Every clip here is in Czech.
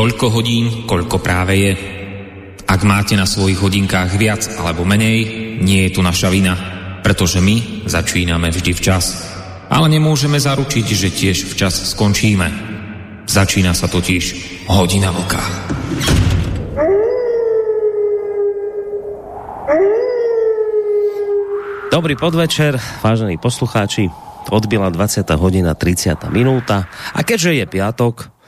Toľko hodín, koľko práve je. Ak máte na svojich hodinkách viac alebo menej, nie je tu naša vina, pretože my začíname vždy včas. Ale nemôžeme zaručiť, že tiež včas skončíme. Začína sa totiž hodina vlka. Dobrý podvečer, vážení poslucháči. Odbila 20. hodina 30. minúta a keďže je piatok,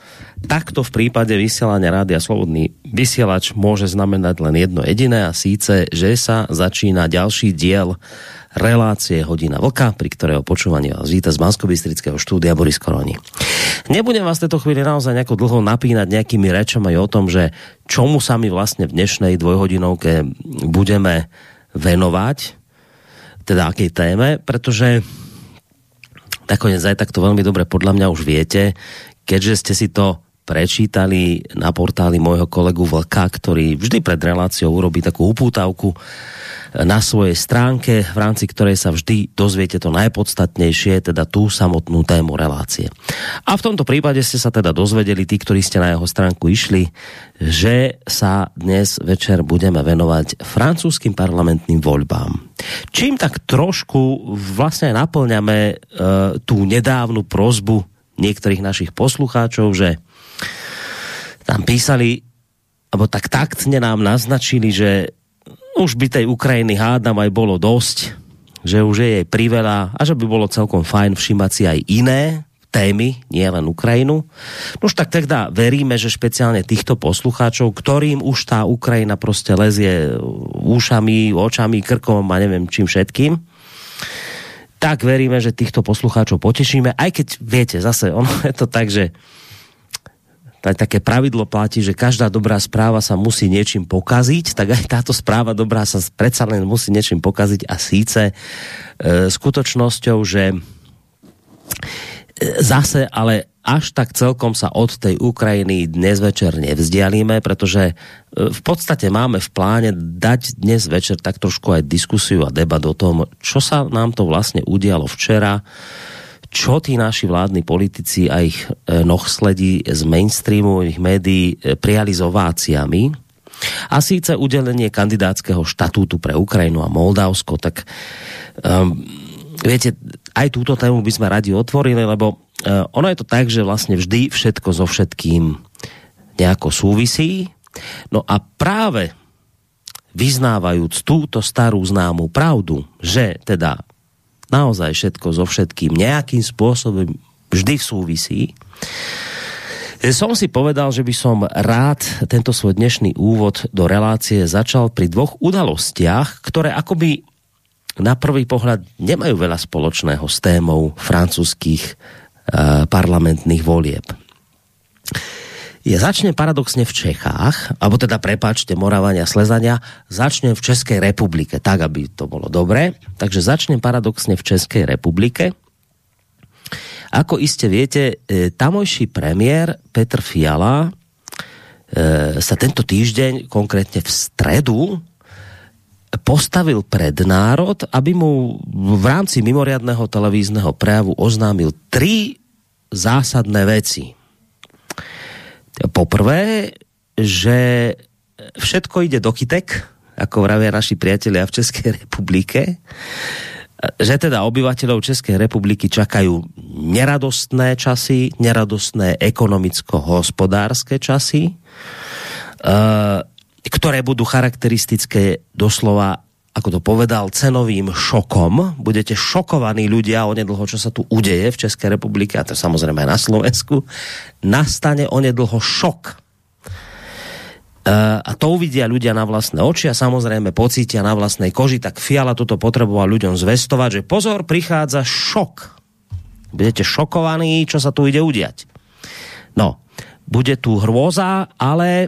takto v prípade vysielania Rádia Slobodný vysielač môže znamenať len jedno jediné a síce, že sa začína ďalší diel relácie Hodina Vlka, pri ktorého počúvaní vás víta z bansko štúdia Boris Koroni. Nebudem vás v tejto chvíli naozaj nejako dlho napínať nejakými rečami o tom, že čomu sa my vlastne v dnešnej dvojhodinovke budeme venovať, teda akej téme, pretože nakoniec aj tak to veľmi dobre podľa mňa už viete, keďže ste si to prečítali na portáli môjho kolegu Vlka, ktorý vždy pred reláciou urobí takú upútavku na svojej stránke, v rámci ktorej sa vždy dozviete to najpodstatnejšie, teda tú samotnú tému relácie. A v tomto prípade ste sa teda dozvedeli, tí, ktorí ste na jeho stránku išli, že sa dnes večer budeme venovať francúzským parlamentným voľbám. Čím tak trošku vlastne naplňame e, tú nedávnu prozbu niektorých našich poslucháčov, že tam písali, alebo tak taktne nám naznačili, že už by tej Ukrajiny hádam aj bolo dosť, že už je jej priveľa a že by bolo celkom fajn všimať si aj iné témy, nie len Ukrajinu. No už tak teda veríme, že špeciálne týchto poslucháčov, ktorým už tá Ukrajina prostě lezie ušami, očami, krkom a neviem čím všetkým, tak veríme, že týchto poslucháčov potešíme, aj keď viete, zase ono je to tak, že tak také pravidlo platí, že každá dobrá správa sa musí niečím pokaziť, tak aj táto správa dobrá sa predsa len musí niečím pokaziť a síce e, skutočnosťou, že e, zase ale až tak celkom sa od tej Ukrajiny dnes večer nevzdialíme, pretože e, v podstate máme v pláne dať dnes večer tak trošku aj diskusiu a debat o tom, čo sa nám to vlastne udialo včera, čo tí naši vládni politici a ich e, sledí z mainstreamových médií e, prijali s ováciami. A síce udelenie kandidátskeho štatútu pre Ukrajinu a Moldavsko, tak um, viete, aj túto tému by sme radi otvorili, lebo uh, ono je to tak, že vlastne vždy všetko so všetkým nejako súvisí. No a práve vyznávajúc túto starú známú pravdu, že teda naozaj všetko so všetkým nejakým spôsobom vždy súvisí. Som si povedal, že by som rád tento svoj dnešný úvod do relácie začal pri dvoch udalostiach, ktoré akoby na prvý pohľad nemajú veľa spoločného s témou francúzských uh, parlamentných volieb. Je začne paradoxne v Čechách, alebo teda prepáčte Moravania, Slezania, začne v Českej republike, tak aby to bolo dobré. Takže začne paradoxne v Českej republike. Ako iste viete, e, tamojší premiér Petr Fiala e, sa tento týždeň, konkrétne v stredu, postavil pred národ, aby mu v rámci mimoriadného televízneho prejavu oznámil tri zásadné veci Poprvé, že všetko ide do kytek, ako vravia naši priatelia v Českej republike, že teda obyvateľov Českej republiky čakajú neradostné časy, neradostné ekonomicko-hospodárske časy, eh, ktoré budú charakteristické doslova ako to povedal, cenovým šokom. Budete šokovaní ľudia onedlho, čo sa tu udeje v České republike, a to samozrejme aj na Slovensku. Nastane onedlho šok. Uh, a to uvidia ľudia na vlastné oči a samozrejme pocítia na vlastnej koži, tak Fiala toto potreboval ľuďom zvestovať, že pozor, prichádza šok. Budete šokovaní, čo sa tu ide udiať. No, bude tu hrôza, ale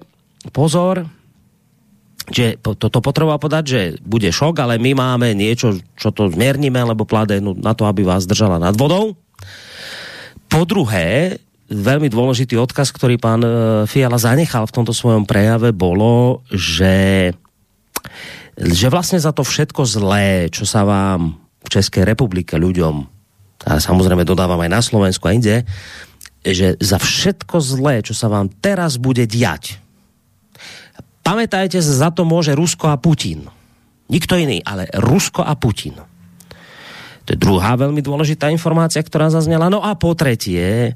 pozor, že toto potreboval podať, že bude šok, ale my máme niečo, čo to zmierníme, lebo pladenu na to, aby vás držala nad vodou. Po druhé, veľmi dôležitý odkaz, ktorý pán e, Fiala zanechal v tomto svojom prejave, bolo, že, že vlastne za to všetko zlé, čo sa vám v Českej republike ľuďom, a samozrejme dodávam aj na Slovensku a inde, že za všetko zlé, čo sa vám teraz bude diať, pamätajte za to môže Rusko a Putin. Nikto iný, ale Rusko a Putin. To je druhá veľmi dôležitá informácia, ktorá zaznela. No a po tretie,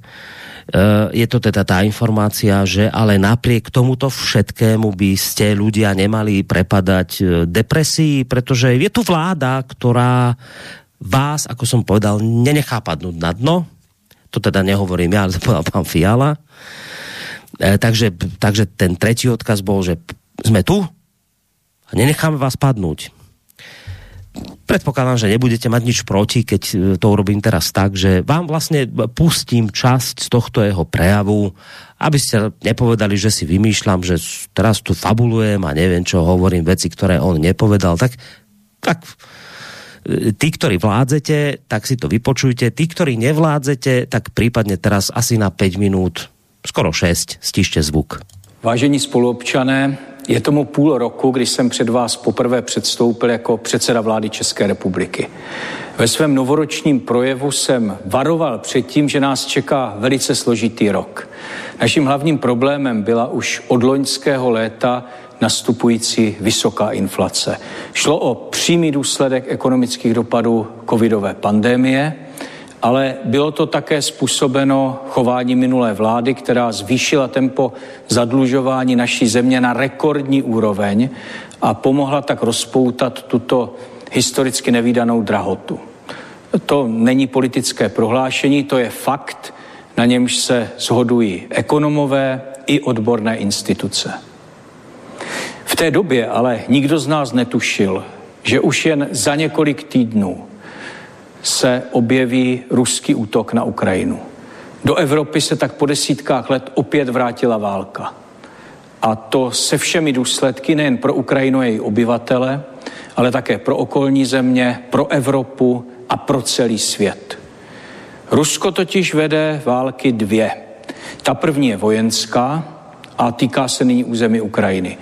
je to teda tá informácia, že ale napriek tomuto všetkému by ste ľudia nemali prepadať depresii, pretože je tu vláda, ktorá vás, ako som povedal, nenechá padnúť na dno. To teda nehovorím ja, ale to povedal pán Fiala. Takže, takže ten tretí odkaz bol, že sme tu a nenecháme vás padnúť. Predpokladám, že nebudete mať nič proti, keď e, to urobím teraz tak, že vám vlastne pustím časť z tohto jeho prejavu, aby ste nepovedali, že si vymýšľam, že teraz tu fabulujem a neviem čo, hovorím veci, ktoré on nepovedal, tak, tak e, tí, ktorí vládzete, tak si to vypočujte, tí, ktorí nevládzete, tak prípadne teraz asi na 5 minút, skoro 6, stište zvuk. Vážení spoluobčané, je tomu půl roku, kdy jsem před vás poprvé předstoupil jako předseda vlády České republiky. Ve svém novoročním projevu jsem varoval před tím, že nás čeká velice složitý rok. Naším hlavním problémem byla už od loňského léta nastupující vysoká inflace. Šlo o přímý důsledek ekonomických dopadů covidové pandémie, ale bylo to také způsobeno chování minulé vlády, která zvýšila tempo zadlužování naší země na rekordní úroveň a pomohla tak rozpoutat tuto historicky nevýdanou drahotu. To není politické prohlášení, to je fakt, na němž se shodují ekonomové i odborné instituce. V té době ale nikdo z nás netušil, že už jen za několik týdnů se objeví ruský útok na Ukrajinu. Do Evropy se tak po desítkách let opět vrátila válka. A to se všemi důsledky nejen pro Ukrajinu a její obyvatele, ale také pro okolní země, pro Evropu a pro celý svět. Rusko totiž vede války dvě. Ta první je vojenská a týká se nyní území Ukrajiny.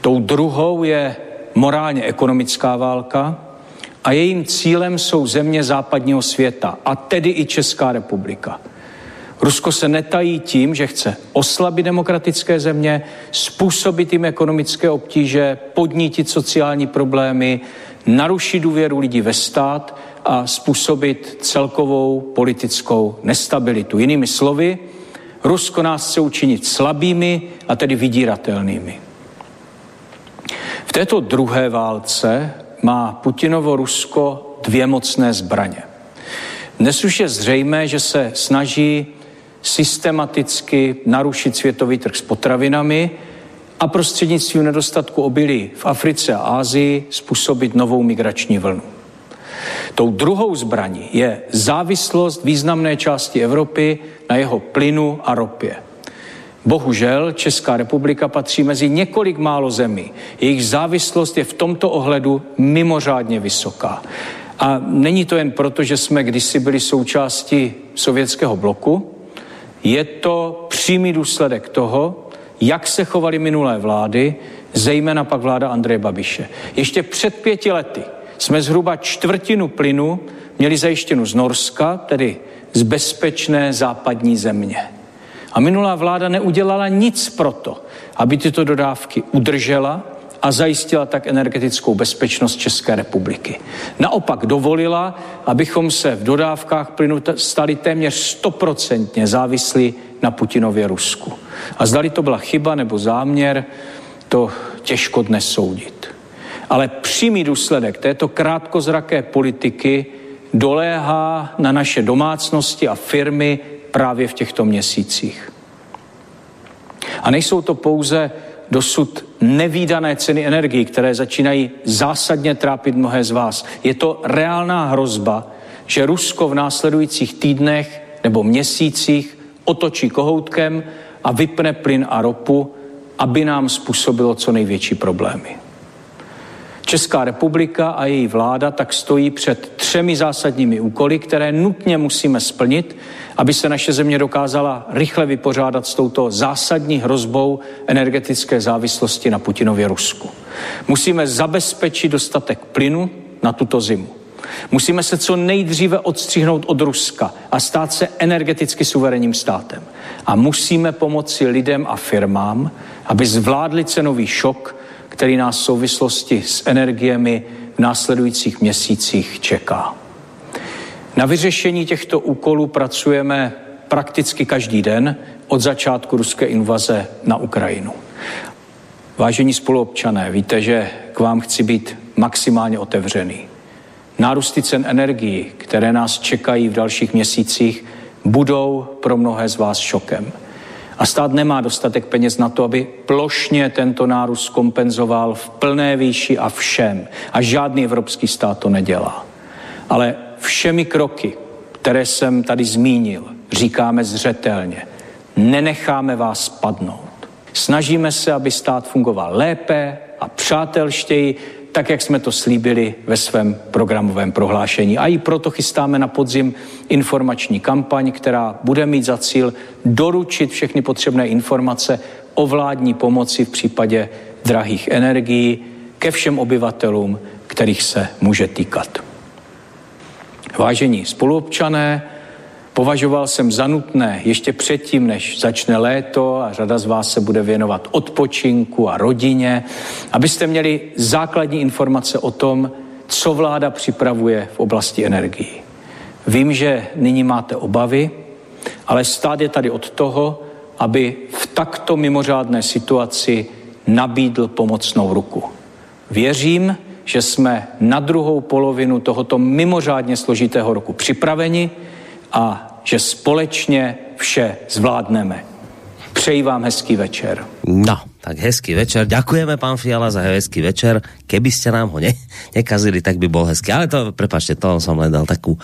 Tou druhou je morálně ekonomická válka, a jejím cílem jsou země západního světa, a tedy i Česká republika. Rusko se netají tím, že chce oslabit demokratické země, způsobit jim ekonomické obtíže, podnítit sociální problémy, narušit důvěru lidí ve stát a způsobit celkovou politickou nestabilitu. Jinými slovy, Rusko nás chce učinit slabými a tedy vydíratelnými. V této druhé válce má Putinovo Rusko dvě mocné zbraně. Dnes už je zřejmé, že se snaží systematicky narušit světový trh s potravinami a prostřednictvím nedostatku obilí v Africe a Ázii způsobit novou migrační vlnu. Tou druhou zbraní je závislost významné části Evropy na jeho plynu a ropě. Bohužel Česká republika patří mezi několik málo zemí. Jejich závislost je v tomto ohledu mimořádně vysoká. A není to jen proto, že jsme kdysi byli součástí sovětského bloku, je to přímý důsledek toho, jak se chovaly minulé vlády, zejména pak vláda Andreje Babiše. Ještě před pěti lety jsme zhruba čtvrtinu plynu měli zajištěnu z Norska, tedy z bezpečné západní země. A minulá vláda neudělala nic proto, aby tyto dodávky udržela a zajistila tak energetickou bezpečnost České republiky. Naopak dovolila, abychom se v dodávkách plynu stali téměř stoprocentně závislí na Putinově Rusku. A zdali to byla chyba nebo záměr, to těžko dnes soudit. Ale přímý důsledek této krátkozraké politiky doléhá na naše domácnosti a firmy právě v těchto měsících. A nejsou to pouze dosud nevýdané ceny energií, které začínají zásadně trápit mnohé z vás. Je to reálná hrozba, že Rusko v následujících týdnech nebo měsících otočí kohoutkem a vypne plyn a ropu, aby nám způsobilo co největší problémy. Česká republika a její vláda tak stojí před třemi zásadními úkoly, které nutně musíme splnit, aby se naše země dokázala rychle vypořádat s touto zásadní hrozbou energetické závislosti na Putinově Rusku. Musíme zabezpečit dostatek plynu na tuto zimu. Musíme se co nejdříve odstřihnout od Ruska a stát se energeticky suverénním státem. A musíme pomoci lidem a firmám, aby zvládli cenový šok, který nás v souvislosti s energiemi v následujících měsících čeká. Na vyřešení těchto úkolů pracujeme prakticky každý den od začátku ruské invaze na Ukrajinu. Vážení spoluobčané, víte, že k vám chci být maximálně otevřený. Nárůsty cen energií, které nás čekají v dalších měsících, budou pro mnohé z vás šokem. A stát nemá dostatek peněz na to, aby plošně tento nárůst kompenzoval v plné výši a všem. A žádný evropský stát to nedělá. Ale všemi kroky, které jsem tady zmínil, říkáme zřetelně, nenecháme vás padnout. Snažíme se, aby stát fungoval lépe a přátelštěji, tak, jak jsme to slíbili ve svém programovém prohlášení. A i proto chystáme na podzim informační kampaň, která bude mít za cíl doručit všechny potřebné informace o vládní pomoci v případě drahých energií ke všem obyvatelům, kterých se může týkat. Vážení spoluobčané, Považoval jsem za nutné ještě předtím, než začne léto a řada z vás se bude věnovat odpočinku a rodině, abyste měli základní informace o tom, co vláda připravuje v oblasti energií. Vím, že nyní máte obavy, ale stát je tady od toho, aby v takto mimořádné situaci nabídl pomocnou ruku. Věřím, že jsme na druhou polovinu tohoto mimořádně složitého roku připraveni a že společně vše zvládneme. Přeji vám hezký večer. No, tak hezký večer. Ďakujeme, pán Fiala, za hezký večer. Keby ste nám ho ne, nekazili, tak by bol hezký. Ale to, prepačte, to som len dal takú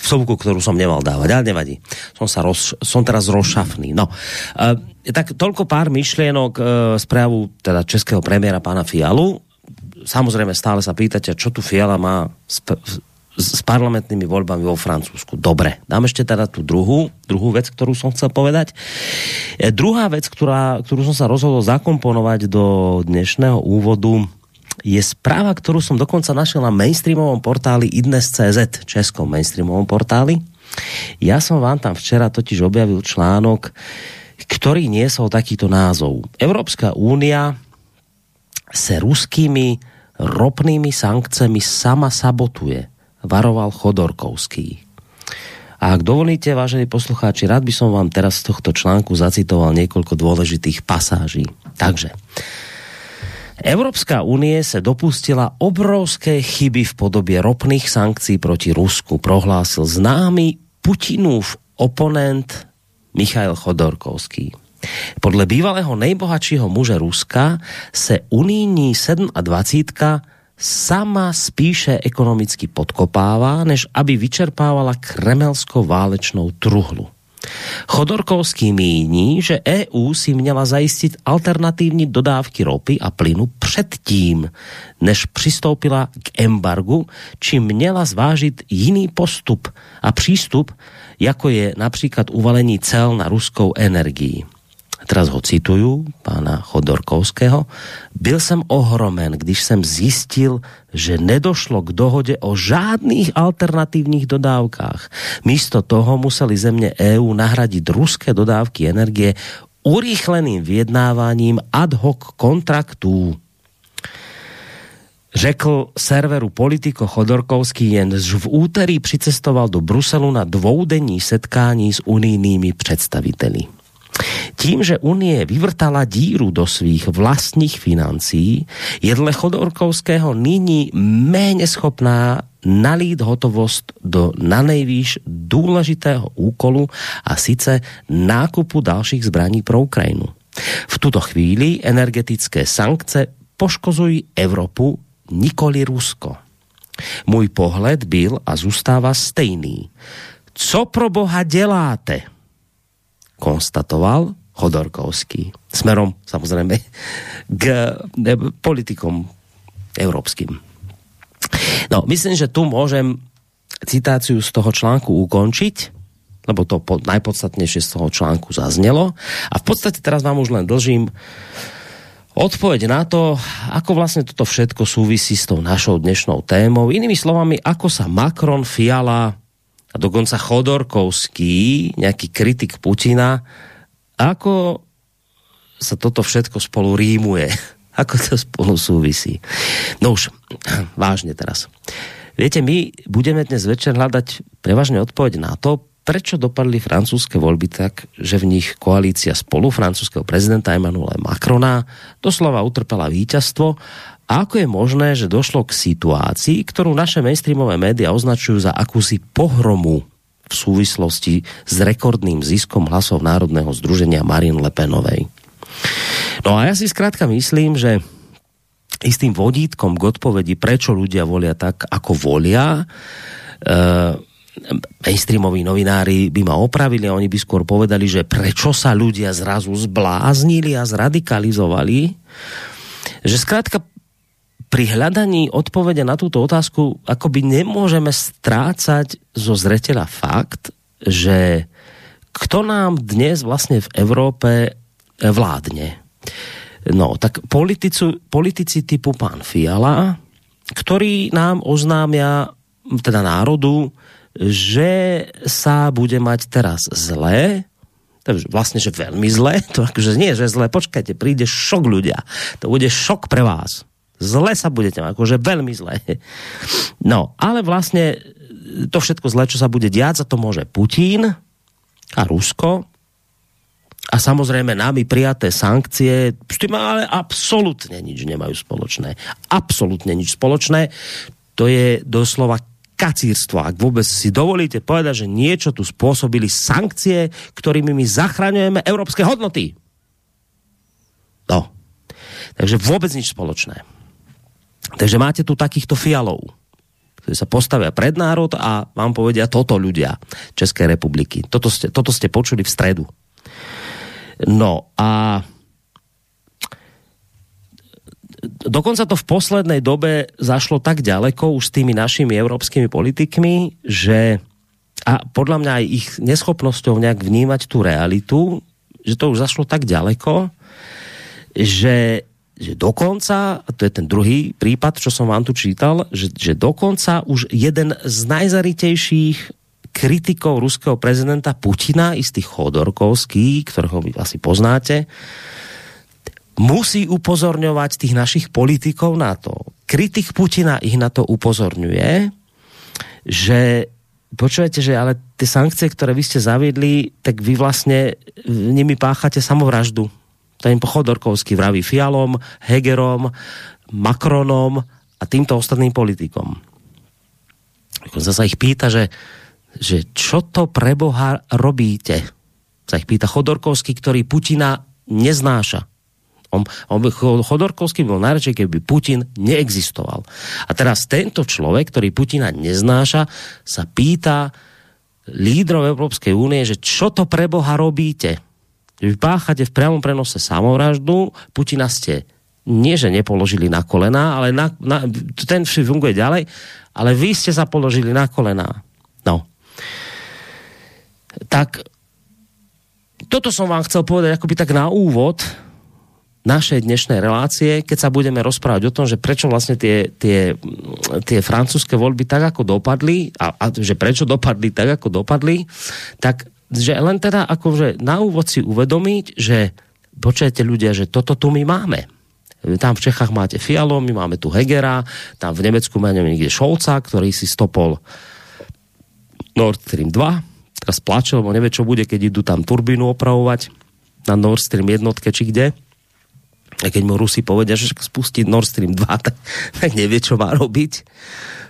vsovku, ktorú som nemal dávať. Ale nevadí. Som, sa roz, som teraz rozšafný. No, e, tak toľko pár myšlienok e, správu teda českého premiéra pána Fialu. Samozrejme, stále sa pýtate, čo tu Fiala má s parlamentnými voľbami vo Francúzsku. Dobre, dám ešte teda tú druhú, druhú vec, ktorú som chcel povedať. E, druhá vec, ktorá, ktorú som sa rozhodol zakomponovať do dnešného úvodu, je správa, ktorú som dokonca našiel na mainstreamovom portáli idnes.cz, českom mainstreamovom portáli. Ja som vám tam včera totiž objavil článok, ktorý niesol takýto názov. Európska únia se ruskými ropnými sankcemi sama sabotuje varoval Chodorkovský. A ak dovolíte, vážení poslucháči, rád by som vám teraz z tohto článku zacitoval niekoľko dôležitých pasáží. Takže, Evropská unie se dopustila obrovské chyby v podobě ropných sankcí proti Rusku, prohlásil známý Putinův oponent Michail Chodorkovský. Podle bývalého nejbohatšího muže Ruska se unijní 27 sama spíše ekonomicky podkopává, než aby vyčerpávala kremelskou válečnou truhlu. Chodorkovský míní, že EU si měla zajistit alternativní dodávky ropy a plynu předtím, než přistoupila k embargu, či měla zvážit jiný postup a přístup, jako je například uvalení cel na ruskou energii teraz ho cituju, pána Chodorkovského, byl jsem ohromen, když jsem zjistil, že nedošlo k dohode o žádných alternativních dodávkách. Místo toho museli země EU nahradit ruské dodávky energie urýchleným vyjednáváním ad hoc kontraktů. Řekl serveru Politico Chodorkovský, jenž v úterý přicestoval do Bruselu na dvoudenní setkání s unijnými představiteli. Tím, že Unie vyvrtala díru do svých vlastních financí, je dle Chodorkovského nyní méně schopná nalít hotovost do na nejvýš důležitého úkolu a sice nákupu dalších zbraní pro Ukrajinu. V tuto chvíli energetické sankce poškozují Evropu, nikoli Rusko. Můj pohled byl a zůstává stejný. Co pro Boha děláte? Konstatoval Chodorkovský. Smerom samozrejme k politikom európskym. No, myslím, že tu môžem citáciu z toho článku ukončiť, lebo to po, najpodstatnejšie z toho článku zaznelo. A v podstate teraz vám už len dlžím odpoveď na to, ako vlastne toto všetko súvisí s tou našou dnešnou témou. Inými slovami, ako sa Macron, Fiala a dokonca Chodorkovský, nejaký kritik Putina, ako sa toto všetko spolu rímuje. Ako to spolu súvisí. No už, vážne teraz. Viete, my budeme dnes večer hľadať prevažne odpoveď na to, prečo dopadli francúzske voľby tak, že v nich koalícia spolu francúzského prezidenta Emmanuela Macrona doslova utrpela víťazstvo a ako je možné, že došlo k situácii, ktorú naše mainstreamové média označujú za akúsi pohromu v súvislosti s rekordným ziskom hlasov Národného združenia Marine Le Penovej. No a ja si zkrátka myslím, že istým vodítkom k odpovedi, prečo ľudia volia tak, ako volia, e, mainstreamoví novinári by ma opravili a oni by skôr povedali, že prečo sa ľudia zrazu zbláznili a zradikalizovali, že zkrátka pri hľadaní odpovede na túto otázku akoby nemôžeme strácať zo zreteľa fakt, že kto nám dnes vlastne v Európe vládne. No, tak politici, politici typu pán Fiala, ktorí nám oznámia, teda národu, že sa bude mať teraz zlé, vlastne, že veľmi zlé, to akože nie, že zlé, počkajte, príde šok ľudia, to bude šok pre vás. Zle sa budete mať, akože veľmi zlé. No, ale vlastne to všetko zlé, čo sa bude diať, za to môže Putin a Rusko a samozrejme nami prijaté sankcie s tým ale absolútne nič nemajú spoločné. Absolútne nič spoločné. To je doslova kacírstvo. Ak vôbec si dovolíte povedať, že niečo tu spôsobili sankcie, ktorými my zachraňujeme európske hodnoty. No. Takže vôbec nič spoločné. Takže máte tu takýchto fialov, ktorí sa postavia pred národ a vám povedia toto ľudia Českej republiky. Toto ste, toto ste počuli v stredu. No a dokonca to v poslednej dobe zašlo tak ďaleko už s tými našimi európskymi politikmi, že a podľa mňa aj ich neschopnosťou nejak vnímať tú realitu, že to už zašlo tak ďaleko, že, že dokonca, a to je ten druhý prípad, čo som vám tu čítal, že, že dokonca už jeden z najzaritejších kritikov ruského prezidenta Putina, istý Chodorkovský, ktorého vy asi poznáte, musí upozorňovať tých našich politikov na to. Kritik Putina ich na to upozorňuje, že počujete, že ale tie sankcie, ktoré vy ste zaviedli, tak vy vlastne nimi páchate samovraždu. Ten Chodorkovský vraví Fialom, Hegerom, Macronom a týmto ostatným politikom. Zasa ich pýta, že, že čo to pre Boha robíte? Sa ich pýta Chodorkovský, ktorý Putina neznáša on, on by, Chodorkovský bol najradšej, keby Putin neexistoval. A teraz tento človek, ktorý Putina neznáša, sa pýta lídrov Európskej únie, že čo to pre Boha robíte? Vy páchate v priamom prenose samovraždu, Putina ste nie, že nepoložili na kolená, ale na, na, ten funguje ďalej, ale vy ste sa položili na kolená. No. Tak toto som vám chcel povedať akoby tak na úvod, našej dnešnej relácie, keď sa budeme rozprávať o tom, že prečo vlastne tie, tie, tie francúzske voľby tak ako dopadli a, a že prečo dopadli tak ako dopadli, tak že len teda akože na úvod si uvedomiť, že počujete ľudia, že toto tu my máme. Tam v Čechách máte Fialo, my máme tu Hegera, tam v Nemecku máme niekde Šolca, ktorý si stopol Nord Stream 2, teraz plače, lebo nevie, čo bude, keď idú tam turbínu opravovať na Nord Stream jednotke, či kde a keď mu Rusi povedia, že spustí Nord Stream 2, tak, tak nevie, čo má robiť.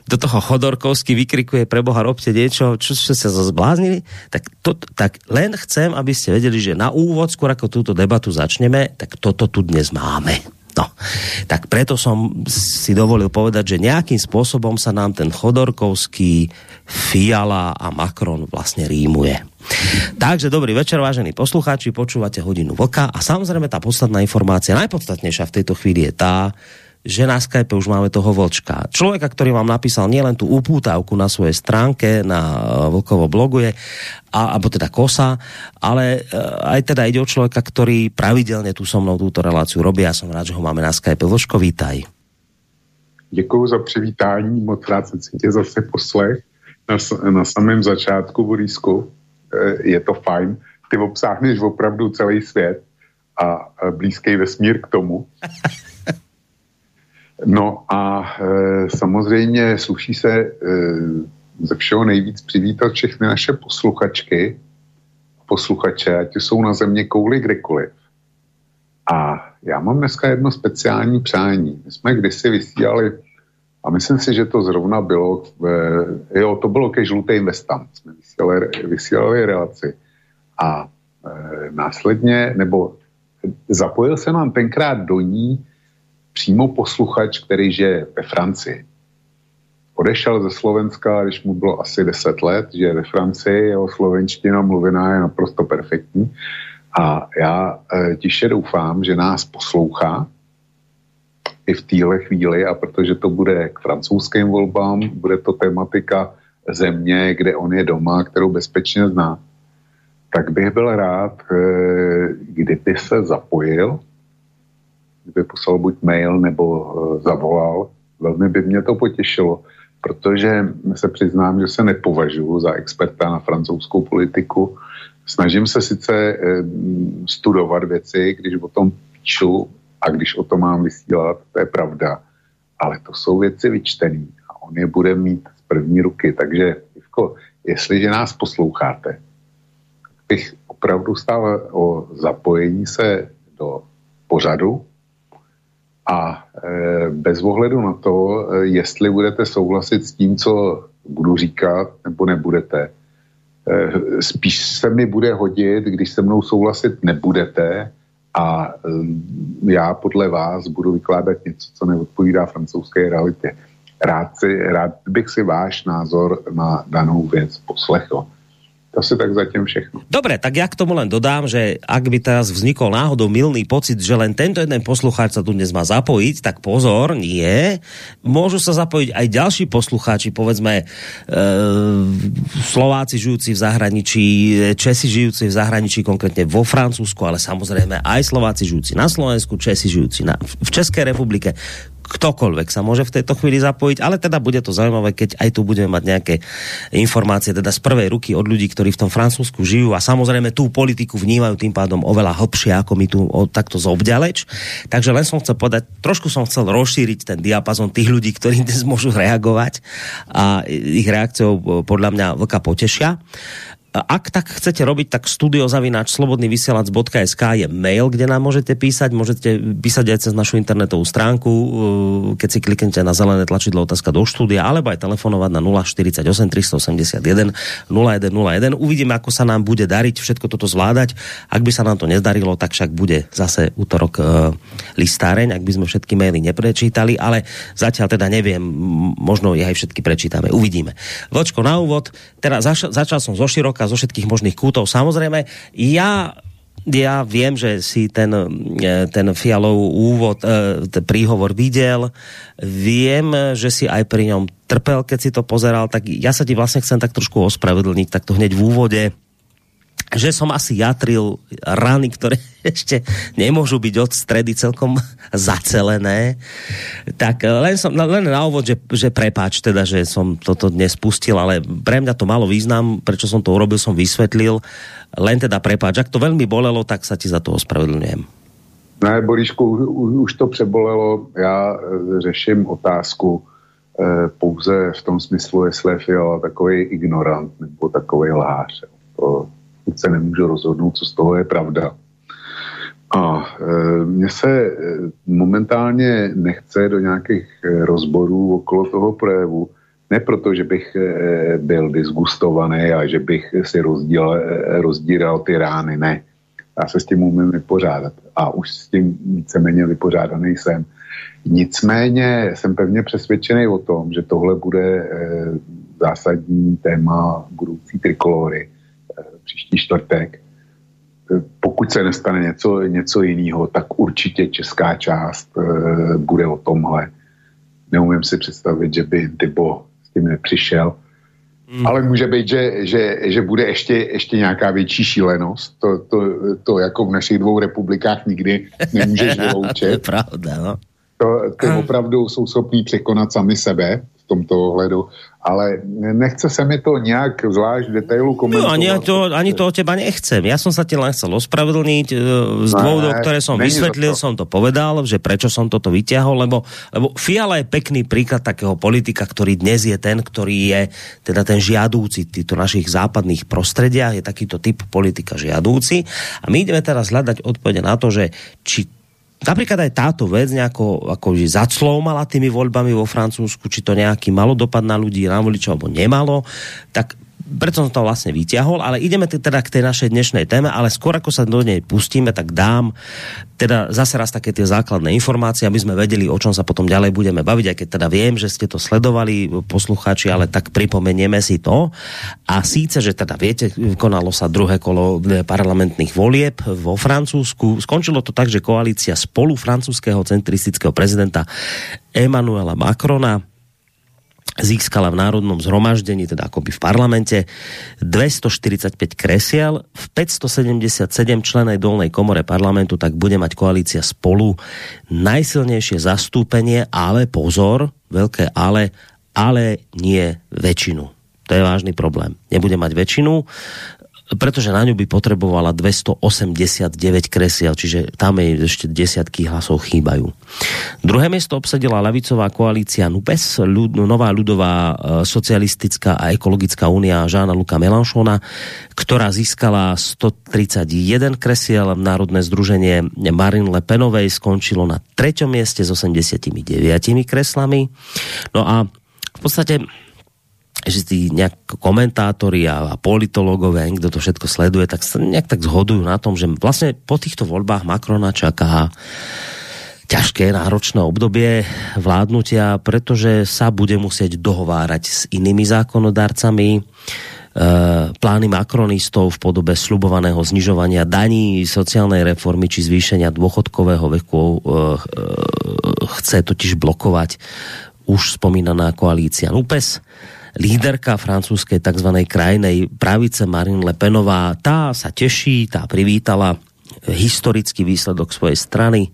Do toho Chodorkovský vykrikuje, pre Boha robte niečo, čo ste sa zbláznili. Tak, to, tak len chcem, aby ste vedeli, že na úvod, skôr ako túto debatu začneme, tak toto tu dnes máme. No, tak preto som si dovolil povedať, že nejakým spôsobom sa nám ten Chodorkovský, Fiala a Macron vlastne rímuje. Takže dobrý večer, vážení poslucháči, počúvate hodinu vlka a samozrejme tá podstatná informácia, najpodstatnejšia v tejto chvíli je tá, že na Skype už máme toho vlčka. Človeka, ktorý vám napísal nielen tú upútavku na svojej stránke, na eh, Vlkovo blogu je, a, alebo teda Kosa, ale eh, aj teda ide o človeka, ktorý pravidelne tu so mnou túto reláciu robí. Ja som rád, že ho máme na Skype. Vlčko, vítaj. Děkuji za přivítání, moc rád jsem si tě zase poslech na, na samém začátku, Borisku. Eh, je to fajn. Ty obsáhneš opravdu celý svět a blízký vesmír k tomu. No a e, samozřejmě sluší se e, ze všeho nejvíc přivítat všechny naše posluchačky, posluchače, ať jsou na země kouli kdekoliv. A já mám dneska jedno speciální přání. My jsme kdysi vysílali, a myslím si, že to zrovna bylo, e, jo, to bylo ke žlutým vestám, jsme vysílali, vysílali relaci. A e, následně, nebo zapojil se nám tenkrát do ní přímo posluchač, který žije ve Francii. Odešel ze Slovenska, když mu bylo asi 10 let, že ve Francii, jeho slovenština mluvená je naprosto perfektní. A já e, tiše doufám, že nás poslouchá i v téhle chvíli, a protože to bude k francouzským volbám, bude to tematika země, kde on je doma, kterou bezpečně zná, tak bych byl rád, e, kdyby se zapojil kdyby poslal buď mail nebo uh, zavolal, velmi by mě to potěšilo, protože se přiznám, že se nepovažuji za experta na francouzskou politiku. Snažím se sice uh, studovat věci, když o tom píšu a když o tom mám vysílat, to je pravda, ale to jsou věci vyčtené a on je bude mít z první ruky, takže Ivko, jestliže nás posloucháte, bych opravdu stál o zapojení se do pořadu, a e, bez ohledu na to, e, jestli budete souhlasit s tím, co budu říkat, nebo nebudete, e, spíš se mi bude hodit, když se mnou souhlasit nebudete a já podle vás budu vykládat něco, co neodpovídá francouzské realitě. Rád, si, rád bych si váš názor na danou věc poslechl. Asi tak zatím všechno. Dobre, tak ja k tomu len dodám, že ak by teraz vznikol náhodou milný pocit, že len tento jeden poslucháč sa tu dnes má zapojiť, tak pozor, nie. Môžu sa zapojiť aj ďalší poslucháči, povedzme e, Slováci žijúci v zahraničí, Česi žijúci v zahraničí, konkrétne vo Francúzsku, ale samozrejme aj Slováci žijúci na Slovensku, Česi žijúci na, v Českej republike ktokoľvek sa môže v tejto chvíli zapojiť, ale teda bude to zaujímavé, keď aj tu budeme mať nejaké informácie teda z prvej ruky od ľudí, ktorí v tom Francúzsku žijú a samozrejme tú politiku vnímajú tým pádom oveľa hlbšie ako my tu o, takto zobďaleč. Takže len som chcel povedať, trošku som chcel rozšíriť ten diapazon tých ľudí, ktorí dnes môžu reagovať a ich reakciou podľa mňa vlka potešia. Ak tak chcete robiť, tak studiozavináč slobodnyvysielac.sk je mail, kde nám môžete písať. Môžete písať aj cez našu internetovú stránku, uh, keď si kliknete na zelené tlačidlo otázka do štúdia, alebo aj telefonovať na 048 381 0101. Uvidíme, ako sa nám bude dariť všetko toto zvládať. Ak by sa nám to nezdarilo, tak však bude zase útorok uh, listáreň, ak by sme všetky maily neprečítali, ale zatiaľ teda neviem, možno ich aj všetky prečítame. Uvidíme. Vočko na úvod, teraz zač začal som zo široka zo všetkých možných kútov. Samozrejme, ja ja viem, že si ten, e, ten Fialov úvod, e, ten príhovor videl, viem, že si aj pri ňom trpel, keď si to pozeral, tak ja sa ti vlastne chcem tak trošku ospravedlniť, tak to hneď v úvode že som asi jatril rany, ktoré ešte nemôžu byť od stredy celkom zacelené. Tak len, som, len na úvod, že, že prepáč teda, že som toto dnes pustil, ale pre mňa to malo význam, prečo som to urobil, som vysvetlil. Len teda prepáč, ak to veľmi bolelo, tak sa ti za to ospravedlňujem. Ne, Boríšku, už to přebolelo. Já e, řeším otázku e, pouze v tom smyslu, jestli je Fiala takový ignorant nebo takový lhář. To, se nemůžu rozhodnout, co z toho je pravda. A e, mně se e, momentálně nechce do nějakých e, rozborů okolo toho projevu, ne proto, že bych e, byl disgustovaný a že bych si rozdíl, rozdíral ty rány, ne. Já se s tím umím vypořádat a už s tím víceméně vypořádaný jsem. Nicméně jsem pevně přesvědčený o tom, že tohle bude zásadní téma budoucí trikolory příští čtvrtek. pokud se nestane něco, něco jiného, tak určitě česká část e, bude o tomhle. Neumím si představit, že by Tybo s tím nepřišel. Hmm. Ale může být, že, že, že bude ještě, ještě nějaká větší šílenost. To, to, to jako v našich dvou republikách nikdy nemůžeš vyloučit. to je pravda, no. To, ty opravdu jsou schopní překonat sami sebe tomto ohledu ale nechce se mi to nějak zvlášť detailu komentovat. No, ani, to, ani to od teba nechcem. Ja som sa ti len chcel ospravedlniť e, z ne, dôvodov, ktoré som vysvetlil, to. som to povedal, že prečo som toto vyťahol, lebo, lebo Fiala je pekný príklad takého politika, ktorý dnes je ten, ktorý je teda ten žiadúci týchto našich západných prostrediach, je takýto typ politika žiadúci. A my ideme teraz hľadať odpovede na to, že či napríklad aj táto vec nejako akože zacloumala tými voľbami vo Francúzsku, či to nejaký malo dopad na ľudí, na voličov, alebo nemalo, tak preto som to vlastne vyťahol, ale ideme teda k tej našej dnešnej téme, ale skôr ako sa do nej pustíme, tak dám teda zase raz také tie základné informácie, aby sme vedeli, o čom sa potom ďalej budeme baviť, aj keď teda viem, že ste to sledovali, poslucháči, ale tak pripomenieme si to. A síce, že teda viete, konalo sa druhé kolo parlamentných volieb vo Francúzsku. Skončilo to tak, že koalícia spolu francúzského centristického prezidenta Emmanuela Macrona získala v národnom zhromaždení, teda akoby v parlamente, 245 kresiel, v 577 členej dolnej komore parlamentu tak bude mať koalícia spolu najsilnejšie zastúpenie, ale pozor, veľké ale, ale nie väčšinu. To je vážny problém. Nebude mať väčšinu pretože na ňu by potrebovala 289 kresiel, čiže tam jej ešte desiatky hlasov chýbajú. Druhé miesto obsadila lavicová koalícia NUPES, ľud, nová ľudová e, socialistická a ekologická únia Žána Luka Melanšona, ktorá získala 131 kresiel. Národné združenie Marin Le Penovej skončilo na treťom mieste s 89 kreslami. No a v podstate že tí nejak komentátori a, a politológovia, niekto to všetko sleduje, tak sa nejak tak zhodujú na tom, že vlastne po týchto voľbách Macrona čaká ťažké, náročné obdobie vládnutia, pretože sa bude musieť dohovárať s inými zákonodárcami. E, plány makronistov v podobe slubovaného znižovania daní, sociálnej reformy či zvýšenia dôchodkového veku e, e, chce totiž blokovať už spomínaná koalícia NUPES líderka francúzskej tzv. krajnej pravice Marine Le Penová, tá sa teší, tá privítala historický výsledok svojej strany. E,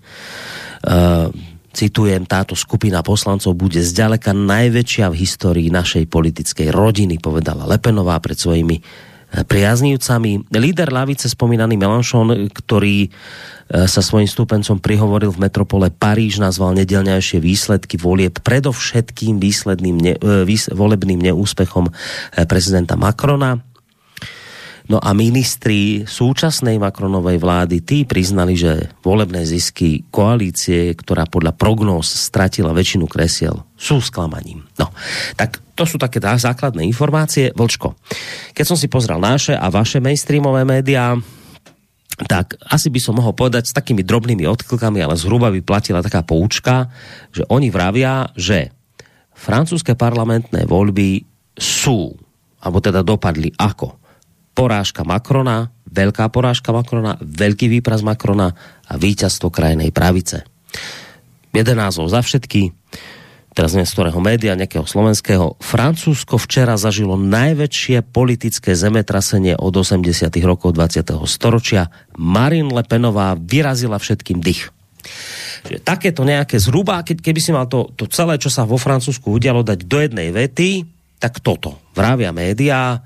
citujem, táto skupina poslancov bude zďaleka najväčšia v histórii našej politickej rodiny, povedala Lepenová pred svojimi priaznívcami. Líder lavice spomínaný Melanchon, ktorý sa svojím stúpencom prihovoril v metropole Paríž, nazval nedelňajšie výsledky volieb predovšetkým výsledným ne, e, výs, volebným neúspechom e, prezidenta Macrona No a ministri súčasnej Macronovej vlády, tí priznali, že volebné zisky koalície, ktorá podľa prognóz stratila väčšinu kresiel, sú sklamaním. No, tak to sú také základné informácie. Vlčko, keď som si pozrel naše a vaše mainstreamové médiá, tak asi by som mohol povedať s takými drobnými odklkami, ale zhruba by platila taká poučka, že oni vravia, že francúzske parlamentné voľby sú, alebo teda dopadli ako porážka Macrona, veľká porážka Macrona, veľký výpraz Macrona a víťazstvo krajnej pravice. Jeden názov za všetky, teraz neviem z ktorého média, nejakého slovenského. Francúzsko včera zažilo najväčšie politické zemetrasenie od 80. rokov 20. storočia. Marine Le Penová vyrazila všetkým dých. Že takéto nejaké zhruba, keď, keby si mal to, to celé, čo sa vo Francúzsku udialo, dať do jednej vety, tak toto. Vravia médiá,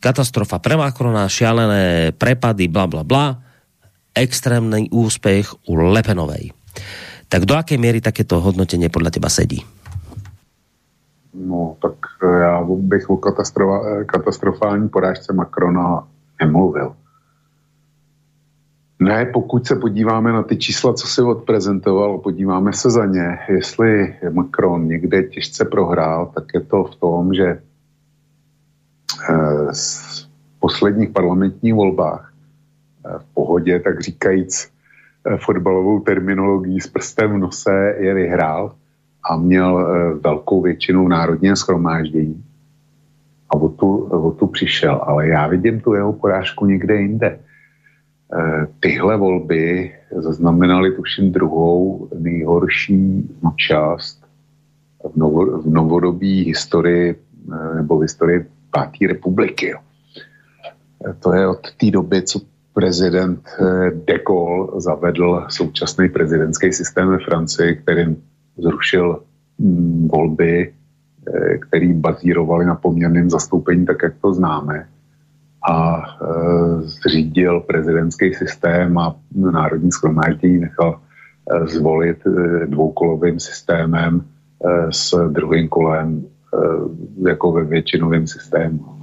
katastrofa pre Macrona, šialené prepady, bla bla bla, extrémny úspech u Lepenovej. Tak do jaké míry takéto hodnotenie podle teba sedí? No, tak eh, já bych o eh, katastrofální porážce Macrona nemluvil. Ne, pokud se podíváme na ty čísla, co si odprezentoval, podíváme se za ně, jestli Macron někde těžce prohrál, tak je to v tom, že v eh, posledních parlamentních volbách v pohodě, tak říkajíc fotbalovou terminologií s prstem v nose je vyhrál a měl velkou většinu národního schromáždění. A o tu, o tu přišel. Ale já vidím tu jeho porážku někde jinde. tyhle volby zaznamenaly tuším druhou nejhorší účast v, novo, v novodobí historii nebo v historii páté republiky. To je od té doby, co prezident de Gaulle zavedl současný prezidentský systém ve Francii, kterým zrušil mm, volby, který bazírovaly na poměrném zastoupení, tak jak to známe a e, zřídil prezidentský systém a národní schromáždění nechal zvolit dvoukolovým systémem s druhým kolem jako ve většinovém systému.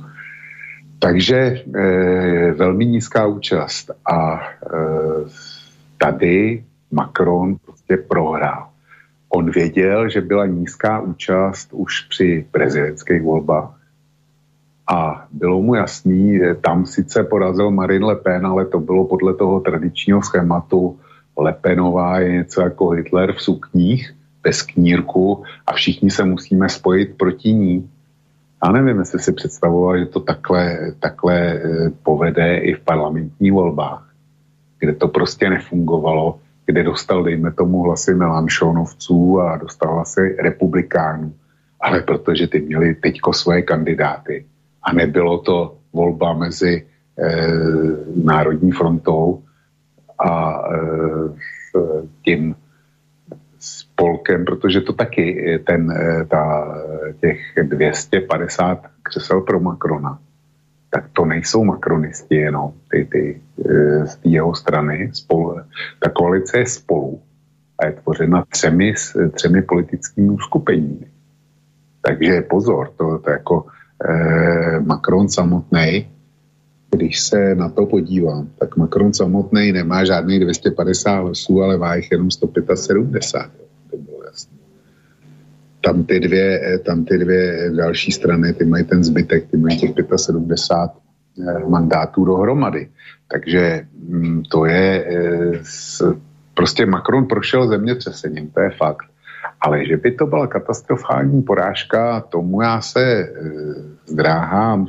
Takže e, velmi nízká účast a e, tady Macron prostě prohrál. On věděl, že byla nízká účast už při prezidentských volbách a bylo mu jasný, že tam sice porazil Marine Le Pen, ale to bylo podle toho tradičního schématu Le Penová je něco jako Hitler v sukních, bez knírku a všichni se musíme spojit proti ní. Já nevím, jestli si představoval, že to takhle, takhle eh, povede i v parlamentních volbách, kde to prostě nefungovalo, kde dostal, dejme tomu, hlasy Melanchonovců a dostal hlasy republikánů. Ale protože ty měli teďko svoje kandidáty, a nebylo to volba mezi e, Národní frontou a e, tím spolkem, protože to taky ten, e, ta, těch 250 křesel pro Macrona, tak to nejsou makronisti jenom, ty, ty e, z jeho strany. Spolu, ta koalice je spolu a je tvořena třemi, třemi politickými uskupeními. Takže pozor, to, to jako eh, Macron samotný, když se na to podívám, tak Macron samotný nemá žádných 250 hlasů, ale má jich jenom 175. Tam ty, dvě, eh, tam ty dvě další strany, ty mají ten zbytek, ty mají těch 75 eh, mandátů dohromady. Takže hm, to je eh, prostě Macron prošel zemětřesením, to je fakt. Ale že by to byla katastrofální porážka, tomu já se e, zdráhám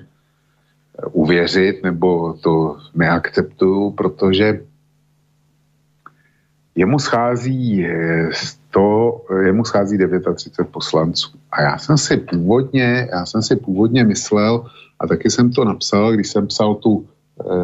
uvěřit, nebo to neakceptuju, protože jemu schází 100, jemu schází 39 poslanců. A já jsem si původně, já jsem si původně myslel, a taky jsem to napsal, když jsem psal tu e,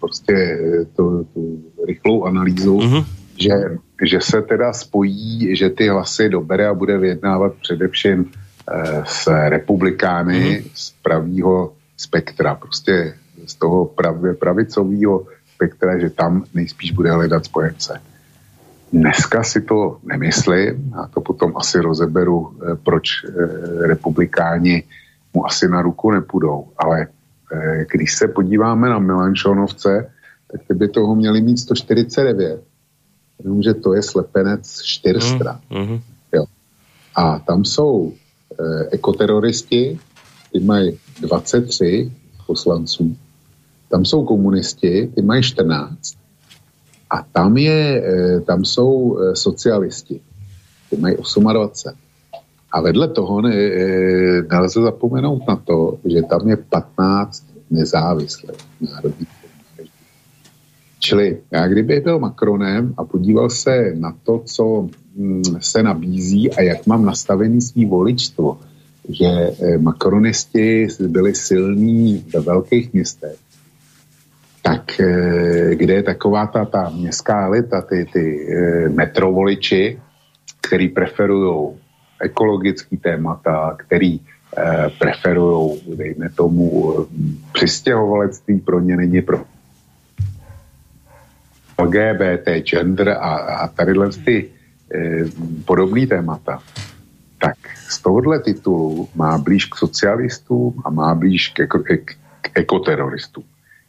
prostě tu, tu rychlou analýzu, mm-hmm. že že se teda spojí, že ty hlasy dobere a bude vyjednávat především eh, s republikány mm. z pravýho spektra, prostě z toho pravě, pravicového spektra, že tam nejspíš bude hledat spojence. Dneska si to nemyslím, a to potom asi rozeberu, eh, proč eh, republikáni mu asi na ruku nepůjdou, ale eh, když se podíváme na Milančonovce, tak by toho měli mít 149 jenomže to je slepenec čtyř mm, stran. Mm. Jo. A tam jsou e, ekoteroristi, ty mají 23 poslanců, tam jsou komunisti, ty mají 14. A tam, je, e, tam jsou e, socialisti, ty mají 28. A vedle toho ne, e, nelze zapomenout na to, že tam je 15 nezávislých národních Čili já kdybych byl Macronem a podíval se na to, co mm, se nabízí a jak mám nastavený svý voličstvo, že eh, makronisti byli silní ve velkých městech, tak eh, kde je taková ta, ta městská elita, ty, ty eh, metrovoliči, který preferují ekologický témata, který preferují, dejme tomu, přistěhovalectví pro ně není pro LGBT, gender a, a tadyhle ty podobné témata, tak z tohohle titulu má blíž k socialistům a má blíž ke, ke, k ekoteroristům,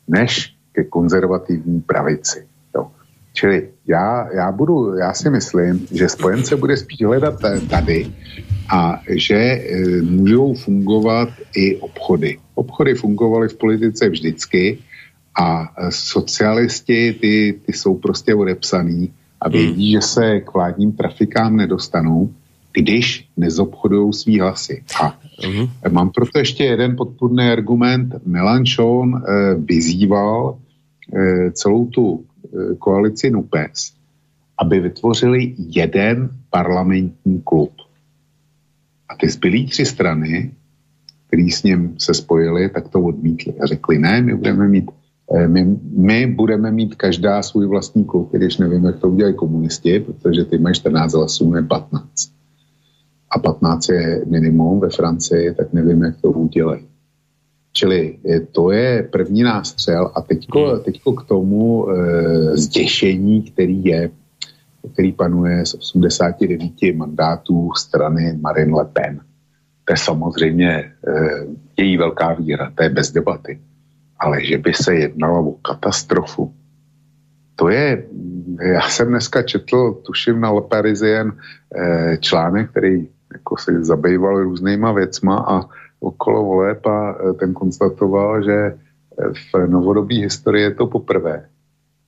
než ke konzervativní pravici. Jo. Čili já, já, budu, já si myslím, že spojence bude spíš hledat tady a že e, můžou fungovat i obchody. Obchody fungovaly v politice vždycky, a socialisti, ty, ty jsou prostě odepsaný a vědí, hmm. že se k vládním trafikám nedostanou, když nezobchodují svý hlasy. A hmm. mám proto ještě jeden podpůrný argument. Melanchon eh, vyzýval celou tu koalici NUPES, aby vytvořili jeden parlamentní klub. A ty zbylí tři strany, který s ním se spojili, tak to odmítli a řekli, ne, my budeme mít Eh, my, my budeme mít každá svůj vlastní klub, když nevím, jak to udělají komunisti, protože ty mají 14 hlasů, ne 15. A 15 je minimum ve Francii, tak nevím, jak to udělají. Čili je, to je první nástřel a teďko, hmm. teďko k tomu e, zděšení, který je, který panuje z 89 mandátů strany Marine Le Pen. To je samozřejmě e, její velká víra, to je bez debaty ale že by se jednalo o katastrofu. To je, já jsem dneska četl, tuším na Leparizien, eh, článek, který jako se zabýval různýma věcma a okolo voleb a eh, ten konstatoval, že eh, v novodobí historii je to poprvé,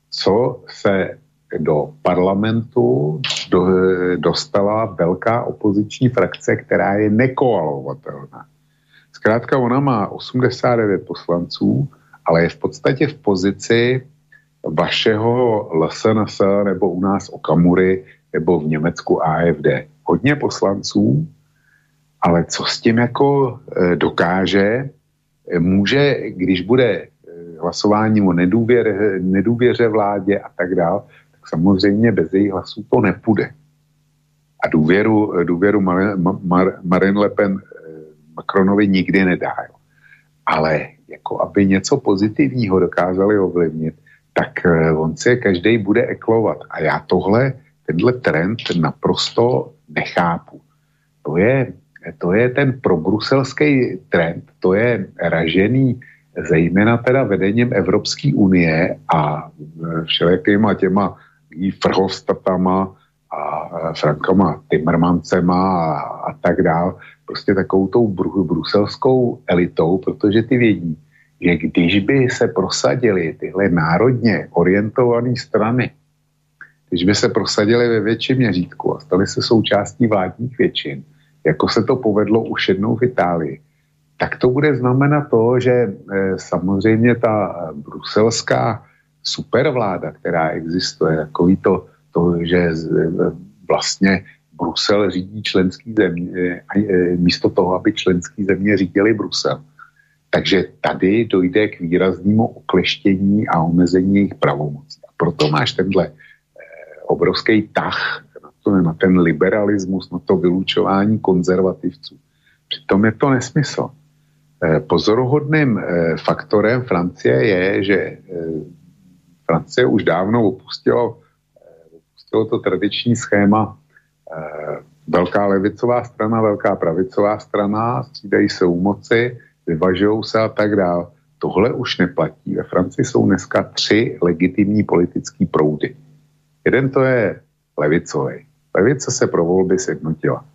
co se do parlamentu do, dostala velká opoziční frakce, která je nekoalovatelná. Zkrátka ona má 89 poslanců, ale je v podstatě v pozici vašeho LSNS nebo u nás Okamury nebo v Německu AFD. Hodně poslanců, ale co s tím jako e, dokáže, e, může, když bude e, hlasování o nedůvěře, nedůvěře vládě a tak dále, tak samozřejmě bez jejich hlasů to nepůjde. A důvěru, důvěru Marine Le Pen Macronovi nikdy nedá. Ale jako aby něco pozitivního dokázali ovlivnit, tak eh, on se každý bude eklovat. A já tohle, tenhle trend naprosto nechápu. To je, to je ten probruselský trend, to je ražený zejména teda vedením Evropské unie a eh, všelijakýma těma Frhostatama a eh, Frankama Timmermancema a, a tak dál, prostě takovou tou bruselskou elitou, protože ty vědí, že když by se prosadili tyhle národně orientované strany, když by se prosadili ve větším měřítku a stali se součástí vládních většin, jako se to povedlo už jednou v Itálii, tak to bude znamenat to, že e, samozřejmě ta bruselská supervláda, která existuje, takový to, to že e, vlastně Brusel řídí členský země, místo toho, aby členský země řídili Brusel, takže tady dojde k výraznému okleštění a omezení jejich pravomocí. A proto máš tenhle eh, obrovský tah to, na ten liberalismus, na to vylučování konzervativců. Přitom je to nesmysl. Eh, pozoruhodným eh, faktorem Francie je, že eh, Francie už dávno opustilo, opustilo to tradiční schéma velká levicová strana, velká pravicová strana, střídají se u moci, vyvažují se a tak dále. Tohle už neplatí. Ve Francii jsou dneska tři legitimní politické proudy. Jeden to je levicový. Levice se pro volby sjednotila.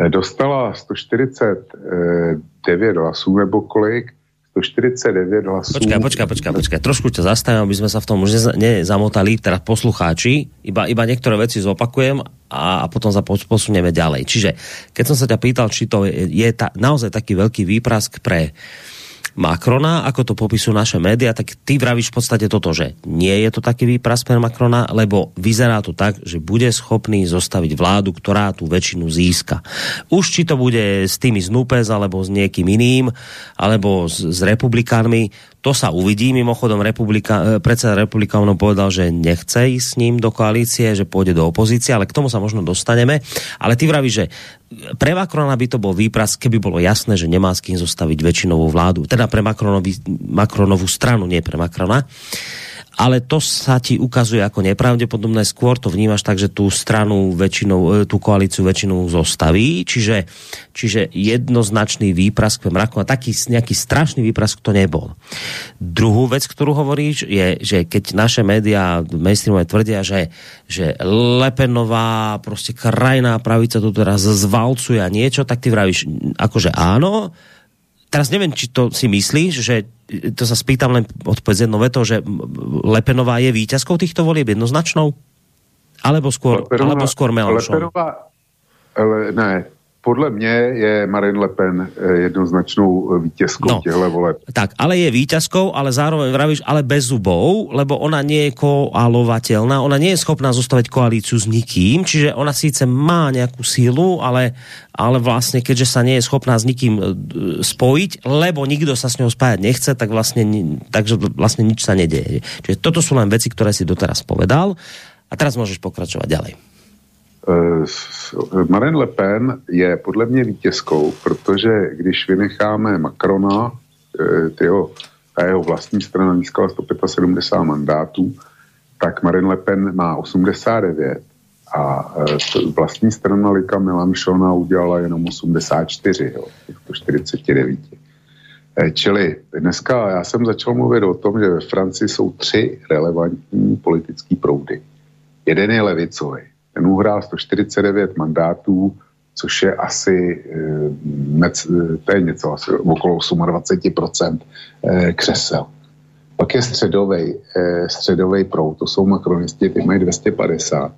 Eh, dostala 149 hlasů nebo kolik, 149 hlasů. Počkaj, počkaj, počkaj, počkaj. Trošku ťa zastavím, aby sme sa v tom už nezamotali, teda poslucháči. Iba, iba niektoré veci zopakujem a, a potom sa posunieme ďalej. Čiže, keď som sa ťa pýtal, či to je, je ta, naozaj taký veľký výprask pre uh, Macrona, ako to popisujú naše média, tak ty vravíš v podstate toto, že nie je to taký výpras pre Macrona, lebo vyzerá to tak, že bude schopný zostaviť vládu, ktorá tú väčšinu získa. Už či to bude s tými z Nupes, alebo s niekým iným, alebo s, s republikánmi, to sa uvidí. Mimochodom, republika, e, predseda republikánov povedal, že nechce ísť s ním do koalície, že pôjde do opozície, ale k tomu sa možno dostaneme. Ale ty vravíš, že pre Macrona by to bol výpras, keby bolo jasné, že nemá s kým zostaviť väčšinovú vládu. Teda pre Macronovú stranu, nie pre Macrona ale to sa ti ukazuje ako nepravdepodobné. Skôr to vnímaš tak, že tú stranu väčšinou, e, tú koalíciu väčšinou zostaví, čiže, čiže jednoznačný výprask pre mraku a taký nejaký strašný výprask to nebol. Druhú vec, ktorú hovoríš, je, že keď naše médiá mainstreamové tvrdia, že, že Lepenová proste krajná pravica tu teraz zvalcuje a niečo, tak ty vravíš, akože áno, teraz neviem, či to si myslíš, že to sa spýtam len odpovedz jedno veto, že Lepenová je víťazkou týchto volieb jednoznačnou? Alebo skôr, Lepenová, alebo skôr Melanchon? Lepenová, ale ne, podle mě je Marine Le Pen eh, jednoznačnou vítězkou no, těchto voleb. Tak, ale je vítězkou, ale zároveň vravíš, ale bez zubov, lebo ona nie je koalovateľná, ona nie je schopná zostavit koalíciu s nikým, čiže ona síce má nějakou sílu, ale, ale vlastně, keďže sa nie je schopná s nikým e, spojiť, lebo nikdo sa s ňou spájať nechce, tak vlastně, takže vlastně nič sa nedeje. Čiže toto sú len veci, ktoré si doteraz povedal. A teraz môžeš pokračovať ďalej. Eh, Marine Le Pen je podle mě vítězkou, protože když vynecháme Macrona, eh, tyho, a jeho vlastní strana získala 175 mandátů, tak Marine Le Pen má 89 a eh, vlastní strana Lika Mélenchona udělala jenom 84, jo, 149. Čili dneska já jsem začal mluvit o tom, že ve Francii jsou tři relevantní politické proudy. Jeden je levicový, ten uhrál 149 mandátů, což je asi, eh, to je něco asi okolo 28% eh, křesel. Pak je středový, eh, středový proud, to jsou makronisti, ty mají 250,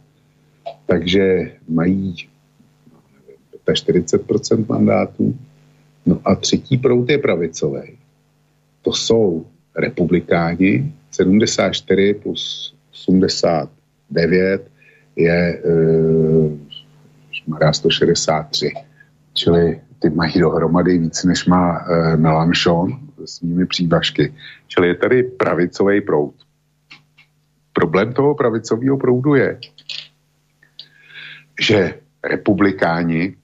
takže mají 40% mandátů. No a třetí proud je pravicový. To jsou republikáni, 74 plus 89 je uh, 163. Čili ty mají dohromady víc, než má uh, Melanchon s svými přívažky. Čili je tady pravicový proud. Problém toho pravicového proudu je, že republikáni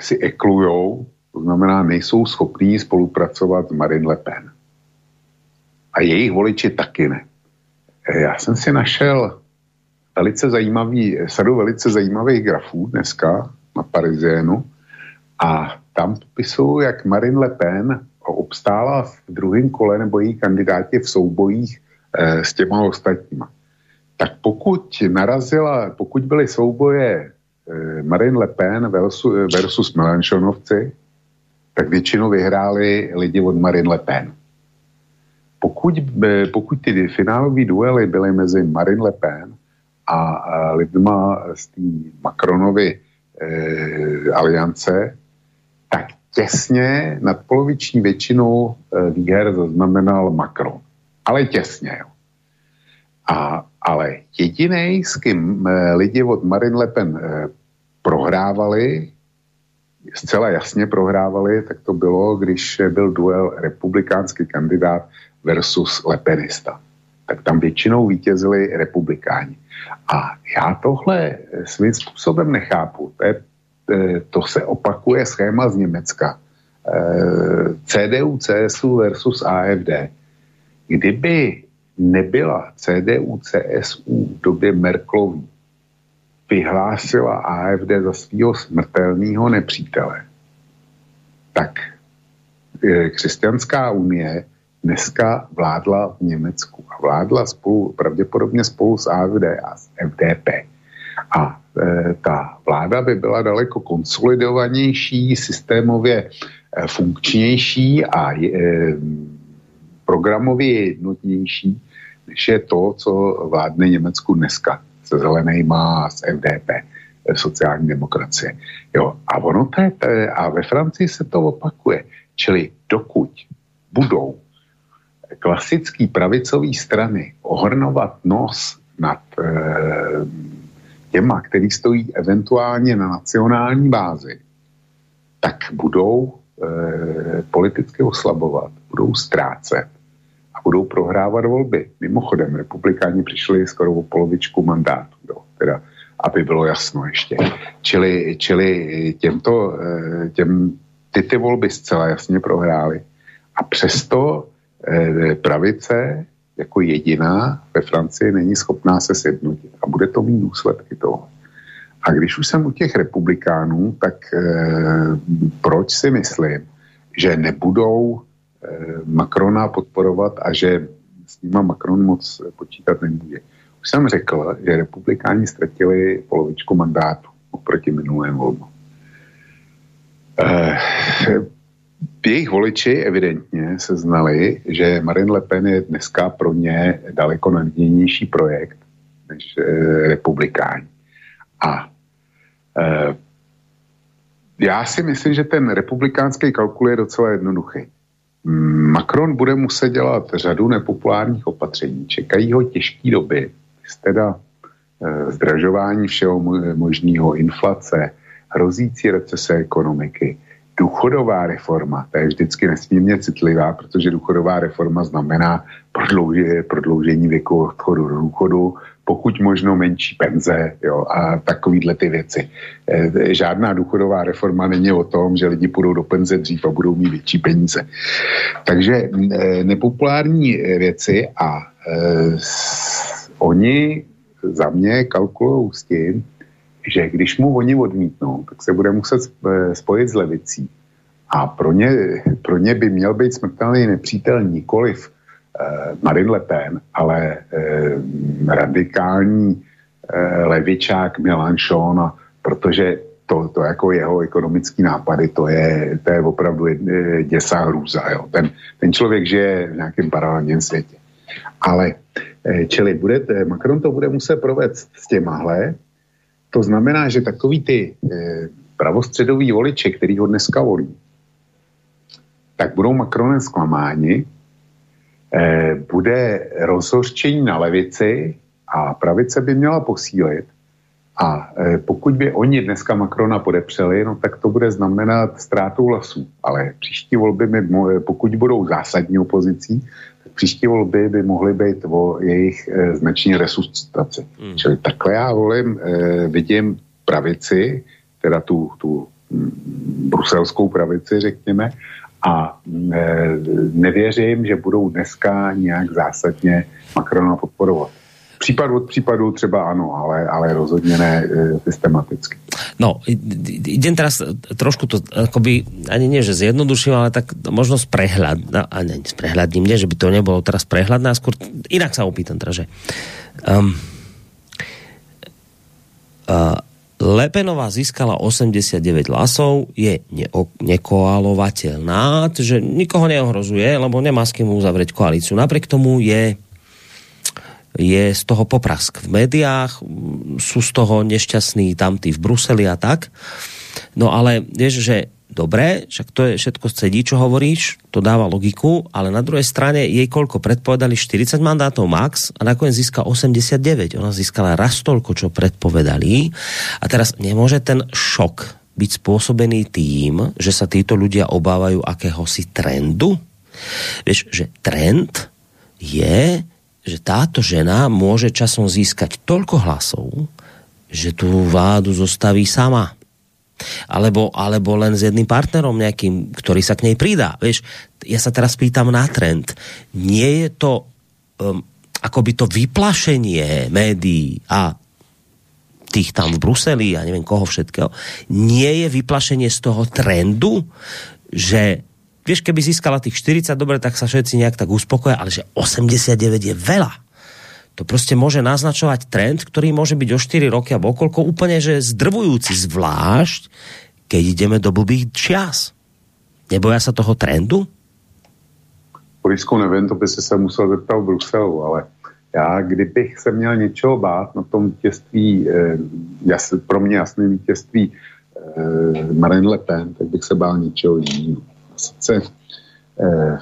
si eklujou, to znamená, nejsou schopní spolupracovat s Marine Le Pen. A jejich voliči taky ne. Já jsem si našel velice zajímavý, sadu velice zajímavých grafů dneska na Parizienu a tam popisují, jak Marine Le Pen obstála v druhém kole nebo její kandidáti v soubojích eh, s těma ostatníma. Tak pokud narazila, pokud byly souboje eh, Marine Le Pen versus, versus Melanchonovci, tak většinou vyhráli lidi od Marine Le Pen. Pokud, pokud ty finálové duely byly mezi Marine Le Pen a lidma z té Macronovy e, aliance, tak těsně nadpoloviční většinu e, výher zaznamenal Macron. Ale těsně, jo. A, ale jediný, s kým e, lidi od Marine Le Pen e, prohrávali, zcela jasně prohrávali, tak to bylo, když byl duel republikánský kandidát versus Lepenista. Tak tam většinou vítězili republikáni. A já tohle svým způsobem nechápu. To, je, e, to se opakuje schéma z Německa. E, CDU, CSU versus AFD. Kdyby nebyla CDU, CSU v době Merklový, vyhlásila AFD za svého smrtelného nepřítele, tak křesťanská unie dneska vládla v Německu a vládla spolu, pravděpodobně spolu s AFD a s FDP. A e, ta vláda by byla daleko konsolidovanější, systémově e, funkčnější a e, programově jednotnější, než je to, co vládne Německu dneska se zelenýma a s FDP e, sociální demokracie. Jo, a ono to je, a ve Francii se to opakuje. Čili dokud budou klasický pravicový strany ohrnovat nos nad e, těma, který stojí eventuálně na nacionální bázi, tak budou e, politicky oslabovat, budou ztrácet a budou prohrávat volby. Mimochodem, republikáni přišli skoro o polovičku mandátu, jo, teda, aby bylo jasno ještě. Čili, čili těmto, e, těm, ty ty volby zcela jasně prohráli. A přesto Eh, pravice jako jediná ve Francii není schopná se sjednotit. A bude to mít důsledky toho. A když už jsem u těch republikánů, tak e, proč si myslím, že nebudou e, Macrona podporovat a že s nima Macron moc počítat nemůže. Už jsem řekl, že republikáni ztratili polovičku mandátu oproti minulému volbu. E, jejich voliči evidentně se znali, že Marine Le Pen je dneska pro ně daleko nadějnější projekt než e, republikáni. A e, já si myslím, že ten republikánský kalkul je docela jednoduchý. Macron bude muset dělat řadu nepopulárních opatření. Čekají ho těžké doby, teda e, zdražování všeho možného, inflace, hrozící recese ekonomiky, důchodová reforma, ta je vždycky nesmírně citlivá, protože důchodová reforma znamená prodloužení, prodloužení věku odchodu do důchodu, pokud možno menší penze jo, a takovýhle ty věci. E, žádná důchodová reforma není o tom, že lidi půjdou do penze dřív a budou mít větší peníze. Takže e, nepopulární věci a e, oni za mě kalkulují s tím, že když mu oni odmítnou, tak se bude muset spojit s levicí. A pro ně, pro ně by měl být smrtelný nepřítel nikoliv eh, Marine Le Pen, ale eh, radikální eh, levičák Mélenchon, protože to, to jako jeho ekonomický nápady, to je, to je opravdu eh, děsá hrůza. Jo. Ten, ten člověk žije v nějakém paralelním světě. Ale eh, čili bude, Macron to bude muset provést s těmahle, to znamená, že takový ty eh, pravostředový voliče, který ho dneska volí, tak budou Macronem zklamáni, eh, bude rozhořčení na levici a pravice by měla posílit. A eh, pokud by oni dneska Macrona podepřeli, no tak to bude znamenat ztrátu hlasů. Ale příští volby, by, pokud budou zásadní opozicí, tak příští volby by mohly být o jejich eh, znační resuscitaci. Hmm. Čili takhle já volím, eh, vidím pravici, teda tu, tu bruselskou pravici, řekněme, a e, nevěřím, že budou dneska nějak zásadně Macrona podporovat. Případ od případu třeba ano, ale, ale rozhodně ne e, systematicky. No, idem teraz trošku to akoby, ani nie, že zjednoduším, ale tak možno sprehľad, a ne, sprehľadním, nie, že by to nebolo teraz prehľadné, a skôr inak sa opýtam teda, že um, uh, Lepenová získala 89 hlasov, je ne- nekoalovateľná, že nikoho neohrozuje, lebo nemá s kým uzavrieť koalíciu. Napriek tomu je je z toho poprask v médiách, sú z toho nešťastní tamtí v Bruseli a tak. No ale vieš, že Dobré, však to je všetko sedí, čo hovoríš, to dáva logiku, ale na druhej strane jej koľko predpovedali 40 mandátov max a nakoniec získa 89. Ona získala raz toľko, čo predpovedali. A teraz nemôže ten šok byť spôsobený tým, že sa títo ľudia obávajú akéhosi trendu? Vieš, že trend je, že táto žena môže časom získať toľko hlasov, že tú vládu zostaví sama alebo, alebo len s jedným partnerom nejakým, ktorý sa k nej pridá. Vieš, ja sa teraz pýtam na trend. Nie je to um, akoby to vyplašenie médií a tých tam v Bruseli a neviem koho všetkého, nie je vyplašenie z toho trendu, že vieš, keby získala tých 40, dobre, tak sa všetci nejak tak uspokoja, ale že 89 je veľa to prostě může naznačovat trend, který může být o 4 roky a okolko úplně že zdrvujúci, zvlášť, keď ideme do blbých čas. Neboja se toho trendu? Polísku nevím, to by si se musel zeptat v Bruselu, ale já, kdybych se měl něčeho bát na tom vítězství, eh, jas, pro mě jasné vítězství eh, Marine Le Pen, tak bych se bál něčeho jiného. Sice eh,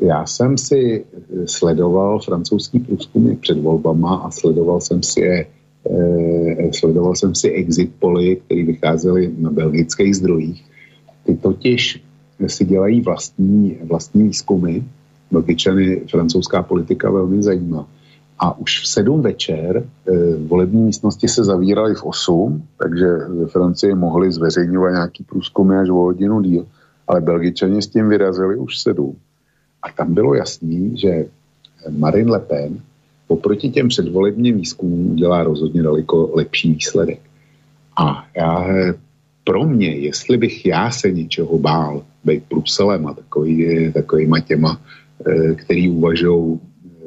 já jsem si eh, sledoval francouzský průzkumy před volbama a sledoval jsem si je, eh, sledoval jsem si exit poly, které vycházely na belgických zdrojích. Ty totiž si dělají vlastní, vlastní výzkumy. Belgičany francouzská politika velmi zajímá. A už v sedm večer eh, volební místnosti se zavíraly v osm, takže ve Francii mohli zveřejňovat nějaký průzkumy až o hodinu díl, ale Belgičani s tím vyrazili už sedm. A tam bylo jasný, že Marine Le Pen oproti těm předvolebním výzkumům dělá rozhodně daleko lepší výsledek. A já, pro mě, jestli bych já se něčeho bál, být Bruselem a takový, takovýma těma, eh, který uvažují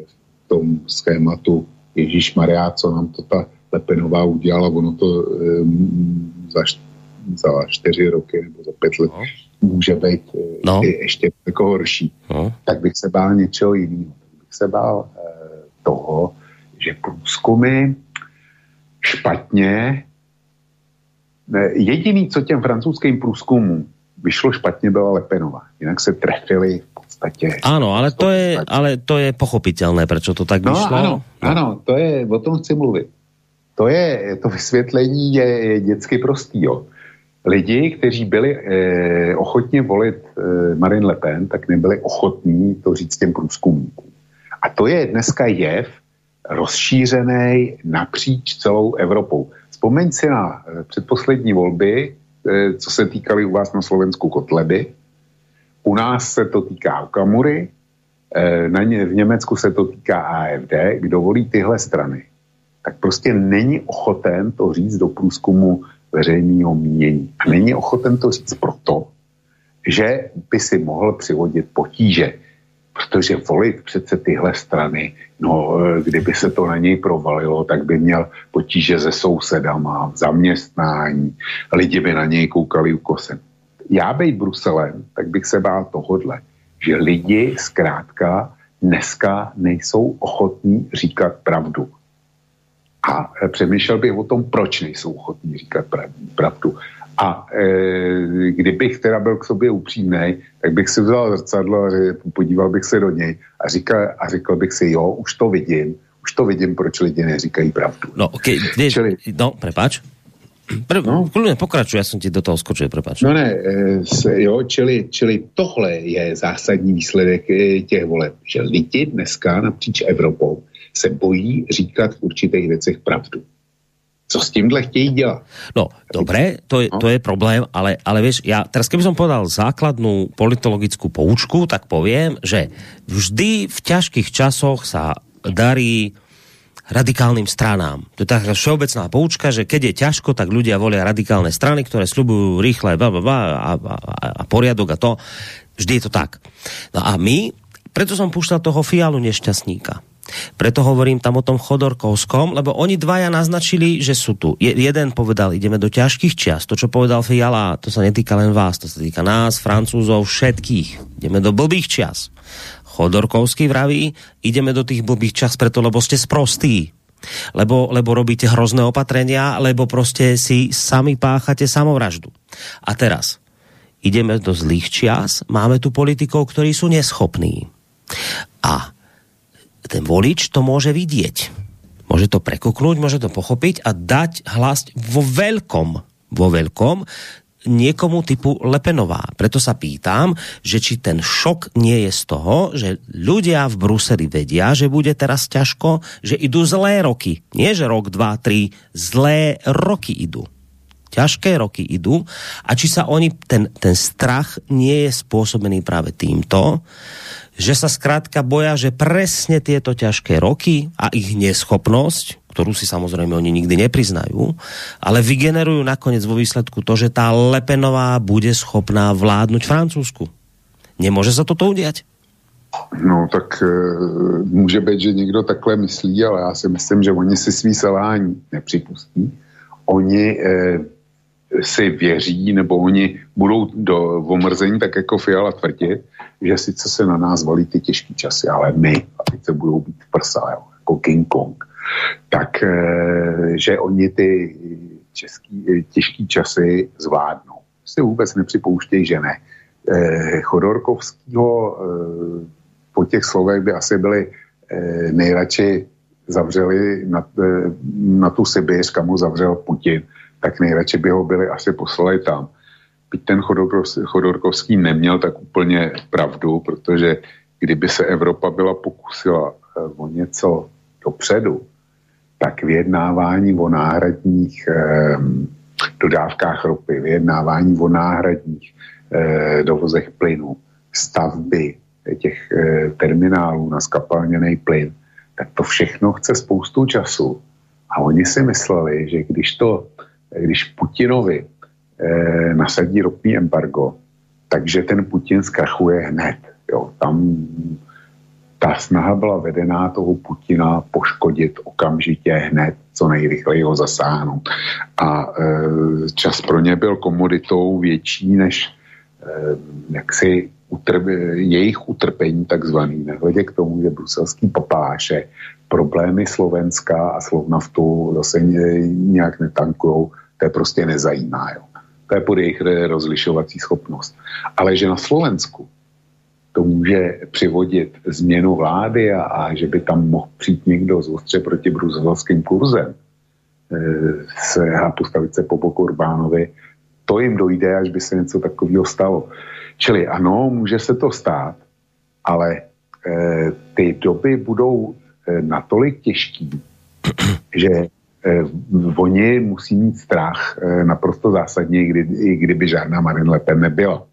v tom schématu Ježíš Maria, co nám to ta Lepenová udělala, ono to um, za, za čtyři roky nebo za pět let no může být eh, no. ještě jako horší, no. tak bych se bál něčeho jiného. Tak bych se bál eh, toho, že průzkumy špatně jediný, co těm francouzským průzkumům vyšlo špatně, byla Lepenová. Jinak se trefili v podstatě. Ano, ale to je, ale to je pochopitelné, proč to tak no, vyšlo. No, ano, ano, to je, o tom chci mluvit. To je, to vysvětlení je, je dětsky prostý, jo. Lidi, kteří byli eh, ochotně volit eh, Marine Le Pen, tak nebyli ochotní to říct těm průzkumníkům. A to je dneska jev rozšířený napříč celou Evropou. Vzpomeň si na eh, předposlední volby, eh, co se týkaly u vás na Slovensku Kotleby. U nás se to týká Okamury, eh, na ně, v Německu se to týká AFD. Kdo volí tyhle strany, tak prostě není ochoten to říct do průzkumu veřejného mínění. A není ochoten to říct proto, že by si mohl přivodit potíže. Protože volit přece tyhle strany, no kdyby se to na něj provalilo, tak by měl potíže se sousedama, v zaměstnání, lidi by na něj koukali ukosem. Já být Bruselem, tak bych se bál tohodle, že lidi zkrátka dneska nejsou ochotní říkat pravdu. A e, přemýšlel bych o tom, proč nejsou ochotní říkat pravdu. A e, kdybych teda byl k sobě upřímný, tak bych si vzal zrcadlo a podíval bych se do něj a, říkal, a řekl bych si, jo, už to vidím, už to vidím, proč lidi neříkají pravdu. No, okay, Vieš, Čili, no, prepáč. Pre, no. pokračuj, já jsem ti do toho skočil, prepáč. No ne, e, jo, čili, čili tohle je zásadní výsledek e, těch voleb, že lidi dneska napříč Evropou se bojí říkat v určitých věcech pravdu. Co s tímhle chtějí dělat? No, dobré, to je, no. to je problém, ale, ale vieš, ja teraz keby som povedal základnú politologickú poučku, tak poviem, že vždy v ťažkých časoch sa darí radikálnym stranám. To je taká všeobecná poučka, že keď je ťažko, tak ľudia volia radikálne strany, ktoré slubujú rýchle bla, bla, bla, a, a, a poriadok a to. Vždy je to tak. No a my, preto som púšťal toho fialu nešťastníka preto hovorím tam o tom Chodorkovskom, lebo oni dvaja naznačili, že sú tu. Je, jeden povedal, ideme do ťažkých čias. To, čo povedal Fiala, to sa netýka len vás, to sa týka nás, Francúzov, všetkých. Ideme do blbých čias. Chodorkovský vraví, ideme do tých blbých čas preto, lebo ste sprostí. Lebo, lebo robíte hrozné opatrenia, lebo prostě si sami páchate samovraždu. A teraz, ideme do zlých čias, máme tu politikov, ktorí sú neschopní. A ten volič to môže vidieť. Môže to prekuknúť, môže to pochopiť a dať hlas vo veľkom, vo veľkom niekomu typu Lepenová. Preto sa pýtam, že či ten šok nie je z toho, že ľudia v Bruseli vedia, že bude teraz ťažko, že idú zlé roky. Nie, že rok, dva, tri, zlé roky idú. Ťažké roky idú. A či sa oni, ten, ten strach nie je spôsobený práve týmto, že sa zkrátka boja, že presne tieto ťažké roky a ich neschopnosť, ktorú si samozrejme oni nikdy nepriznajú, ale vygenerujú nakoniec vo výsledku to, že tá Lepenová bude schopná vládnuť Francúzsku. Nemôže sa toto udiať? No tak e, může být, že někdo takhle myslí, ale já si myslím, že oni si svý selhání nepřipustí. Oni e, si věří, nebo oni budou do omrzení, tak jako Fiala tvrdit, že sice se na nás valí ty těžké časy, ale my, a teď se budou být prsa, jo, jako King Kong, tak eh, že oni ty český, těžké časy zvládnou. Si vůbec nepřipouštějí, že ne. Eh, Chodorkovskýho eh, po těch slovech by asi byli nejradši zavřeli na, na tu Sibiř, kam ho zavřel Putin, tak nejradši by ho byli asi poslali tam byť ten Chodorkovský neměl tak úplně pravdu, protože kdyby se Evropa byla pokusila eh, o něco dopředu, tak vyjednávání o náhradních eh, dodávkách ropy, vyjednávání o náhradních eh, dovozech plynu, stavby těch eh, terminálů na skapalněný plyn, tak to všechno chce spoustu času. A oni si mysleli, že když to, když Putinovi eh, nasadí ropný embargo, takže ten Putin zkrachuje hned. Jo. Tam ta snaha byla vedená toho Putina poškodit okamžitě hned, co nejrychleji ho zasáhnout. A e, čas pro ně byl komoditou větší než e, jaksi utrp, jejich utrpení takzvaný, nehledě k tomu, že bruselský papáše problémy Slovenska a Slovnaftu zase nějak netankujou, To je prostě nezajímá. Jo. To je pod jejich rozlišovací schopnost. Ale že na Slovensku to může přivodit změnu vlády a, a že by tam mohl přijít někdo z ostře proti bruselským kurzem e, se, a postavit se po boku Urbánovi, to jim dojde, až by se něco takového stalo. Čili ano, může se to stát, ale e, ty doby budou e, natolik těžký, že oni musí mít strach e, naprosto zásadně, kdy, i kdyby žádná Marine Le Pen nebyla.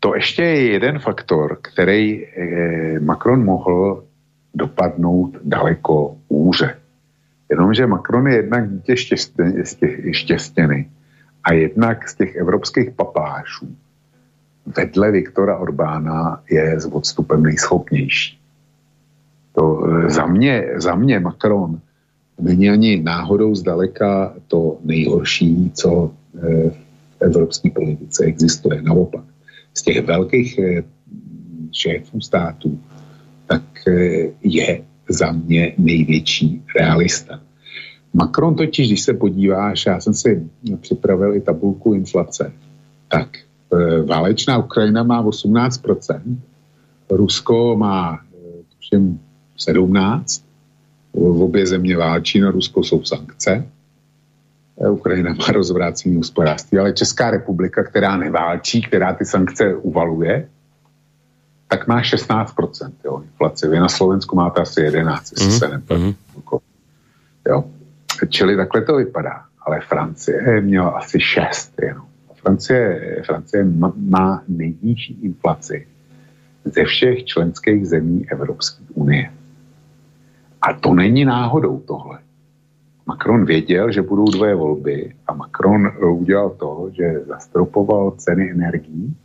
To ještě je jeden faktor, který e, Macron mohl dopadnout daleko úře. Jenomže Macron je jednak dítě štěstěny a jednak z těch evropských papášů vedle Viktora Orbána je s odstupem nejschopnější. To, za, mě, za mě Macron není ani náhodou zdaleka to nejhorší, co e, v evropské politice existuje. Naopak, z těch velkých e, šéfů států, tak je za mě největší realista. Macron totiž, když se podíváš, já jsem si připravil i tabulku inflace, tak válečná Ukrajina má 18%, Rusko má tuším 17%, v obě země válčí, na Rusko jsou sankce, e, Ukrajina má rozvrácení hospodářství, ale Česká republika, která neválčí, která ty sankce uvaluje, tak má 16% jo, inflace. Vy na Slovensku máte asi 11, jestli mm-hmm. se nepletu. Mm-hmm. Jo. Čili takhle to vypadá. Ale Francie měla asi 6 jenom. Francie, Francie má nejnižší inflaci ze všech členských zemí Evropské unie. A to není náhodou tohle. Macron věděl, že budou dvě volby a Macron udělal to, že zastropoval ceny energií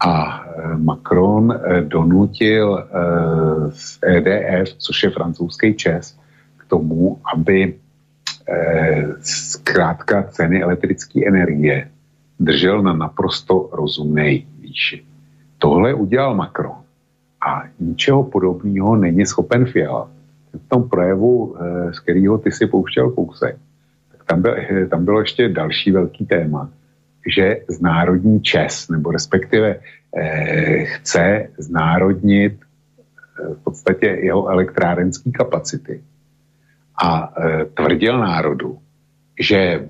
a eh, Macron eh, donutil z eh, EDF, což je francouzský čes, k tomu, aby zkrátka ceny elektrické energie držel na naprosto rozumné výši. Tohle udělal Macron a ničeho podobného není schopen Fiala. V tom projevu, z kterého ty si pouštěl kousek, tak tam, byl, tam bylo ještě další velký téma, že znárodní Čes, nebo respektive eh, chce znárodnit eh, v podstatě jeho elektrárenské kapacity. A eh, tvrdil národu, že eh,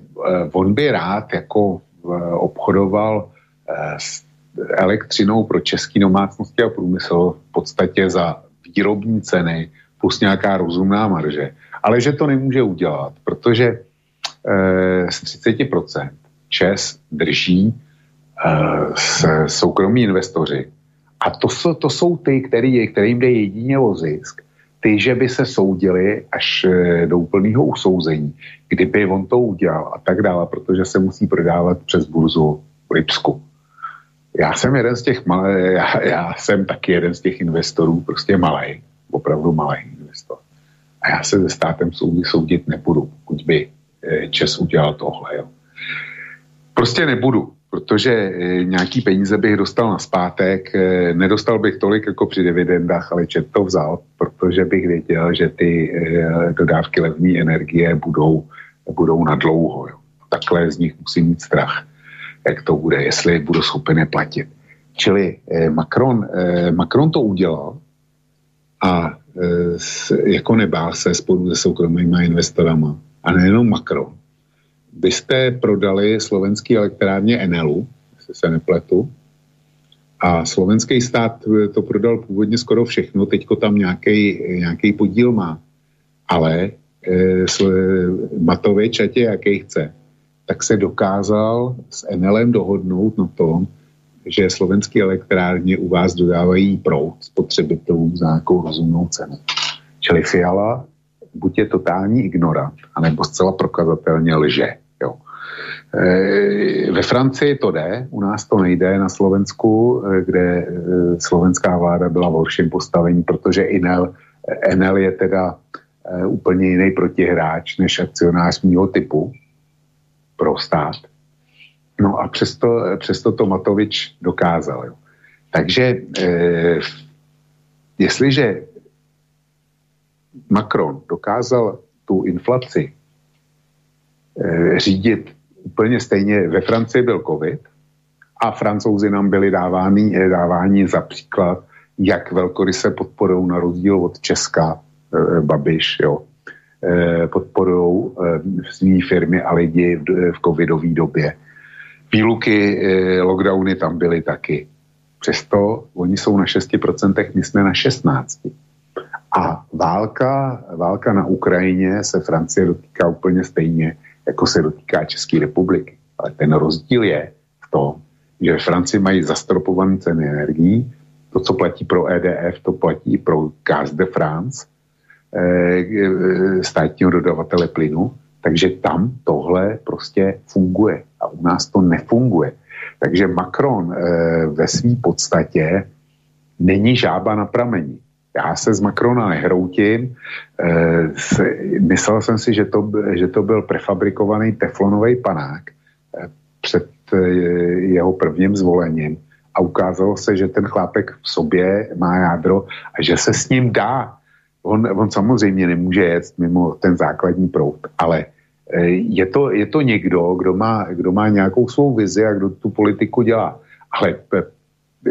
on by rád jako eh, obchodoval eh, s elektřinou pro české domácnosti a průmysl v podstatě za výrobní ceny plus nějaká rozumná marže. Ale že to nemůže udělat, protože eh, z 30% ČES drží uh, soukromí investoři. A to jsou, to jsou ty, který, kterým jde jedině o zisk. Ty, že by se soudili až eh, do úplného usouzení, kdyby on to udělal a tak dále, protože se musí prodávat přes burzu v Lipsku. Já jsem jeden z těch malé, já, já jsem taky jeden z těch investorů, prostě malý, opravdu malý investor. A já se se státem soudit nebudu, pokud by eh, Čes udělal tohle. Jo. Prostě nebudu, protože eh, nějaký peníze bych dostal na zpátek, eh, nedostal bych tolik jako při dividendách, ale čet to vzal, protože bych věděl, že ty dodávky levné energie budou, budou na dlouho. Takhle z nich musím mít strach, jak to bude, jestli budu schopen platit. Čili Macron, Macron to udělal a jako nebál se spolu se soukromými investorama. A nejenom Macron, byste prodali slovenský elektrárně Enelu, jestli se nepletu, a slovenský stát to prodal původně skoro všechno, teďko tam nějaký podíl má. Ale e, Matovič, ať je jaký chce, tak se dokázal s Enelem dohodnout na tom, že slovenské elektrárně u vás dodávají prout spotřebitelům za nějakou rozumnou cenu. Čili Fiala buď je totální ignorant, anebo zcela prokazatelně lže. Jo. E, ve Francii to jde, u nás to nejde, na Slovensku, e, kde e, slovenská vláda byla v horším postavení, protože Enel, Enel je teda úplně jiný protihráč než akcionář mýho typu pro stát. No a přesto, přesto to Matovič dokázal. Jo. Takže eh, jestliže Macron dokázal tu inflaci řídit úplně stejně. Ve Francii byl covid a francouzi nám byli dáváni, dáváni za příklad, jak velkoryse podporují na rozdíl od Česka, Babiš, jo, podporují své firmy a lidi v covidové době. Výluky, lockdowny tam byly taky. Přesto oni jsou na 6%, my jsme na 16%. A válka, válka na Ukrajině se Francie dotýká úplně stejně, jako se dotýká České republiky. Ale ten rozdíl je v tom, že ve Francii mají zastropované ceny energií, to, co platí pro EDF, to platí i pro Gaz de France, eh, státního dodavatele plynu, takže tam tohle prostě funguje a u nás to nefunguje. Takže Macron e, ve své podstatě není žába na pramení. Já se z Macrona nehroutím. E, myslel jsem si, že to, že to byl prefabrikovaný teflonový panák e, před e, jeho prvním zvolením a ukázalo se, že ten chlápek v sobě má jádro a že se s ním dá. On, on samozřejmě nemůže jet mimo ten základní proud, ale je to, je to někdo, kdo má, kdo má nějakou svou vizi a kdo tu politiku dělá. Ale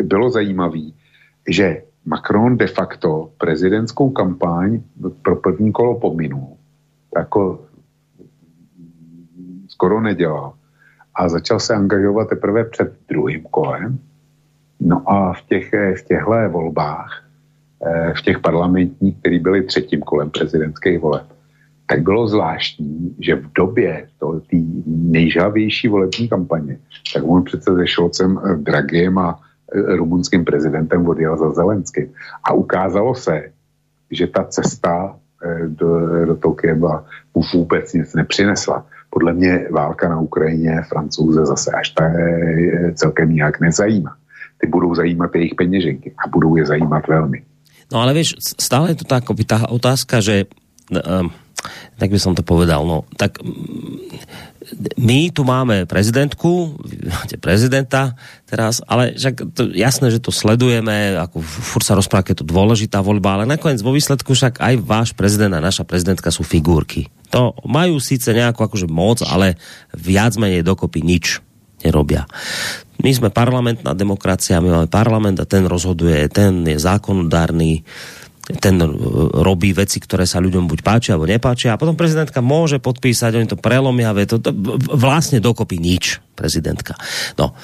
bylo zajímavé, že Macron de facto prezidentskou kampaň pro první kolo pominul. Jako skoro nedělal. A začal se angažovat teprve před druhým kolem. No a v, těch, v těchto volbách, eh, v těch parlamentních, které byly třetím kolem prezidentských voleb, tak bylo zvláštní, že v době té nejžavější volební kampaně, tak on přece se Šolcem eh, Dragiem a eh, rumunským prezidentem odjel za Zelenským. A ukázalo se, že ta cesta eh, do, do toho Kieva mu vůbec nic nepřinesla. Podle mě válka na Ukrajině Francouze zase až tak celkem nějak nezajímá. Ty budou zajímat jejich peněženky a budou je zajímat velmi. No ale víš, stále je to tak, ta otázka, že tak by som to povedal, no, tak my tu máme prezidentku, máte prezidenta teraz, ale však to, jasné, že to sledujeme, ako furt sa rozpráva, je to dôležitá voľba, ale nakoniec vo výsledku však aj váš prezident a naša prezidentka sú figurky. To majú síce nejakú akože moc, ale viac menej dokopy nič nerobia. My sme parlamentná demokracia, my máme parlament a ten rozhoduje, ten je zákonodárny, ten e, robí veci, ktoré sa ľuďom buď páčia alebo nepáčia a potom prezidentka môže podpísať, oni to prelomia, to, to vlastne dokopy nič prezidentka. No,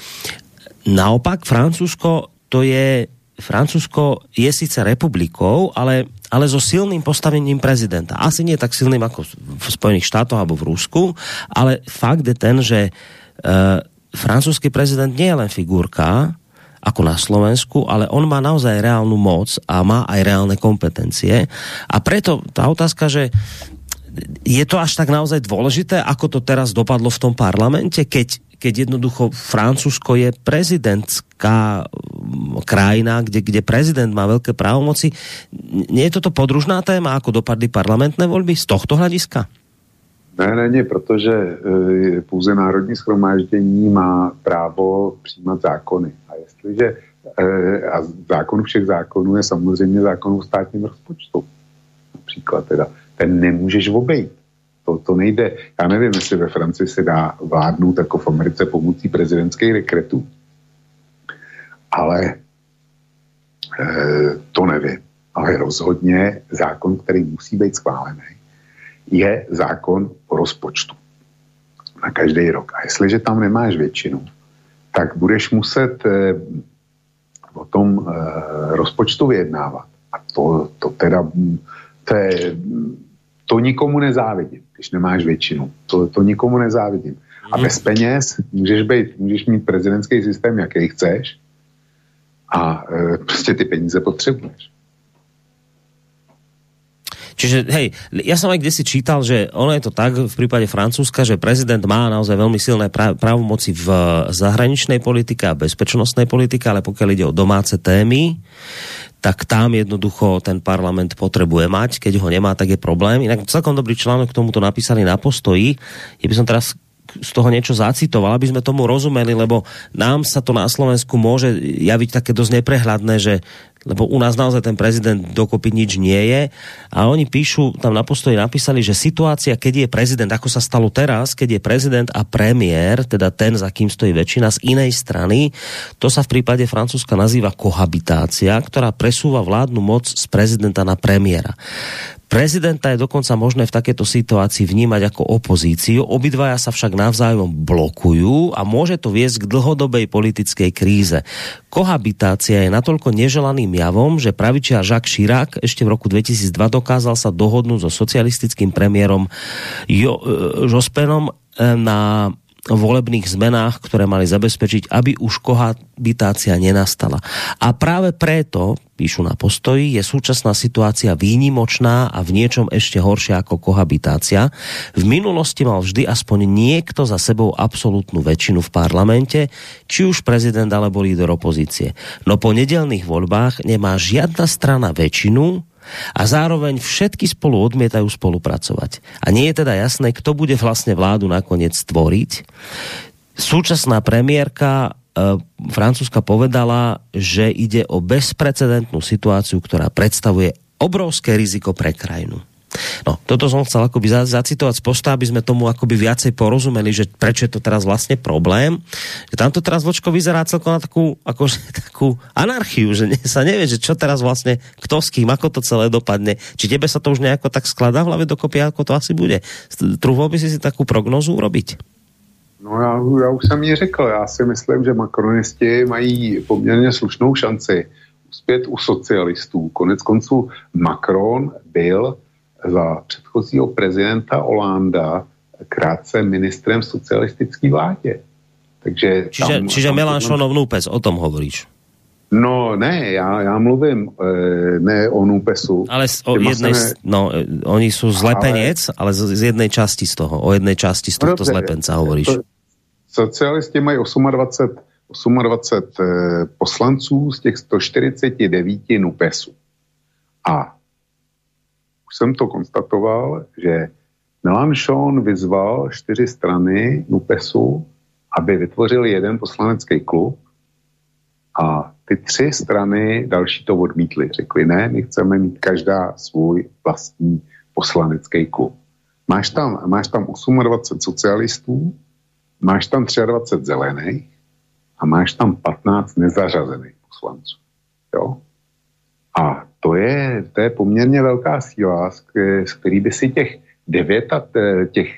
naopak Francúzsko to je Francúzsko je síce republikou, ale, ale so silným postavením prezidenta. Asi nie tak silným ako v Spojených štátoch alebo v Rusku, ale fakt je ten, že uh, francúzsky prezident nie je len figurka, ako na Slovensku, ale on má naozaj reálnu moc a má aj reálne kompetencie. A preto tá otázka, že je to až tak naozaj dôležité, ako to teraz dopadlo v tom parlamente, keď, keď jednoducho Francúzsko je prezidentská mm, krajina, kde, kde prezident má veľké právomoci. Nie je toto podružná téma, ako dopadly parlamentné voľby z tohto hľadiska? Ne, není, protože e, pouze Národní schromáždění má právo přijímat zákony. A jestliže e, a zákon všech zákonů je samozřejmě zákon o státním rozpočtu. Například teda. Ten nemůžeš obejít. To, to nejde. Já nevím, jestli ve Francii se dá vládnout jako v Americe pomocí prezidentských rekretů. Ale e, to nevím. Ale rozhodně zákon, který musí být schválený, je zákon o rozpočtu na každý rok. A jestliže tam nemáš většinu, tak budeš muset eh, o tom eh, rozpočtu vyjednávat. A to, to teda, to, je, to nikomu nezávidím, když nemáš většinu. To, to nikomu nezávidím. A bez peněz můžeš, být, můžeš mít prezidentský systém, jaký chceš, a e, prostě ty peníze potřebuješ. Čiže hej, ja som aj kde si čítal, že ono je to tak v prípade Francúzska, že prezident má naozaj veľmi silné právomoci v zahraničnej politike a bezpečnostnej politike, ale pokiaľ ide o domáce témy, tak tam jednoducho ten parlament potrebuje mať, keď ho nemá, tak je problém. Inak celkom dobrý článok k tomuto napísali na postoji. Ja by som teraz z toho niečo zacitoval, aby sme tomu rozumeli, lebo nám sa to na Slovensku môže javiť také dosť neprehľadné, že lebo u nás naozaj ten prezident dokopy nič nie je. A oni píšu, tam na postoji napísali, že situácia, keď je prezident, ako sa stalo teraz, keď je prezident a premiér, teda ten, za kým stojí väčšina z inej strany, to sa v prípade Francúzska nazýva kohabitácia, ktorá presúva vládnu moc z prezidenta na premiéra. Prezidenta je dokonca možné v takéto situácii vnímať ako opozíciu, obidvaja sa však navzájom blokujú a môže to viesť k dlhodobej politickej kríze. Kohabitácia je natoľko neželaným javom, že pravičia Jacques Chirac ešte v roku 2002 dokázal sa dohodnúť so socialistickým premiérom jo, e, Jospenom e, na volebných zmenách, ktoré mali zabezpečiť, aby už kohabitácia nenastala. A práve preto, píšu na postoji, je súčasná situácia výnimočná a v niečom ešte horšia ako kohabitácia. V minulosti mal vždy aspoň niekto za sebou absolútnu väčšinu v parlamente, či už prezident alebo líder opozície. No po nedelných voľbách nemá žiadna strana väčšinu, a zároveň všetky spolu odmietajú spolupracovať. A nie je teda jasné, kto bude vlastne vládu nakoniec tvoriť. Súčasná premiérka e, Francúzska povedala, že ide o bezprecedentnú situáciu, ktorá predstavuje obrovské riziko pre krajinu. No, toto som chcel akoby zacitovať z posta, aby sme tomu akoby viacej porozumeli, že prečo je to teraz vlastne problém. Že tamto teraz vočko vyzerá celkom na takú, akože, takú anarchiu, že ne, sa nevie, že čo teraz vlastne, kto s kým, ako to celé dopadne. Či tebe sa to už nejako tak skladá v hlave dokopy, ako to asi bude. Trúval by si si takú prognozu urobiť? No já, já už jsem ji řekl, já si myslím, že makronisti mají poměrně slušnou šanci uspět u socialistů. Konec konců Macron byl za předchozího prezidenta Olanda krátce ministrem socialistické vládě. Takže čiže, tam, čiže tam, Melanchonov Nupes, o tom hovoríš? No ne, já, já mluvím e, ne o Nupesu. Ale z, o jednej, se... no, e, oni jsou zlepenec, ale, ale z, z jednej časti z toho, o jednej časti z tohto no, zlepenca hovoríš. To, socialisti mají 28, 28 e, poslanců z těch 149 Nupesů. A už jsem to konstatoval, že Melanchon vyzval čtyři strany NUPESu, aby vytvořili jeden poslanecký klub a ty tři strany další to odmítly. Řekli, ne, my chceme mít každá svůj vlastní poslanecký klub. Máš tam, máš tam 28 socialistů, máš tam 23 zelených a máš tam 15 nezařazených poslanců. Jo? A to je, to je poměrně velká síla, z který by si těch 9 a těch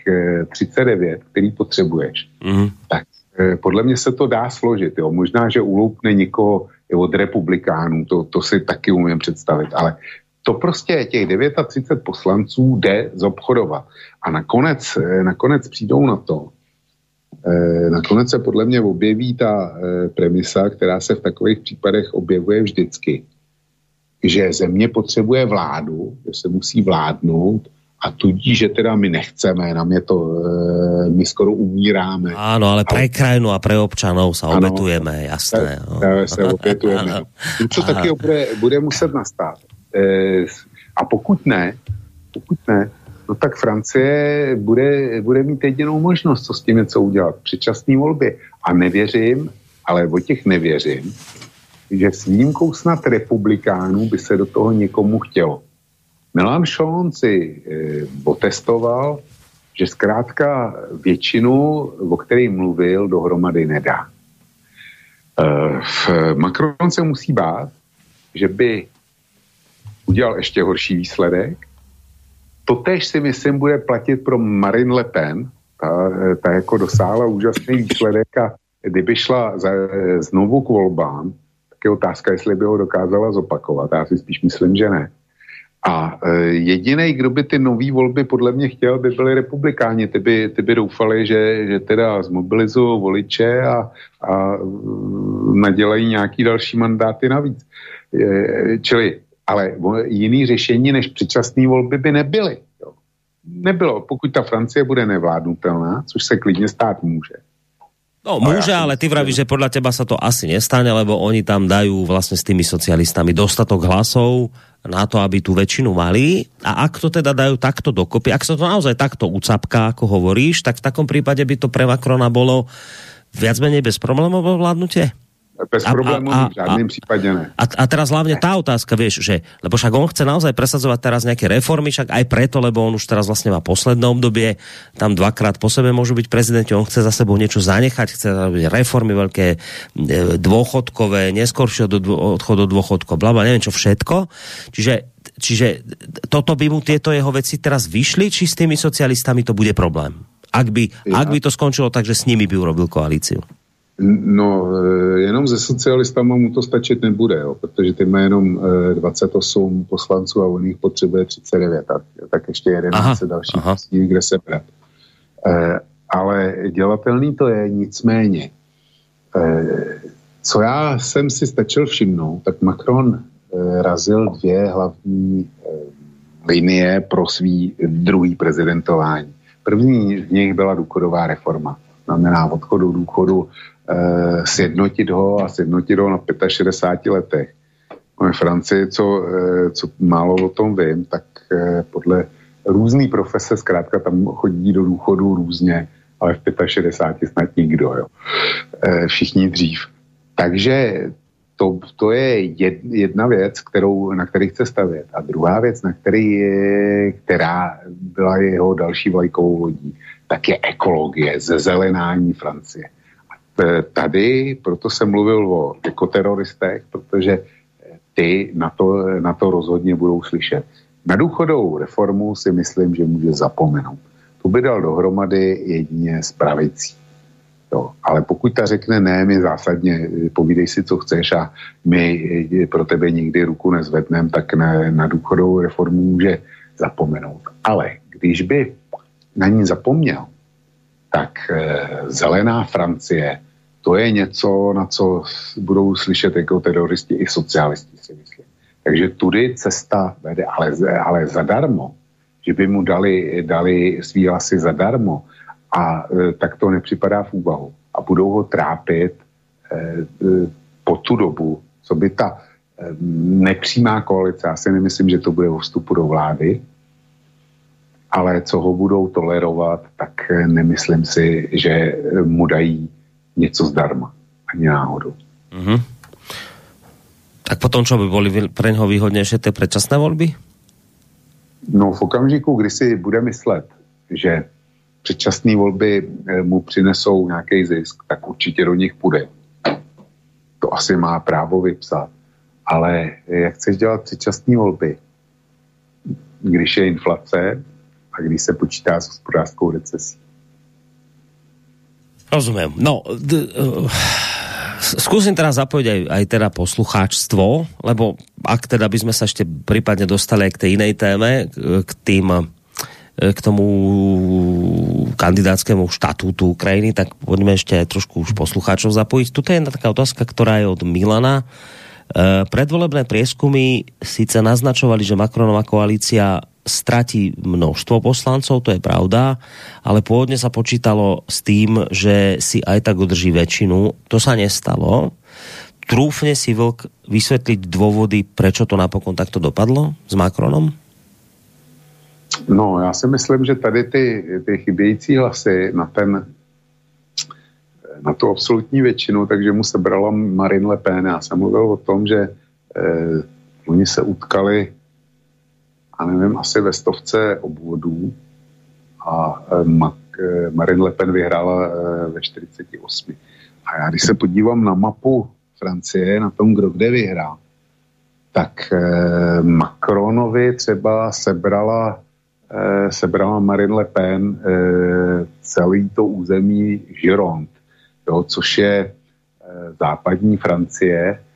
39, eh, který potřebuješ, mm. tak eh, podle mě se to dá složit. Jo. Možná, že uloupne někoho od republikánů, to, to si taky umím představit, ale to prostě těch 39 poslanců jde zobchodovat. A nakonec, eh, nakonec přijdou na to, nakonec se podle mě objeví ta premisa, která se v takových případech objevuje vždycky, že země potřebuje vládu, že se musí vládnout a tudíž, že teda my nechceme, nám je to, e, my skoro umíráme. Áno, ale pre krajinu a pre občanov sa ano, obetujeme, jasné. No. Se, se obetujeme. Něco taky bude, bude muset nastat. E, a pokud ne, pokud ne, no tak Francie bude, bude mít jedinou možnost, co s tím něco udělat. Předčasné volby. A nevěřím, ale o těch nevěřím, že s výjimkou snad republikánů by se do toho někomu chtělo. Melanchon si e, otestoval, že zkrátka většinu, o které mluvil, dohromady nedá. E, Macron se musí bát, že by udělal ještě horší výsledek. Totež si myslím bude platit pro Marine Le Pen, ta, ta jako dosáhla úžasný výsledek a kdyby šla za, znovu k volbám, je otázka, jestli by ho dokázala zopakovat. Já si spíš myslím, že ne. A e, jediný, kdo by ty nové volby podle mě chtěl, by byli republikáni. Ty by, ty by doufali, že, že teda zmobilizují voliče a, a nadělají nějaký další mandáty navíc. E, čili, ale jiný řešení než předčasné volby by nebyly. Jo. Nebylo. Pokud ta Francie bude nevládnutelná, což se klidně stát může, No môže, ja ale ty vravíš, že podľa teba sa to asi nestane, lebo oni tam dajú vlastne s tými socialistami dostatok hlasov na to, aby tú väčšinu mali. A ak to teda dajú takto dokopy, ak sa to naozaj takto ucapká, ako hovoríš, tak v takom prípade by to pre Macrona bolo viac menej bez problémov vládnutie? Bez problémů a, a, v žádném případě ne. A, a teraz hlavně tá otázka, vieš, že, lebo však on chce naozaj presadzovať teraz nejaké reformy, však aj preto, lebo on už teraz vlastne má posledné obdobie, tam dvakrát po sebe môžu byť prezidenti, on chce za sebou niečo zanechať, chce robiť reformy veľké, e, dôchodkové, neskôršie od odchod do dôchodkov, blabla, neviem čo všetko. Čiže, čiže toto by mu tieto jeho veci teraz vyšli, či s tými socialistami to bude problém? Ak by, ja. ak by to skončilo tak, že s nimi by urobil koalíciu. No, eh, jenom ze socialistama mu to stačit nebude, jo, protože ty má jenom 28 eh, poslanců a on jich potřebuje 39, tak, tak ještě 11 dalších místí, kde se brát. E, ale dělatelný to je nicméně. E, co já jsem si stačil všimnout, tak Macron e, razil dvě hlavní e, linie pro svý druhý prezidentování. První z nich byla důchodová reforma. Znamená odchodu důchodu eh, sjednotit ho a sjednotit ho na 65 letech. V Francii, co, eh, co málo o tom vím, tak eh, podle různý profese zkrátka tam chodí do důchodu různě, ale v 65 snad nikdo, jo. Eh, všichni dřív. Takže to, to je jedna věc, kterou, na který chce stavět. A druhá věc, na který je, která byla jeho další vlajkovou lodí, tak je ekologie, zezelenání Francie. E, tady proto jsem mluvil o ekoteroristech, protože e, ty na to, na to rozhodně budou slyšet. Na důchodovou reformu si myslím, že může zapomenout. Tu by dal dohromady jedině spravicí. Jo, ale pokud ta řekne ne, my zásadně e, povídej si, co chceš a my pro tebe nikdy ruku nezvedneme, tak na, na důchodovou reformu může zapomenout. Ale když by na ní zapomněl, tak zelená Francie to je něco, na co budou slyšet jako teroristi i socialisti, si myslím. Takže tudy cesta vede, ale, ale zadarmo, že by mu dali, dali svý hlasy zadarmo a e, tak to nepřipadá v úvahu. A budou ho trápit e, e, po tu dobu, co by ta nepřímá koalice, já si nemyslím, že to bude o vstupu do vlády, ale co ho budou tolerovat, tak e, nemyslím si, že mu dají něco zdarma. Ani náhodou. Mm-hmm. Tak potom, čo by boli pre něho výhodnější ty předčasné volby? No v okamžiku, kdy si bude myslet, že předčasné volby eh, mu přinesou nějaký zisk, tak určitě do nich půjde. To asi má právo vypsat. Ale jak chceš dělat předčasné volby, když je inflace a když se počítá s hospodářskou recesí? Rozumiem. No, d- uh, skúsim teraz zapojiť aj, aj teda poslucháčstvo, lebo ak teda by sme sa ešte prípadne dostali aj k tej inej téme, k tým e, k tomu kandidátskému štatútu Ukrajiny, tak poďme ešte trošku už poslucháčov zapojiť. Tuto je jedna taká otázka, ktorá je od Milana. E, predvolebné prieskumy síce naznačovali, že Macronová koalícia stratí množstvo poslancov, to je pravda, ale pôvodne sa počítalo s tým, že si aj tak udrží väčšinu. To sa nestalo. Trúfne si Vlk vysvetliť dôvody, prečo to napokon takto dopadlo s Macronom? No, já si myslím, že tady ty, ty chybějící hlasy na ten na tu absolutní většinu, takže mu sebrala Marine Le Pen. Já jsem mluvil o tom, že eh, oni se utkali a nevím, asi ve stovce obvodů a e, Marine Le Pen vyhrála e, ve 48. A já když se podívám na mapu Francie, na tom, kdo kde vyhrál, tak Macronovi třeba sebrala, sebrala Marine Le Pen celý to území Gironde, jo, což je západní Francie, Eh,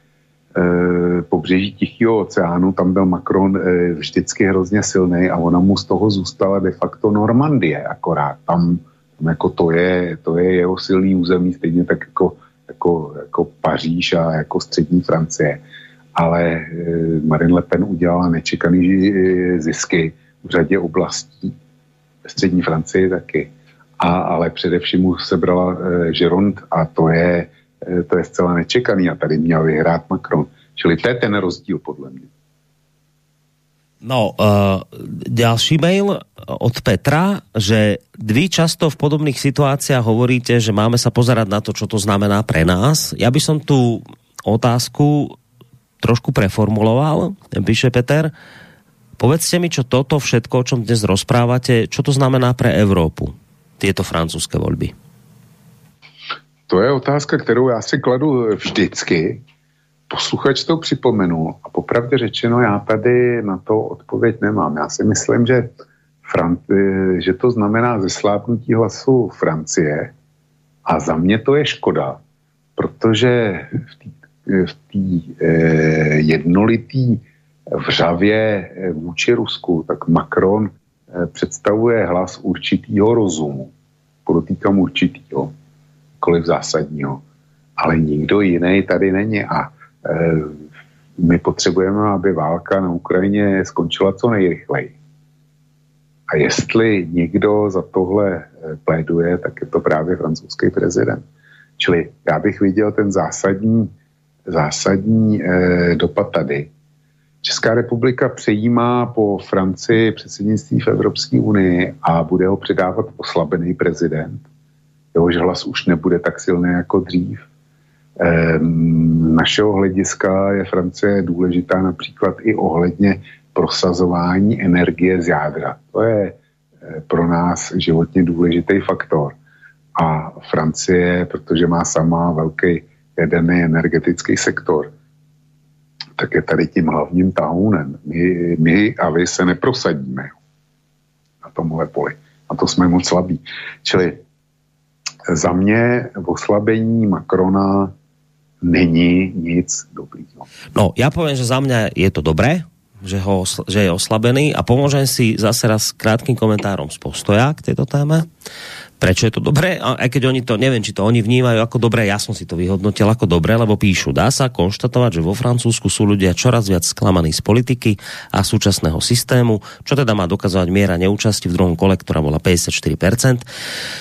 pobřeží Tichého oceánu, tam byl Macron eh, vždycky hrozně silný a ona mu z toho zůstala de facto Normandie akorát. Tam, tam jako to je, to je jeho silný území, stejně tak jako, jako, jako Paříž a jako střední Francie. Ale eh, Marine Le Pen udělala nečekaný zisky v řadě oblastí. Střední Francii taky. a, ale především mu sebrala Žerond a to je, to je zcela nečekaný a tady měl vyhrát Macron. Čili to je ten rozdíl podle mě. No, uh, ďalší mail od Petra, že vy často v podobných situáciách hovoríte, že máme sa pozerať na to, čo to znamená pre nás. Ja by som tu otázku trošku preformuloval, píše Peter. Povedzte mi, čo toto všetko, o čom dnes rozprávate, čo to znamená pre Evropu, tieto francúzské voľby? To je otázka, kterou já si kladu vždycky, posluchač to připomenul a popravdě řečeno, já tady na to odpověď nemám. Já si myslím, že, Fran- že to znamená zeslábnutí hlasu Francie a za mě to je škoda, protože v té eh, jednolitý vřavě vůči Rusku, tak Macron eh, představuje hlas určitýho rozumu. Podotýkám určitýho, kolik zásadního. Ale nikdo jiný tady není a Eh, my potřebujeme, aby válka na Ukrajině skončila co nejrychleji. A jestli někdo za tohle eh, pléduje, tak je to právě francouzský prezident. Čili já bych viděl ten zásadní, zásadní eh, dopad tady. Česká republika přejímá po Francii předsednictví v Evropské unii a bude ho předávat oslabený prezident. Jehož hlas už nebude tak silný jako dřív Ehm, našeho hlediska je Francie důležitá například i ohledně prosazování energie z jádra. To je eh, pro nás životně důležitý faktor. A Francie, protože má sama velký jaderný energetický sektor, tak je tady tím hlavním tahounem. My, my a vy se neprosadíme na tomhle poli. A to jsme moc slabí. Čili za mě oslabení Macrona není nic dobrýho. No, ja poviem, že za mňa je to dobré, že, ho, že je oslabený a pomôžem si zase raz krátkým komentárom z postoja k tejto téme prečo je to dobré, aj keď oni to, neviem, či to oni vnímajú ako dobré, ja som si to vyhodnotil ako dobré, lebo píšu, dá sa konštatovať, že vo Francúzsku sú ľudia čoraz viac sklamaní z politiky a súčasného systému, čo teda má dokazovať miera neúčasti v druhom kole, ktorá bola 54%.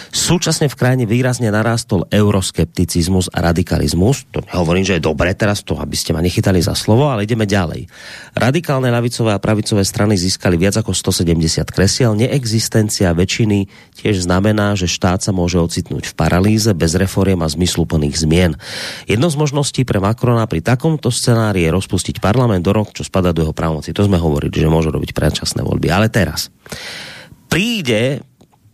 Súčasne v krajine výrazne narástol euroskepticizmus a radikalizmus. To nehovorím, že je dobré teraz to, aby ste ma nechytali za slovo, ale ideme ďalej. Radikálne lavicové a pravicové strany získali viac ako 170 kresiel. Neexistencia väčšiny tiež znamená, že štát sa môže ocitnúť v paralýze bez reforiem a zmysluplných zmien. Jednou z možností pre Macrona pri takomto scenári je rozpustiť parlament do rok, čo spada do jeho právomoci. To sme hovorili, že môže robiť predčasné voľby. Ale teraz príde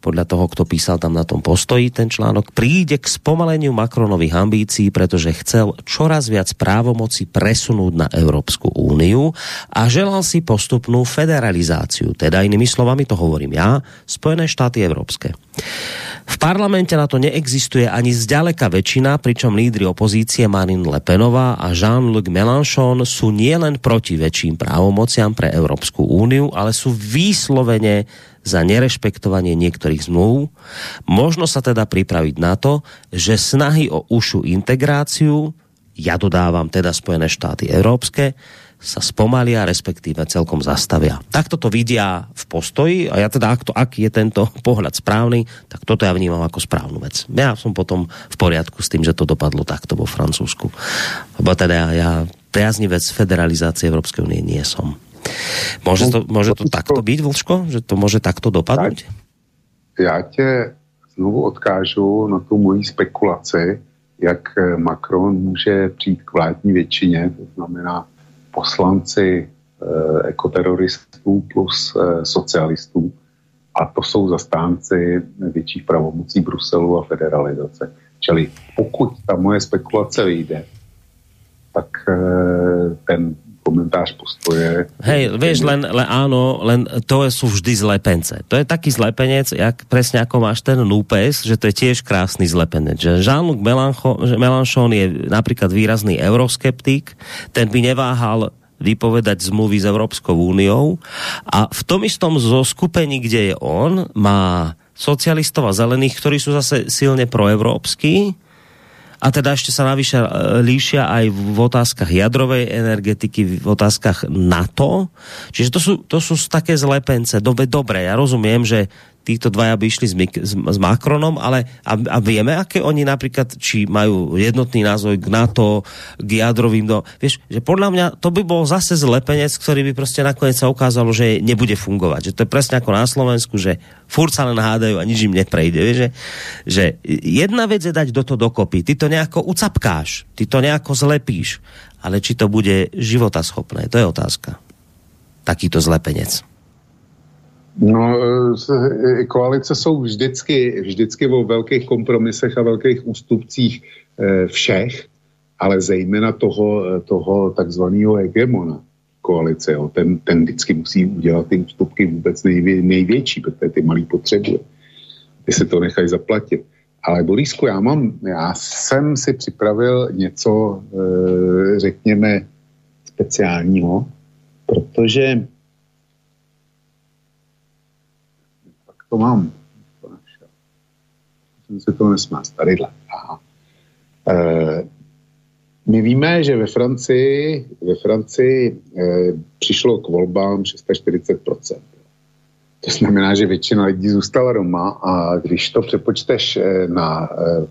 podľa toho, kto písal tam na tom postoji ten článok, príde k spomaleniu Macronových ambícií, pretože chcel čoraz viac právomoci presunúť na Európsku úniu a želal si postupnú federalizáciu. Teda inými slovami to hovorím ja, Spojené štáty európske. V parlamente na to neexistuje ani zďaleka väčšina, pričom lídry opozície Marine Le Penová a Jean-Luc Mélenchon sú nielen proti väčším právomociam pre Európsku úniu, ale sú výslovene za nerešpektovanie niektorých zmluv. Možno sa teda pripraviť na to, že snahy o ušu integráciu, ja dodávam teda Spojené štáty európske, sa spomalia, respektíve celkom zastavia. Takto to vidia v postoji a ja teda, ak, to, ak je tento pohľad správny, tak toto ja vnímam ako správnu vec. Ja som potom v poriadku s tým, že to dopadlo takto vo Francúzsku. Lebo teda ja, priaznivec federalizácie Európskej únie nie som. Může to, může to takto být, Vlčko? Že to může takto dopadnout? Já tě znovu odkážu na tu moji spekulaci, jak Macron může přijít k vládní většině, to znamená poslanci eh, ekoteroristů plus eh, socialistů, a to jsou zastánci větších pravomocí Bruselu a federalizace. Čili pokud ta moje spekulace vyjde, tak eh, ten komentář postoje. Hej, vieš, len, len áno, len to sú vždy zlepence. To je taký zlepenec, jak presne ako máš ten núpes, že to je tiež krásny zlepenec. Že Jean-Luc Mélenchon je napríklad výrazný euroskeptik, ten by neváhal vypovedať zmluvy s Európskou úniou a v tom istom zoskupení, kde je on, má socialistov a zelených, ktorí sú zase silne proevropskí, a teda ešte sa navyše e, líšia aj v otázkach jadrovej energetiky, v otázkach NATO. Čiže to sú, to sú také zlepence. Dobre, dobre, ja rozumiem, že títo dvaja by išli s, s, s Macronom, ale a, a vieme, aké oni napríklad, či majú jednotný názov k NATO, k jadrovým do... Vieš, že podľa mňa to by bol zase zlepenec, ktorý by proste nakoniec sa ukázalo, že nebude fungovať. Že to je presne ako na Slovensku, že furt sa len hádajú a nič im neprejde. Vieš, že, že jedna vec je dať do toho dokopy. Ty to nejako ucapkáš, ty to nejako zlepíš, ale či to bude životaschopné, to je otázka. Takýto zlepenec. No, e, koalice jsou vždycky, vždycky o velkých kompromisech a velkých ústupcích e, všech, ale zejména toho, toho takzvaného hegemona koalice. Jo. Ten, ten vždycky musí udělat ty ústupky vůbec nejvě, největší, protože ty malý potřebuje. Ty se to nechají zaplatit. Ale Borisku, já mám, já jsem si připravil něco, řekněme, speciálního, protože to mám. Jsem se to nesmá, tadyhle. Aha. E, my víme, že ve Francii, ve Francii e, přišlo k volbám 640%. To znamená, že většina lidí zůstala doma a když to přepočteš eh, na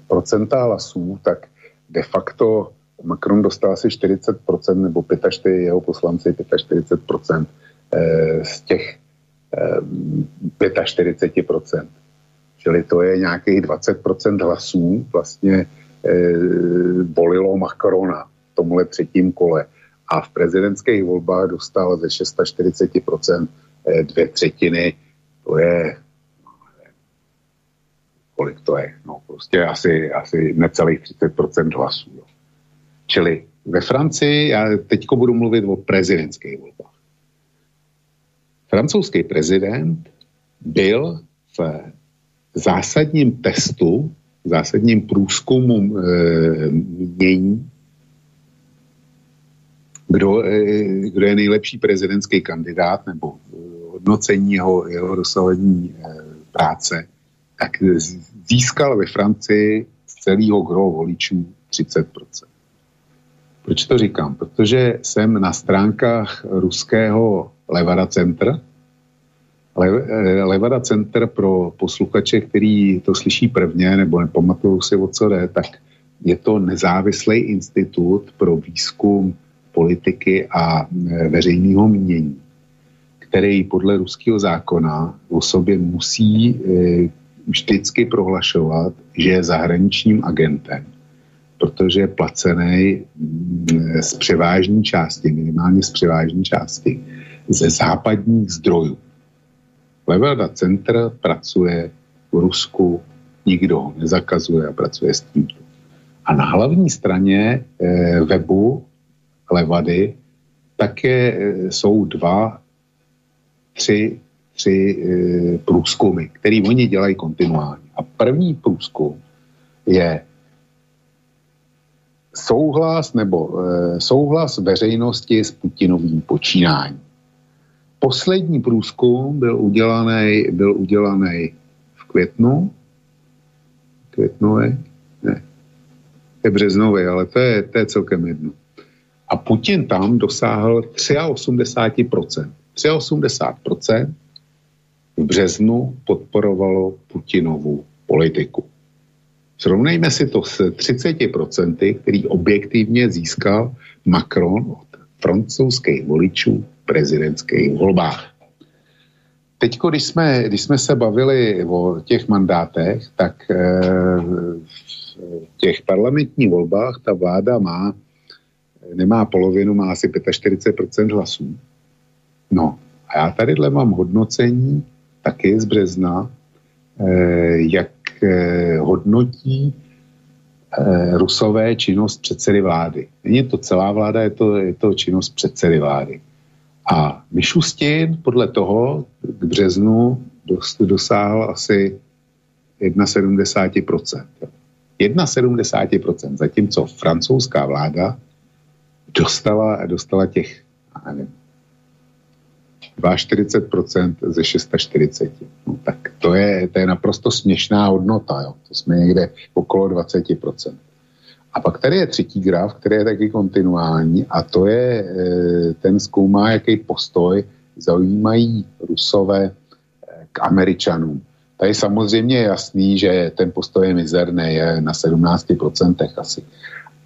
procenta hlasů, tak de facto Macron dostal asi 40% nebo 45, jeho poslanci 45% z těch 45%. Čili to je nějakých 20% hlasů vlastně volilo Macrona v tomhle třetím kole. A v prezidentských volbách dostal ze 640% dvě třetiny. To je kolik to je? No prostě asi, asi necelých 30% hlasů. Jo. Čili ve Francii, já teďko budu mluvit o prezidentských volbách. Francouzský prezident byl v zásadním testu, zásadním průzkumu e, mění, kdo, e, kdo je nejlepší prezidentský kandidát nebo hodnocení jeho, jeho dosavadní e, práce, tak získal ve Francii z celého gro voličů 30%. Proč to říkám? Protože jsem na stránkách ruského Levada Center. Eh, Levada Center pro posluchače, který to slyší prvně nebo nepamatují si, o co jde, tak je to nezávislý institut pro výzkum politiky a eh, veřejného mínění, který podle ruského zákona o sobě musí eh, vždycky prohlašovat, že je zahraničním agentem, protože je placený mm, z převážní části, minimálně z převážní části, ze západních zdrojů. Levelda Center pracuje v Rusku, nikdo ho nezakazuje a pracuje s tímto. A na hlavní straně e, webu Levady také e, jsou dva, tři, tři e, průzkumy, který oni dělají kontinuálně. A první průzkum je souhlas nebo e, souhlas veřejnosti s Putinovým počínáním. Poslední průzkum byl udělaný, byl udělaný v květnu. Květnové? Ne. Je březnový, ale to je, to je celkem jedno. A Putin tam dosáhl 83%. 83% v březnu podporovalo Putinovu politiku. Srovnejme si to s 30%, který objektivně získal Macron od francouzských voličů prezidentských volbách. Teď, když jsme, když jsme se bavili o těch mandátech, tak e, v těch parlamentních volbách ta vláda má, nemá polovinu, má asi 45% hlasů. No a já tadyhle mám hodnocení taky z března, e, jak e, hodnotí Rusové činnost předsedy vlády. Není to celá vláda, je to, je to činnost předsedy vlády. A Mišustin podle toho k březnu dosáhl asi 71%. 71%, zatímco francouzská vláda dostala, dostala těch, nevím, 42% ze 640. No, tak to je, to je naprosto směšná hodnota. Jo. To jsme někde okolo 20%. A pak tady je třetí graf, který je taky kontinuální a to je, e, ten zkoumá, jaký postoj zaujímají Rusové e, k Američanům. Tady samozřejmě je jasný, že ten postoj je mizerný, je na 17% asi.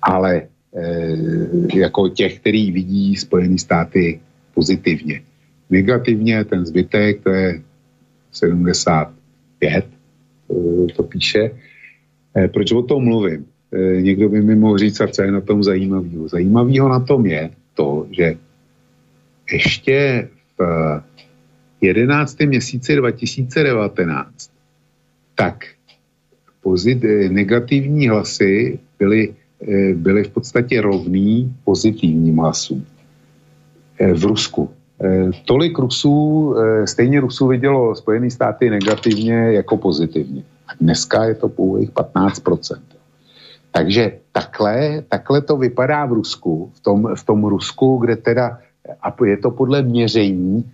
Ale e, jako těch, který vidí Spojené státy pozitivně. Negativně ten zbytek, to je 75, to, píše. Proč o tom mluvím? E, někdo by mi mohl říct, a co je na tom zajímavého. Zajímavého na tom je to, že ještě v 11. měsíci 2019 tak pozit, negativní hlasy byly, eh, byly v podstatě rovný pozitivním hlasům eh, v Rusku. Eh, tolik Rusů, stejně Rusů vidělo Spojené státy negativně jako pozitivně. A dneska je to pouhých 15%. Takže takhle, takhle to vypadá v Rusku, v tom, v tom Rusku, kde teda, a je to podle měření,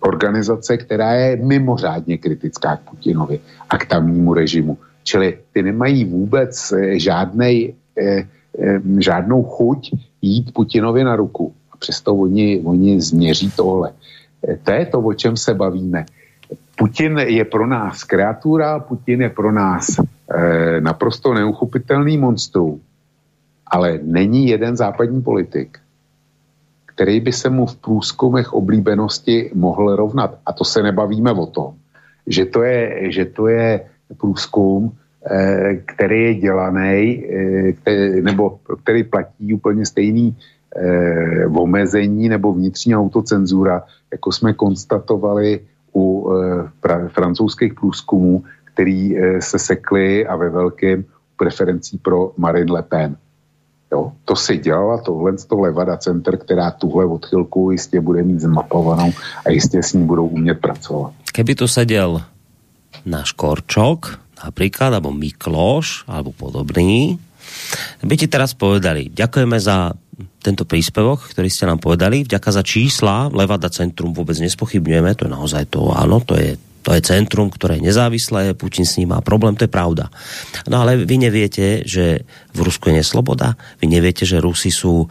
organizace, která je mimořádně kritická k Putinovi a k tamnímu režimu. Čili ty nemají vůbec eh, žádnej, eh, eh, žádnou chuť jít Putinovi na ruku. A přesto oni, oni změří tohle. To je to, o čem se bavíme. Putin je pro nás kreatura, Putin je pro nás eh, naprosto neuchopitelný monstrum, ale není jeden západní politik, který by se mu v průzkumech oblíbenosti mohl rovnat. A to se nebavíme o tom, že to je, že to je průzkum, eh, který je dělaný, eh, nebo který platí úplně stejný eh, omezení nebo vnitřní autocenzura, jako jsme konstatovali u francouzských průzkumů, který se sekly a ve velkém preferencí pro Marine Le Pen. Jo, to si dělala tohle to Levada Center, která tuhle odchylku jistě bude mít zmapovanou a jistě s ní budou umět pracovat. Keby to seděl náš Korčok, například, alebo Mikloš, alebo podobný, by ti teraz povedali, ďakujeme za tento príspevok, ktorý ste nám povedali, vďaka za čísla, Levada Centrum vôbec nespochybňujeme, to je naozaj to, áno, to je to je centrum, ktoré je nezávislé, Putin s ním má problém, to je pravda. No ale vy neviete, že v Rusku je nesloboda, vy neviete, že Rusi sú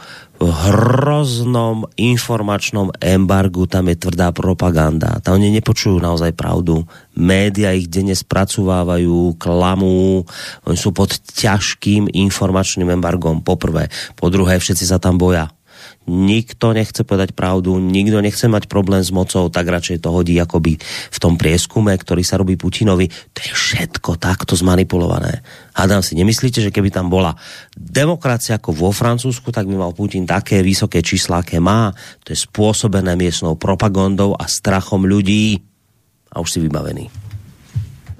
hroznom informačnom embargu, tam je tvrdá propaganda, tam oni nepočujú naozaj pravdu, média ich denne spracovávajú, klamú, oni sú pod ťažkým informačným embargom, poprvé. Po druhé, všetci sa tam boja nikto nechce povedať pravdu, nikto nechce mať problém s mocou, tak radšej to hodí akoby v tom prieskume, ktorý sa robí Putinovi. To je všetko takto zmanipulované. Hádam si, nemyslíte, že keby tam bola demokracia ako vo Francúzsku, tak by mal Putin také vysoké čísla, aké má. To je spôsobené miestnou propagandou a strachom ľudí. A už si vybavený.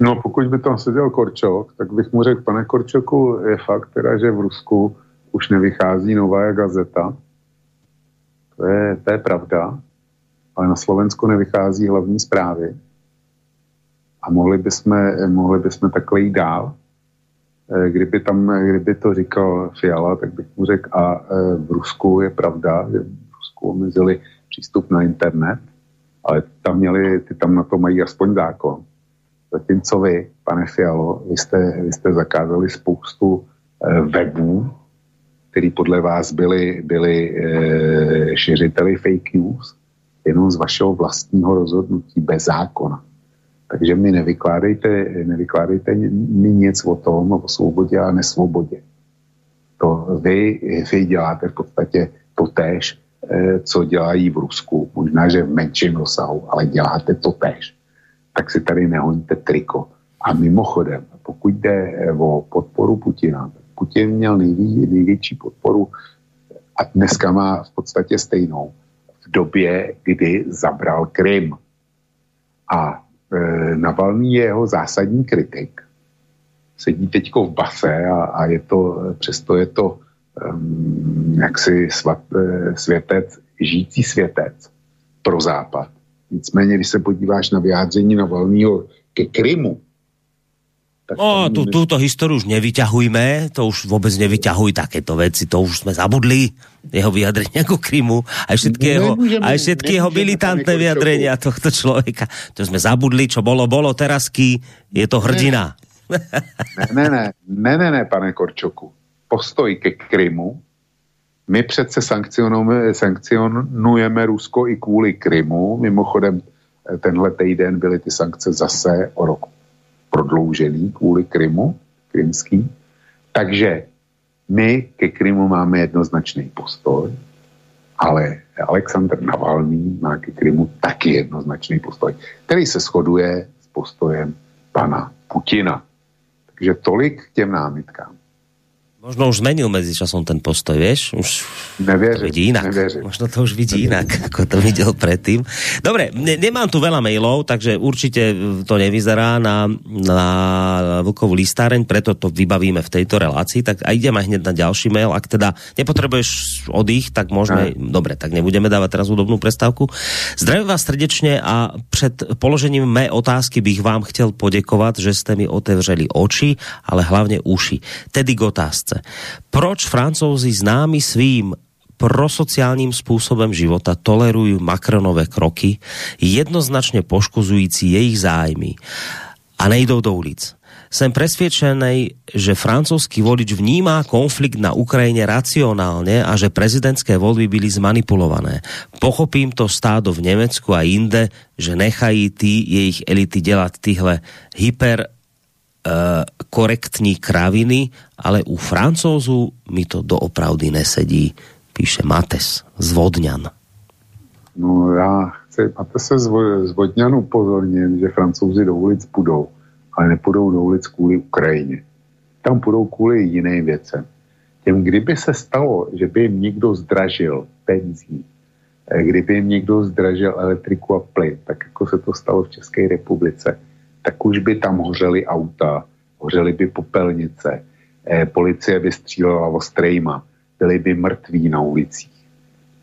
No pokud by tam seděl Korčok, tak bych mu řekl, pane Korčoku, je fakt teda, že v Rusku už nevychází nová gazeta, to je, to je pravda, ale na Slovensku nevychází hlavní zprávy. A mohli bychom, mohli bychom takhle jít dál. Eh, kdyby, tam, kdyby to říkal Fiala, tak bych mu řekl, a eh, v Rusku je pravda, že v Rusku omezili přístup na internet, ale tam, měli, ty tam na to mají aspoň zákon. Zatímco vy, pane Fialo, vy jste, vy jste zakázali spoustu eh, webů, který podle vás byli, byli e, šiřiteli fake news, jenom z vašeho vlastního rozhodnutí, bez zákona. Takže mi nevykládejte, nevykládejte mi nic o tom, o svobodě a nesvobodě. To vy, vy děláte v podstatě to též, e, co dělají v Rusku, možná, že v menším rozsahu, ale děláte to též. Tak si tady nehoníte triko. A mimochodem, pokud jde o podporu Putina, Putin měl nejvý, největší podporu a dneska má v podstatě stejnou v době, kdy zabral Krym. A e, Navalný je jeho zásadní kritik. Sedí teďko v base a, a je to, přesto je to um, jaksi svat, e, světec, žijící světec pro západ. Nicméně, když se podíváš na vyjádření Navalného ke Krymu, tak no, tú, túto históriu už nevyťahujme, to už vôbec nevyťahuj takéto veci, to už sme zabudli, jeho vyjadrenia ku Krymu, aj všetky jeho, aj všetky jeho militantné vyjadrenia tohto človeka. To sme zabudli, čo bolo, bolo, terasky, je to hrdina. Ne, ne, ne, ne, ne, ne pane Korčoku. Postoj ke Krymu, my přece sankcionujeme, sankcionujeme Rusko i kvůli Krymu, mimochodem tenhle týden byly ty sankce zase o rok prodloužený kvůli Krymu, krymský. Takže my ke Krymu máme jednoznačný postoj, ale Aleksandr Navalný má ke Krymu taky jednoznačný postoj, který se shoduje s postojem pana Putina. Takže tolik k těm námitkám. Možno už zmenil časom ten postoj, vieš? Už nevěřím, to vidí inak. Nevěřím. Možno to už vidí inak, ako to videl predtým. Dobre, ne, nemám tu veľa mailov, takže určite to nevyzerá na, na Vlkovú listáreň, preto to vybavíme v tejto relácii. Tak a idem aj hneď na ďalší mail. Ak teda nepotrebuješ oddych, tak môžeme... Ne. Dobre, tak nebudeme dávať teraz údobnú prestávku. Zdravím vás srdečne a před položením mé otázky bych vám chtěl poděkovat, že ste mi otevřeli oči, ale hlavne uši. Tedy k otázce otázce. Proč francouzi známi svým prosociálním způsobem života tolerují Macronové kroky, jednoznačně poškozující jejich zájmy a nejdou do ulic. Jsem presvědčený, že francouzský volič vnímá konflikt na Ukrajině racionálně a že prezidentské volby byly zmanipulované. Pochopím to stádo v Německu a jinde, že nechají ty jejich elity dělat tyhle hyper korektní kraviny, ale u Francouzu mi to doopravdy nesedí, píše Mates z Vodňan. No já chci Matese z Vodňan upozornit, že Francouzi do ulic půjdou, ale nepůjdou do ulic kvůli Ukrajině. Tam půjdou kvůli jiným věcem. Těm, kdyby se stalo, že by jim někdo zdražil penzí, eh, kdyby jim někdo zdražil elektriku a plyn, tak jako se to stalo v České republice, tak už by tam hořely auta, hořely by popelnice, eh, policie by střílela ostrejma, byli by mrtví na ulicích.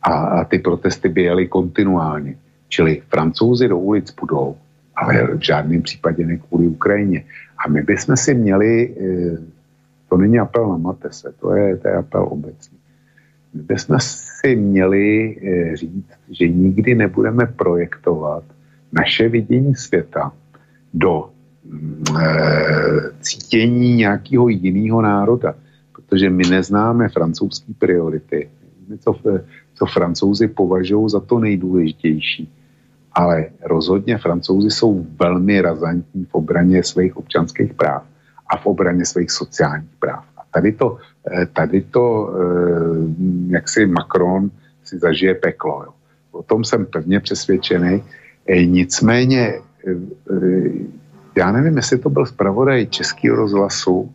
A, a ty protesty by jeli kontinuálně. Čili francouzi do ulic půjdou, ale v žádném případě ne kvůli Ukrajině. A my bychom si měli, eh, to není apel na Matese, to je, to je apel obecný. My bychom si měli eh, říct, že nikdy nebudeme projektovat naše vidění světa do mm, e, cítění nějakého jiného národa, protože my neznáme francouzské priority, co, co francouzi považují za to nejdůležitější. Ale rozhodně francouzi jsou velmi razantní v obraně svých občanských práv a v obraně svých sociálních práv. A tady to, e, tady to jak si Macron si zažije peklo. Jo. O tom jsem pevně přesvědčený. Nicméně já nevím, jestli to byl zpravodaj Českého rozhlasu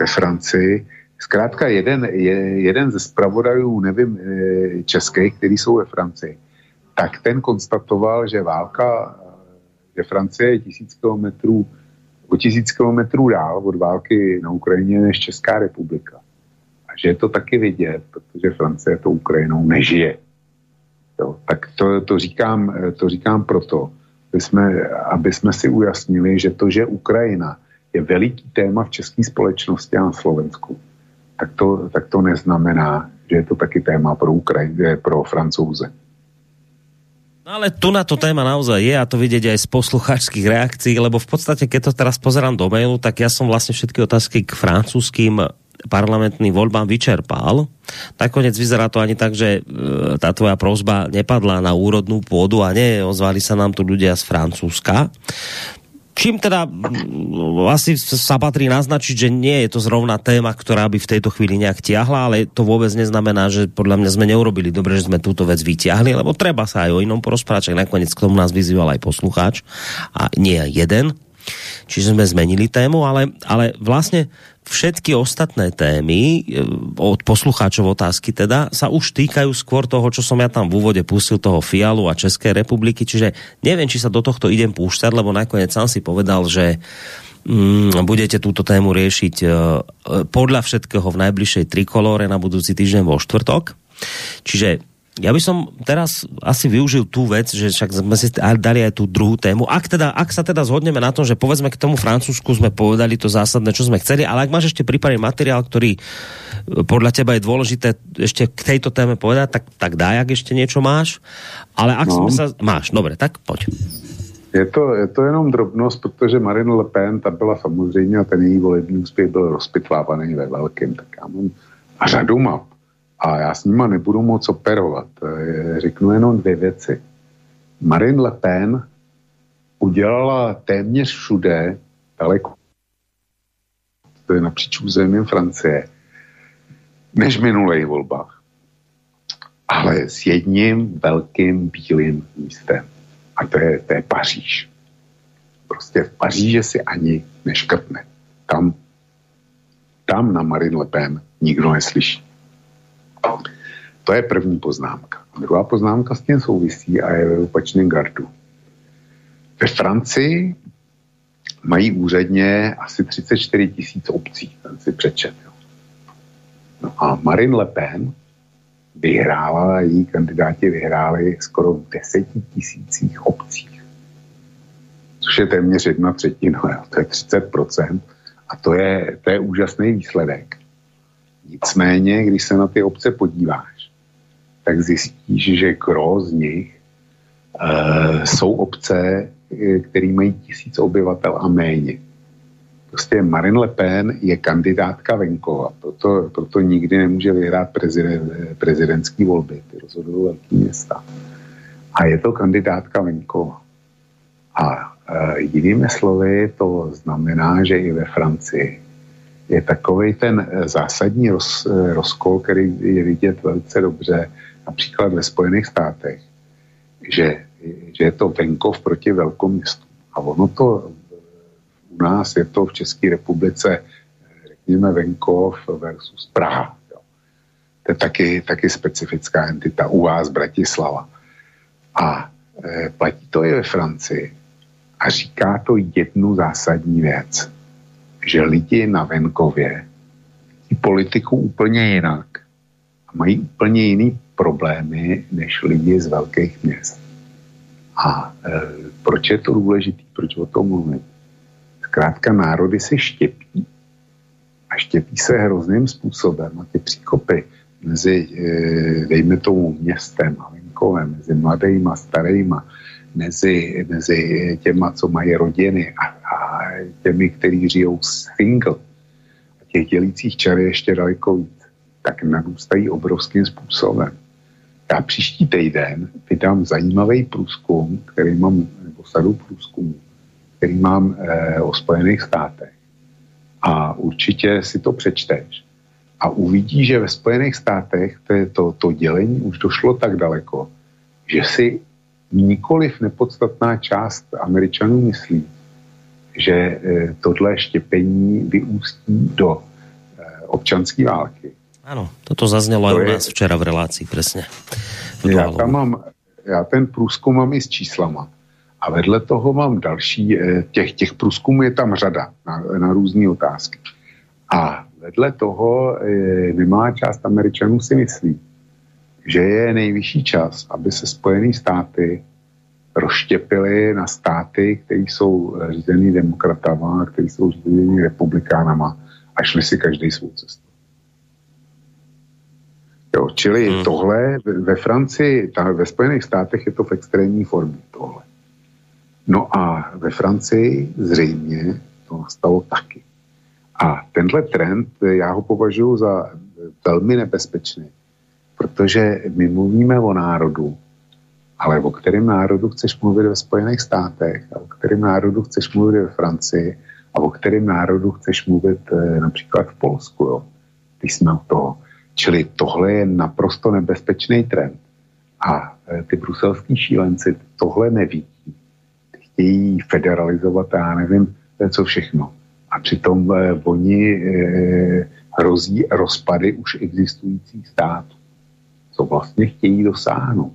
ve Francii, zkrátka jeden, je, jeden ze zpravodajů, nevím, eh, českých, který jsou ve Francii, tak ten konstatoval, že válka, že Francie je tisíc kilometrů, o tisíc kilometrů dál od války na Ukrajině než Česká republika. A že je to taky vidět, protože Francie to Ukrajinou nežije. Jo, tak to, to, říkám, to říkám proto, aby jsme, aby jsme si ujasnili, že to, že Ukrajina je veliký téma v české společnosti a na Slovensku, tak to, tak to neznamená, že je to taky téma pro, Ukrajiny, pro Francouze. No ale tu na to téma naozaj je a to vidieť aj z posluchačských reakcií, lebo v podstate, keď to teraz pozerám do mailu, tak ja som vlastne všetky otázky k francúzským parlamentným voľbám vyčerpal. Nakoniec vyzerá to ani tak, že e, tá tvoja prozba nepadla na úrodnú pôdu a nie, ozvali sa nám tu ľudia z Francúzska. Čím teda asi sa patrí naznačiť, že nie je to zrovna téma, ktorá by v tejto chvíli nejak tiahla, ale to vôbec neznamená, že podľa mňa sme neurobili dobre, že sme túto vec vytiahli, lebo treba sa aj o inom porozprávať, nakoniec k tomu nás vyzýval aj poslucháč a nie jeden, čiže sme zmenili tému, ale, ale vlastne všetky ostatné témy e, od poslucháčov otázky teda sa už týkajú skôr toho, čo som ja tam v úvode pustil toho Fialu a České republiky, čiže neviem, či sa do tohto idem púšťať, lebo nakoniec sám si povedal, že mm, budete túto tému riešiť uh, podľa všetkého v najbližšej trikolóre na budúci týždeň vo štvrtok. Čiže ja by som teraz asi využil tú vec, že však sme si dali aj tú druhú tému. Ak, teda, ak sa teda zhodneme na tom, že povedzme k tomu Francúzsku sme povedali to zásadné, čo sme chceli, ale ak máš ešte prípadný materiál, ktorý e, podľa teba je dôležité ešte k tejto téme povedať, tak, tak daj, ak ešte niečo máš. Ale ak no. sme sa... Máš, dobre, tak poď. Je to, je to jenom drobnost, protože Marine Le Pen, ta byla samozřejmě a ten její volební úspěch byl rozpitvávaný ve velkém, tak já mám a řadu map a já s nima nebudu moc operovat. Řeknu jenom dvě věci. Marine Le Pen udělala téměř všude, daleko, to je napříč územím Francie, než v minulých volbách. Ale s jedním velkým bílým místem. A to je, to je Paříž. Prostě v Paříži si ani neškrtne. Tam, tam na Marine Le Pen nikdo neslyší. To je první poznámka. Druhá poznámka s tím souvisí a je ve opačném gardu. Ve Francii mají úředně asi 34 tisíc obcí, ten si přečet. Jo. No a Marine Le Pen vyhrála, její kandidáti vyhráli skoro v deseti tisících obcích. Což je téměř jedna třetina, jo. to je 30%. A to je, to je úžasný výsledek. Nicméně, když se na ty obce podíváš, tak zjistíš, že gro z nich uh, jsou obce, eh, které mají tisíc obyvatel a méně. Prostě Marine Le Pen je kandidátka venkova, proto, proto nikdy nemůže vyhrát prezident, prezidentský volby, ty rozhodují velký města. A je to kandidátka venkova. A uh, jinými slovy to znamená, že i ve Francii je takový ten zásadní roz, rozkol, který je vidět velice dobře například ve Spojených státech, že, že je to venkov proti velkoměstu. A ono to u nás je to v České republice, řekněme, venkov versus Praha. Jo. To je taky, taky specifická entita. U vás Bratislava. A e, platí to i ve Francii. A říká to jednu zásadní věc. Že lidi na venkově politiku úplně jinak a mají úplně jiný problémy než lidi z velkých měst. A e, proč je to důležité, proč o tom mluvím? Zkrátka národy se štěpí a štěpí se hrozným způsobem a ty příkopy mezi, e, dejme tomu, městem a venkovem, mezi mladýma, starýma, mezi, mezi těma, co mají rodiny a, a těmi, kteří žijou single. A těch dělících čar je ještě daleko víc. Tak narůstají obrovským způsobem. Já příští týden vydám zajímavý průzkum, který mám, nebo sadu průzkumů, který mám eh, o Spojených státech. A určitě si to přečteš. A uvidí, že ve Spojených státech to, to, to dělení už došlo tak daleko, že si nikoliv nepodstatná část Američanů myslí, že eh, tohle štěpení vyústí do eh, občanské války. Ano, toto zaznělo to u nás včera v relácii, přesně. Já tam mám, já ten průzkum mám i s číslama. A vedle toho mám další, eh, těch, těch průzkumů je tam řada na, na různé otázky. A vedle toho nemá část Američanů si myslí, že je nejvyšší čas, aby se Spojené státy rozštěpily na státy, které jsou řízený demokratama, které jsou řízený republikánama a šli si každý svou cestu. Jo, čili hmm. tohle ve Francii, ta, ve Spojených státech je to v extrémní formě tohle. No a ve Francii zřejmě to nastalo taky. A tenhle trend, já ho považuji za velmi nebezpečný, protože my mluvíme o národu, ale o kterém národu chceš mluvit ve Spojených státech, a o kterém národu chceš mluvit ve Francii a o kterém národu chceš mluvit e, například v Polsku, jo, když jsme u toho. Čili tohle je naprosto nebezpečný trend. A e, ty bruselský šílenci tohle nevidí. Chtějí federalizovat a já nevím, co všechno. A přitom e, oni hrozí rozpady už existujících států. Co vlastně chtějí dosáhnout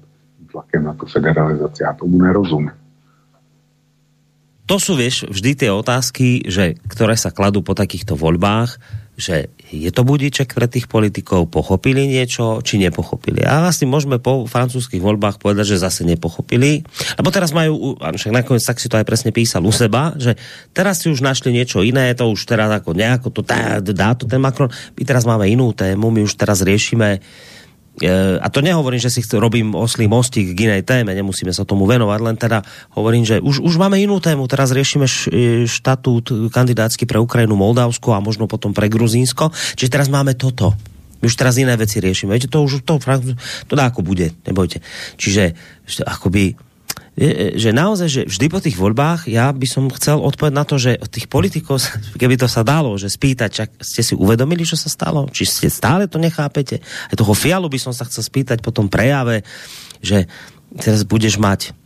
tlakem na tu federalizaci. Já tomu nerozumím to sú, vieš, vždy tie otázky, že, ktoré sa kladú po takýchto voľbách, že je to budíček pre tých politikov, pochopili niečo, či nepochopili. A vlastne môžeme po francúzských voľbách povedať, že zase nepochopili. Lebo teraz majú, však nakoniec tak si to aj presne písal u seba, že teraz si už našli niečo iné, to už teraz ako nejako to dá, dá to ten Macron. My teraz máme inú tému, my už teraz riešime E, a to nehovorím, že si robím oslý mostík k inej téme, nemusíme sa tomu venovať, len teda hovorím, že už, už máme inú tému, teraz riešime e, štatút kandidátsky pre Ukrajinu, Moldavsko a možno potom pre Gruzínsko, čiže teraz máme toto. My už teraz iné veci riešime. Viete, to už to, to dá ako bude, nebojte. Čiže akoby že naozaj, že vždy po tých voľbách ja by som chcel odpovedať na to, že od tých politikov, keby to sa dalo, že spýtať, čak ste si uvedomili, čo sa stalo? Či ste stále to nechápete? Aj toho Fialu by som sa chcel spýtať po tom prejave, že teraz budeš mať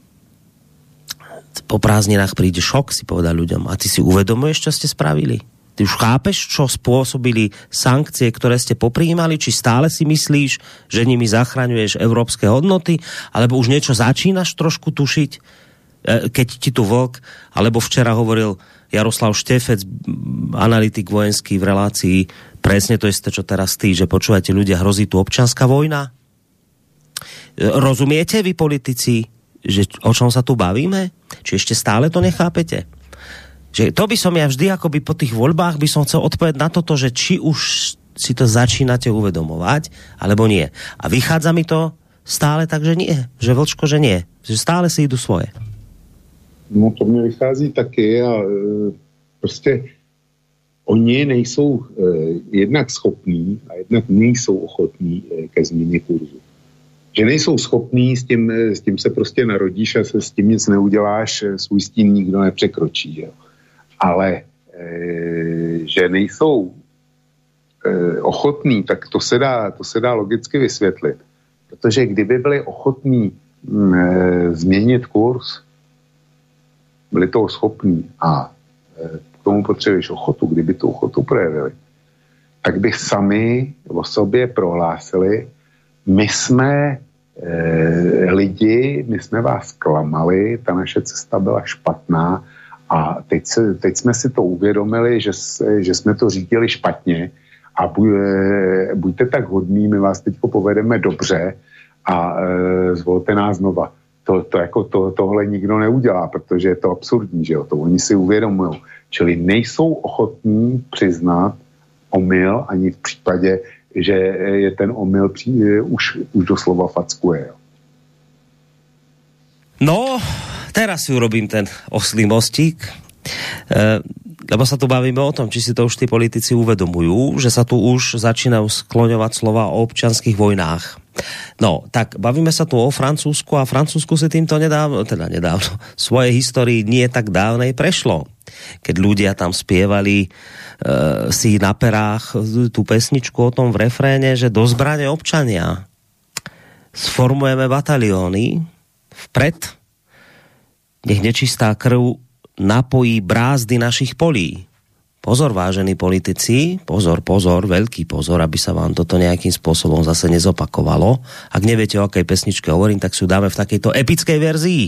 po prázdninách príde šok, si povedal ľuďom. A ty si uvedomuješ, čo ste spravili? Ty už chápeš, čo spôsobili sankcie, ktoré ste popríjmali? Či stále si myslíš, že nimi zachraňuješ európske hodnoty? Alebo už niečo začínaš trošku tušiť? E, keď ti tu vlk, alebo včera hovoril Jaroslav Štefec, analytik vojenský v relácii, presne to isté, čo teraz ty, že počúvate ľudia, hrozí tu občanská vojna? E, rozumiete vy politici, že o čom sa tu bavíme? Či ešte stále to nechápete? Že to by som ja vždy akoby po tých voľbách by som chcel odpovedať na toto, že či už si to začínate uvedomovať, alebo nie. A vychádza mi to stále tak, že nie. Že vlčko, že nie. Že stále si idú svoje. No to mě vychází taky a e, prostě oni nejsou e, jednak schopní a jednak nejsou ochotní e, ke změně kurzu. Že nejsou schopní, s tím, e, s tím se prostě narodíš a se s tím nic neuděláš, e, svůj stín nikdo nepřekročí. Jo ale e, že nejsou e, ochotní, tak to se, dá, to se dá logicky vysvětlit. Protože kdyby byli ochotní mm, e, změnit kurz, byli toho schopní a k tomu potřebuješ ochotu, kdyby tu ochotu projevili, tak by sami o sobě prohlásili, my jsme lidi, my jsme vás klamali, ta naše cesta byla špatná, a teď, se, teď jsme si to uvědomili, že, že jsme to řídili špatně a buď, buďte tak hodní, my vás teď povedeme dobře a e, zvolte nás znova. To, to, jako to, tohle nikdo neudělá, protože je to absurdní, že jo? To oni si uvědomují. Čili nejsou ochotní přiznat omyl ani v případě, že je ten omyl při, už, už doslova fackuje. Jo? No, teraz si urobím ten oslý mostík, e, lebo sa tu bavíme o tom, či si to už tí politici uvedomujú, že sa tu už začínajú skloňovať slova o občanských vojnách. No, tak bavíme sa tu o Francúzsku a Francúzsku si týmto nedávno, teda nedávno, svoje histórii nie tak dávnej prešlo. Keď ľudia tam spievali e, si na perách tú pesničku o tom v refréne, že do zbrane občania sformujeme batalióny vpred nech nečistá krv napojí brázdy našich polí. Pozor, vážení politici, pozor, pozor, veľký pozor, aby sa vám toto nejakým spôsobom zase nezopakovalo. Ak neviete, o akej pesničke hovorím, tak si ju dáme v takejto epickej verzii.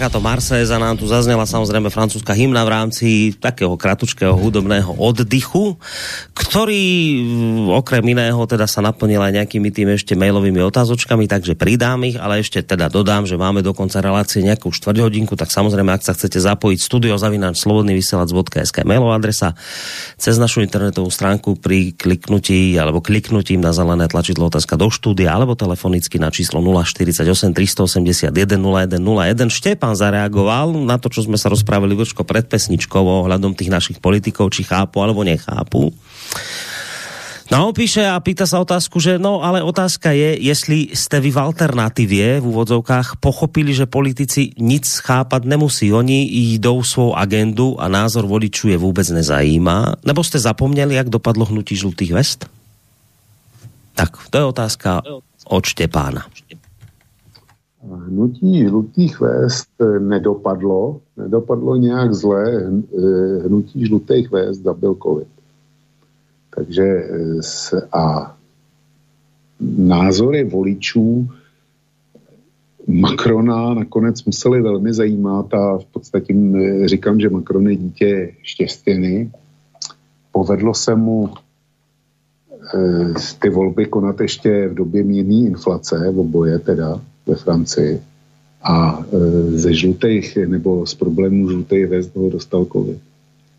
Takáto Marséza nám tu zaznela samozrejme francúzska hymna v rámci takého kratučkého hudobného oddychu, ktorý mm, okrem iného teda sa naplnil aj nejakými tými ešte mailovými otázočkami, takže pridám ich, ale ešte teda dodám, že máme do konca relácie nejakú štvrť hodinku, tak samozrejme, ak sa chcete zapojiť studio zavinač slobodný vysielač.sk mailová adresa cez našu internetovú stránku pri kliknutí alebo kliknutím na zelené tlačidlo otázka do štúdia alebo telefonicky na číslo 048 381 0101 jeden Štepán zareagoval na to, čo sme sa rozprávali Vlčko pred pesničkou ohľadom tých našich politikov, či chápu alebo nechápu. No on píše a pýta sa otázku, že no ale otázka je, jestli ste vy v alternatívie v úvodzovkách pochopili, že politici nic chápat nemusí. Oni jdou svou agendu a názor voličů je vůbec nezajímá. Nebo ste zapomněli, jak dopadlo hnutí žlutých vest? Tak, to je otázka od Štěpána hnutí žlutých vest nedopadlo, nedopadlo nějak zle, eh, hnutí žlutých vest zabil covid. Takže eh, a názory voličů Macrona nakonec museli velmi zajímat a v podstatě eh, říkám, že Macron je dítě štěstěny. Povedlo se mu ty volby konat ještě v době mírné inflace, v oboje teda ve Francii a e, ze žlutých nebo z problémů žlutých vest ho dostal covid.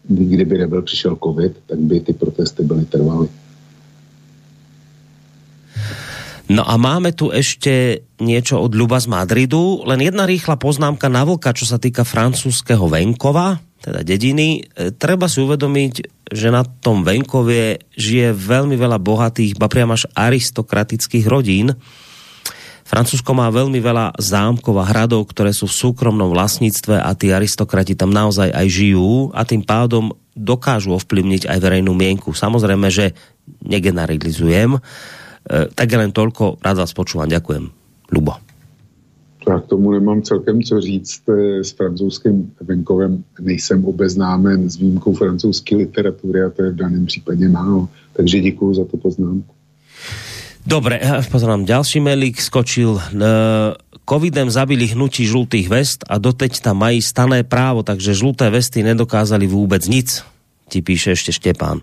Kdyby nebyl přišel covid, tak by ty protesty byly trvaly. No a máme tu ešte niečo od Ľuba z Madridu, len jedna rýchla poznámka na vlka, čo sa týka francúzského venkova, teda dediny. E, treba si uvedomiť, že na tom venkovie žije veľmi veľa bohatých, ba priam až aristokratických rodín, Francúzsko má veľmi veľa zámkov a hradov, ktoré sú v súkromnom vlastníctve a tí aristokrati tam naozaj aj žijú a tým pádom dokážu ovplyvniť aj verejnú mienku. Samozrejme, že negeneralizujem, e, tak len toľko, rád vás počúvam, ďakujem. Lubo. Já k tomu nemám celkem co říct e, s francouzským venkovem. Nejsem obeznámen s výjimkou francouzské literatury a to je v daném případě málo. Takže děkuji za tu poznámku. Dobre, pozorám, ďalší melík skočil. Covidem zabili hnutí žlutých vest a doteď tam mají stané právo, takže žluté vesty nedokázali vůbec nic, ti píše ještě Štěpán.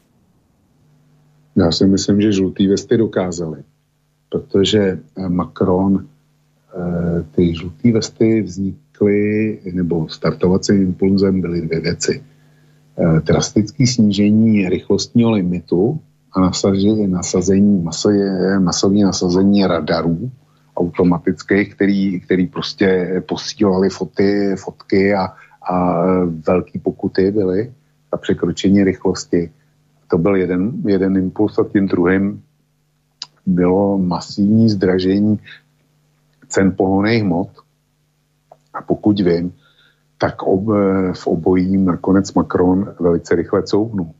Já si myslím, že žlutý vesty dokázali, protože eh, Macron eh, ty žluté vesty vznikly, nebo startovacím impulzem byly dvě věci. Drastické snížení rychlostního limitu a nasazení, nasazení masové, masové nasazení radarů automatických, který, který prostě posílali foty, fotky a, a velké pokuty byly za překročení rychlosti. To byl jeden, jeden impuls a tím druhým bylo masivní zdražení cen pohoných hmot. A pokud vím, tak ob, v obojím nakonec Macron velice rychle couvnul.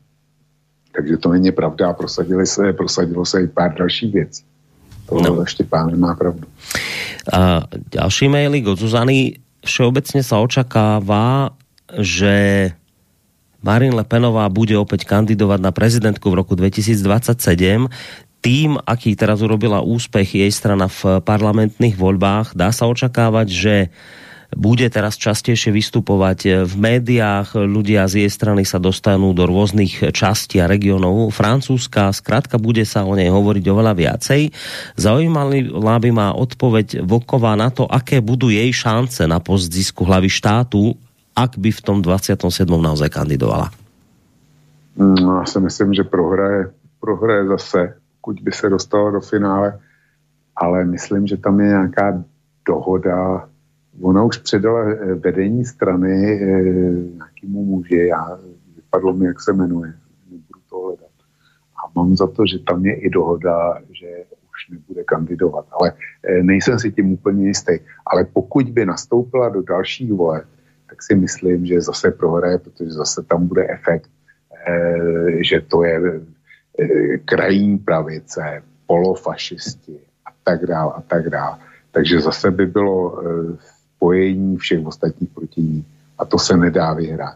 Takže to není pravda. Prosadili se, prosadilo se i pár dalších věcí. To no. Štěpán má pravdu. A další maily od Zuzany. Všeobecně se očakává, že Marine Le Penová bude opäť kandidovať na prezidentku v roku 2027. Tým, aký teraz urobila úspech jej strana v parlamentných voľbách, dá sa očakávať, že bude teraz častejšie vystupovať v médiách, ľudia z jej strany sa dostanú do rôznych častí a regionov Francúzska, zkrátka bude sa o nej hovoriť oveľa viacej. Zaujímavá by má odpoveď Vlková na to, aké budú jej šance na post zisku hlavy štátu, ak by v tom 27. naozaj kandidovala. No, já si myslím, že prohraje, prohraje zase, pokud by se dostala do finále, ale myslím, že tam je nějaká dohoda Ona už předala eh, vedení strany eh, nějakému muži, já, vypadlo mi, jak se jmenuje, nebudu to hledat. A mám za to, že tam je i dohoda, že už nebude kandidovat. Ale eh, nejsem si tím úplně jistý. Ale pokud by nastoupila do dalších voleb, tak si myslím, že zase prohraje, protože zase tam bude efekt, že to je krajní pravice, polofašisti a tak dále a tak dále. Takže zase by bylo spojení všech ostatních proti ní. A to se nedá vyhrát.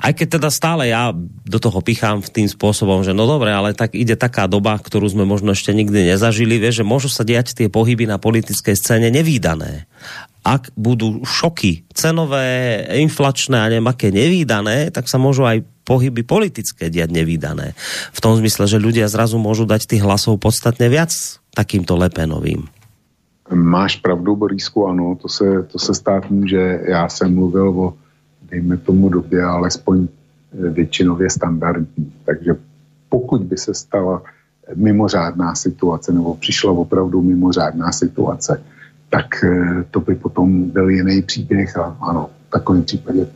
Aj keď teda stále ja do toho pichám v tým spôsobom, že no dobre, ale tak ide taká doba, ktorú sme možno ešte nikdy nezažili, vieš, že môžu sa diať tie pohyby na politickej scéne nevýdané. Ak budú šoky cenové, inflačné a neviem aké nevýdané, tak sa môžu aj pohyby politické diať nevýdané. V tom zmysle, že ľudia zrazu môžu dať tých hlasov podstatne viac takýmto Lepenovým. Máš pravdu, Borisku, ano, to se, to se stát může. Já jsem mluvil o, dejme tomu době, alespoň eh, většinově standardní. Takže pokud by se stala mimořádná situace, nebo přišla opravdu mimořádná situace, tak eh, to by potom byl jiný příběh a ano, v takovém případě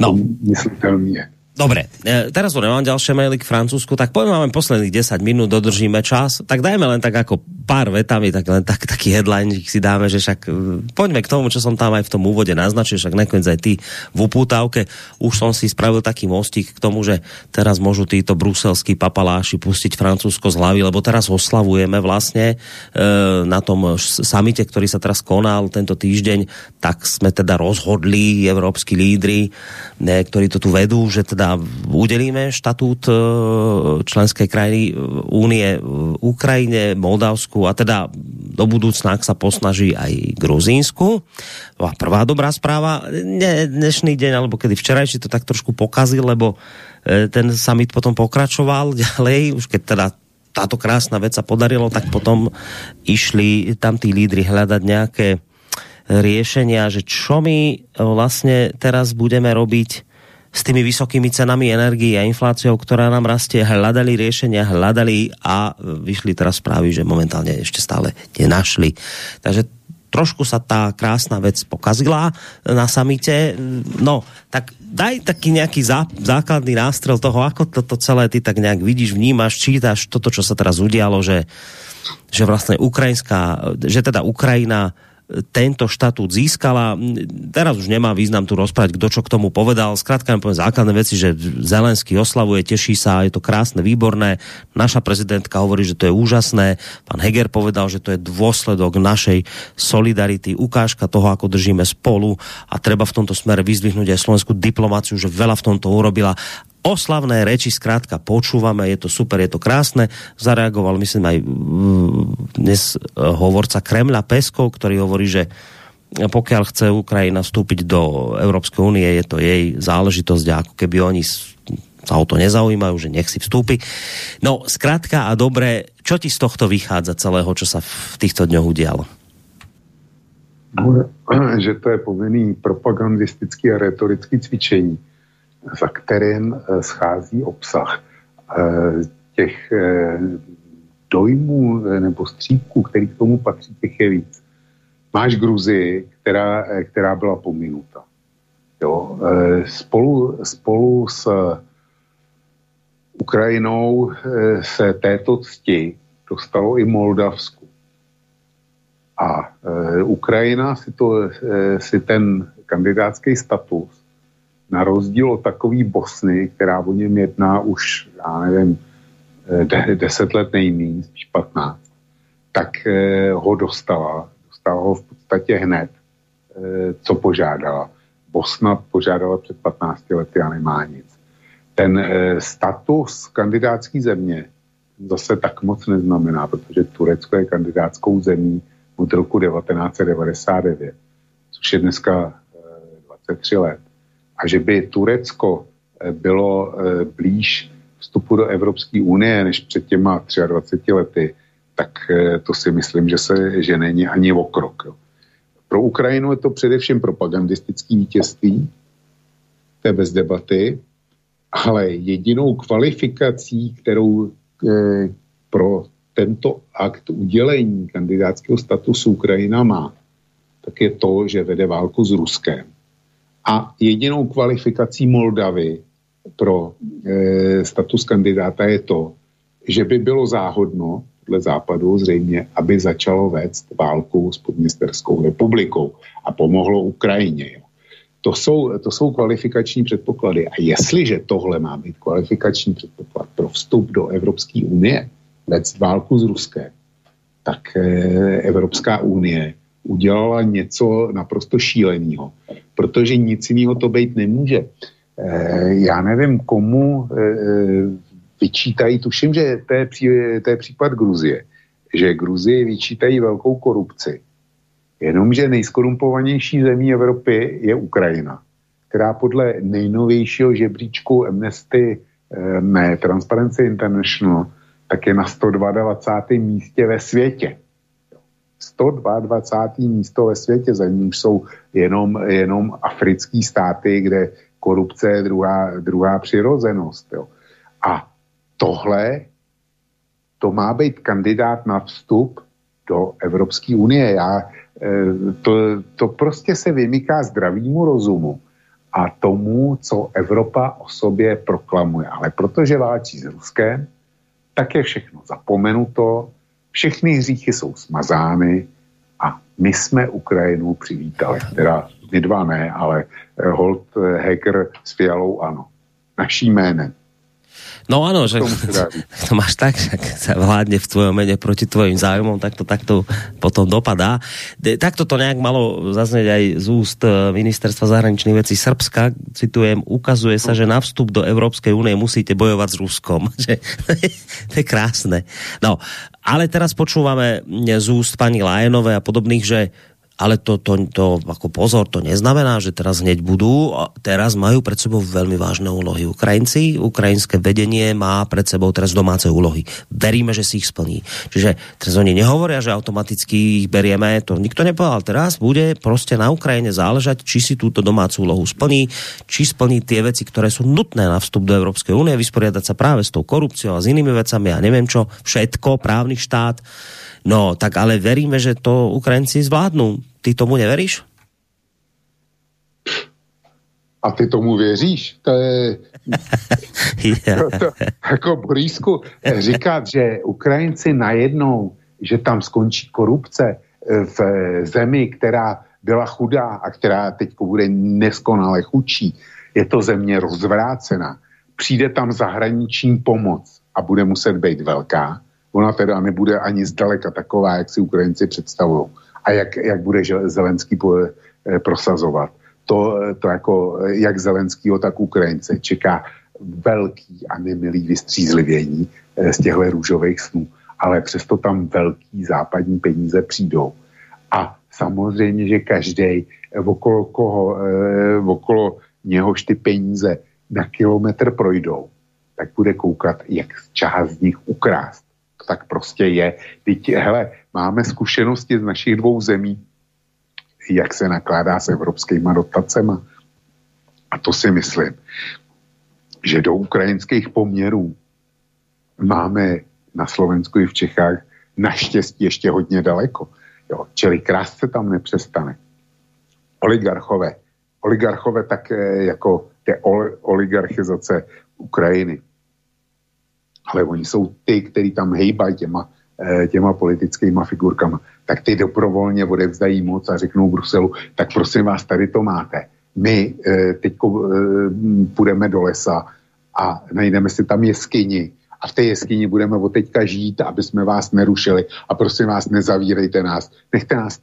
no. myslitelný je. Dobre, e, teraz tu nemám ďalšie maily k Francúzsku, tak poďme, máme posledných 10 minút, dodržíme čas, tak dajme len tak ako pár vetami, tak len tak, taký headline si dáme, že však e, poďme k tomu, čo som tam aj v tom úvode naznačil, však nakoniec aj ty v upútavke, už som si spravil taký mostík k tomu, že teraz môžu títo bruselskí papaláši pustiť Francúzsko z hlavy, lebo teraz oslavujeme vlastne e, na tom samite, ktorý sa teraz konal tento týždeň, tak sme teda rozhodli, európsky lídry, ne, ktorí to tu vedú, že teda udelíme štatút e, členskej krajiny Únie Ukrajine, Moldavsku a teda do budúcna, ak sa posnaží aj Gruzínsku. A prvá dobrá správa, ne, dnešný deň, alebo kedy včerajší to tak trošku pokazil, lebo e, ten summit potom pokračoval ďalej, už keď teda táto krásna vec sa podarilo, tak potom išli tam tí lídry hľadať nejaké riešenia, že čo my vlastne teraz budeme robiť s tými vysokými cenami energii a infláciou, ktorá nám rastie, hľadali riešenia, hľadali a vyšli teraz správy, že momentálne ešte stále nenašli. Takže trošku sa tá krásna vec pokazila na samite. No, tak daj taký nejaký zá, základný nástrel toho, ako toto celé ty tak nejak vidíš, vnímaš, čítaš toto, čo sa teraz udialo, že, že vlastne ukrajinská, že teda Ukrajina tento štatút získala. Teraz už nemá význam tu rozprávať, kdo čo k tomu povedal. Skrátka poviem základné veci, že Zelenský oslavuje, teší sa, je to krásne, výborné. Naša prezidentka hovorí, že to je úžasné. Pán Heger povedal, že to je dôsledok našej solidarity, ukážka toho, ako držíme spolu a treba v tomto smere vyzdvihnúť aj slovenskú diplomáciu, že veľa v tomto urobila oslavné reči zkrátka počúvame, je to super, je to krásne. Zareagoval, myslím, aj mm, dnes e, hovorca Kremla Peskov, ktorý hovorí, že pokiaľ chce Ukrajina vstúpiť do Európskej únie, je to jej záležitosť a ako keby oni sa o to nezaujímajú, že nech si vstúpi. No, zkrátka a dobre, čo ti z tohto vychádza celého, čo sa v týchto dňoch udialo? Že to je povinný propagandistický a retorický cvičení za kterým eh, schází obsah eh, těch eh, dojmů nebo střípků, který k tomu patří, těch je víc. Máš Gruzii, která, která byla pominuta. Jo? Spolu, spolu s Ukrajinou se této cti dostalo i Moldavsku. A Ukrajina si, to, si ten kandidátský status na rozdíl od takový Bosny, která o něm jedná už, já nevím, eh, deset let nejmín, spíš 15, tak eh, ho dostala. Dostala ho v podstatě hned, eh, co požádala. Bosna požádala před 15 lety a nemá nic. Ten status kandidátské země zase tak moc neznamená, protože Turecko je kandidátskou zemí od roku 1999, což je dneska 23 let a že by Turecko eh, bylo eh, blíž vstupu do Evropské unie než před těma 23 lety, tak eh, to si myslím, že se že není ani o krok. Pro Ukrajinu je to především propagandistický vítězství, to je bez debaty, ale jedinou kvalifikací, kterou pro tento akt udělení kandidátského statusu Ukrajina má, tak je to, že vede válku s Ruskem. A jedinou kvalifikací Moldavy pro e, status kandidáta je to, že by bylo záhodno, podle západu zřejmě, aby začalo vést válku s Podněsterskou republikou a pomohlo Ukrajině. Jo. To jsou, to jsou kvalifikační předpoklady. A jestliže tohle má být kvalifikační předpoklad pro vstup do Evropské unie, vést válku s Ruskem, tak e, Evropská unie udělala něco naprosto šíleného, protože nic jiného to být nemůže. já nevím, komu vyčítají, tuším, že to je, pří, to je případ Gruzie, že Gruzii vyčítají velkou korupci. Jenomže nejskorumpovanější zemí Evropy je Ukrajina, která podle nejnovějšího žebříčku Amnesty ne, Transparency International tak je na 122. místě ve světě. 122. místo ve světě, za ním jsou jenom, jenom africký státy, kde korupce je druhá, druhá přirozenost. Jo. A tohle, to má být kandidát na vstup do Evropské unie. Já, eh, to, to prostě se vymyká zdravému rozumu a tomu, co Evropa o sobě proklamuje. Ale protože válčí s Ruskem, tak je všechno zapomenuto, všechny hříchy jsou smazány a my jsme Ukrajinu přivítali. Teda my dva ne, ale eh, Holt eh, Hacker s Fialou ano. Naší jménem. No áno, že to máš tak, že sa vládne v tvojom mene proti tvojim zájmom, tak to takto potom dopadá. Takto to nejak malo zaznieť aj z úst e, ministerstva zahraničných vecí Srbska. Citujem, ukazuje sa, že na vstup do Európskej únie musíte bojovať s Ruskom. to je krásne. No, ale teraz počúvame z úst pani Lajenovej a podobných, že ale to, to, to ako pozor, to neznamená, že teraz hneď budú. Teraz majú pred sebou veľmi vážne úlohy Ukrajinci. Ukrajinské vedenie má pred sebou teraz domáce úlohy. Veríme, že si ich splní. Čiže teraz oni nehovoria, že automaticky ich berieme. To nikto nepovedal. Teraz bude prostě na Ukrajine záležať, či si túto domácu úlohu splní, či splní tie veci, ktoré sú nutné na vstup do Európskej únie, vysporiadať sa práve s tou korupciou a s inými vecami, ja neviem čo, všetko, právny štát. No, tak ale veríme, že to Ukrajinci zvládnou ty tomu neveríš? A ty tomu věříš? To je... to, to, jako Borísku, říkat, že Ukrajinci najednou, že tam skončí korupce v zemi, která byla chudá a která teď bude neskonale chudší, je to země rozvrácená. Přijde tam zahraniční pomoc a bude muset být velká. Ona teda nebude ani zdaleka taková, jak si Ukrajinci představují a jak, jak bude Zelenský eh, prosazovat. To, to jako jak Zelenskýho, tak Ukrajince čeká velký a nemilý vystřízlivění eh, z těchto růžových snů, ale přesto tam velký západní peníze přijdou. A samozřejmě, že každý eh, okolo koho, okolo něhož ty peníze na kilometr projdou, tak bude koukat, jak část z nich ukrást. Tak prostě je. Teď, hele, máme zkušenosti z našich dvou zemí, jak se nakládá s evropskými dotacemi. A to si myslím, že do ukrajinských poměrů máme na Slovensku i v Čechách naštěstí ještě hodně daleko. Jo, čili krásce tam nepřestane. Oligarchové. Oligarchové tak jako té oligarchizace Ukrajiny. Ale oni jsou ty, kteří tam hejbají těma Eh, těma politickýma figurkama, tak ty doprovolně odevzdají moc a řeknou Bruselu, tak prosím vás, tady to máte. My eh, teď eh, půjdeme do lesa a najdeme si tam jeskyni a v té jeskyni budeme od teďka žít, aby jsme vás nerušili a prosím vás, nezavírejte nás, nechte nás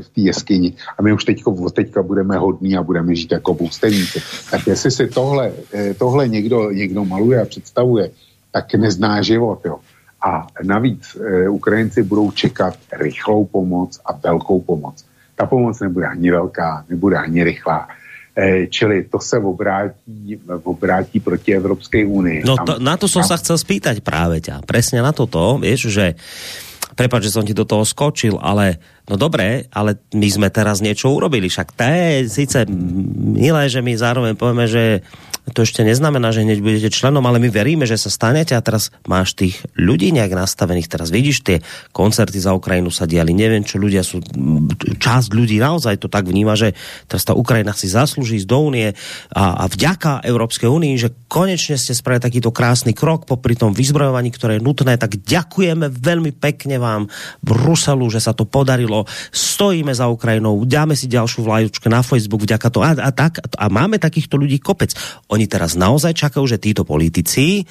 v té jeskyni a my už teďko, od teďka budeme hodní a budeme žít jako bůstevníci. Tak jestli si tohle, tohle někdo, někdo maluje a představuje, tak nezná život, jo. A navíc e, Ukrajinci budou čekat rychlou pomoc a velkou pomoc. Ta pomoc nebude ani velká, nebude ani rychlá. E, čili to se obrátí, obrátí proti Evropské unii. No to, na to tam... sa chcel spýtať práve ťa. Presne na toto, vieš, že prepáč, že som ti do toho skočil, ale no dobré, ale my sme teraz niečo urobili, však to je síce milé, že my zároveň povieme, že to ešte neznamená, že hneď budete členom, ale my veríme, že sa stanete a teraz máš tých ľudí nejak nastavených. Teraz vidíš, tie koncerty za Ukrajinu sa diali. Neviem, čo ľudia sú... Časť ľudí naozaj to tak vníma, že teraz ta Ukrajina si zaslúži z do únie a, a vďaka Európskej únii, že konečne ste spravili takýto krásny krok popri tom vyzbrojovaní, ktoré je nutné, tak ďakujeme veľmi pekne vám Bruselu, že sa to podarilo. Stojíme za Ukrajinou, dáme si ďalšiu vlajčku na Facebook vďaka to a, a tak. A máme takýchto ľudí kopec. Oni teraz naozaj čakajú, že títo politici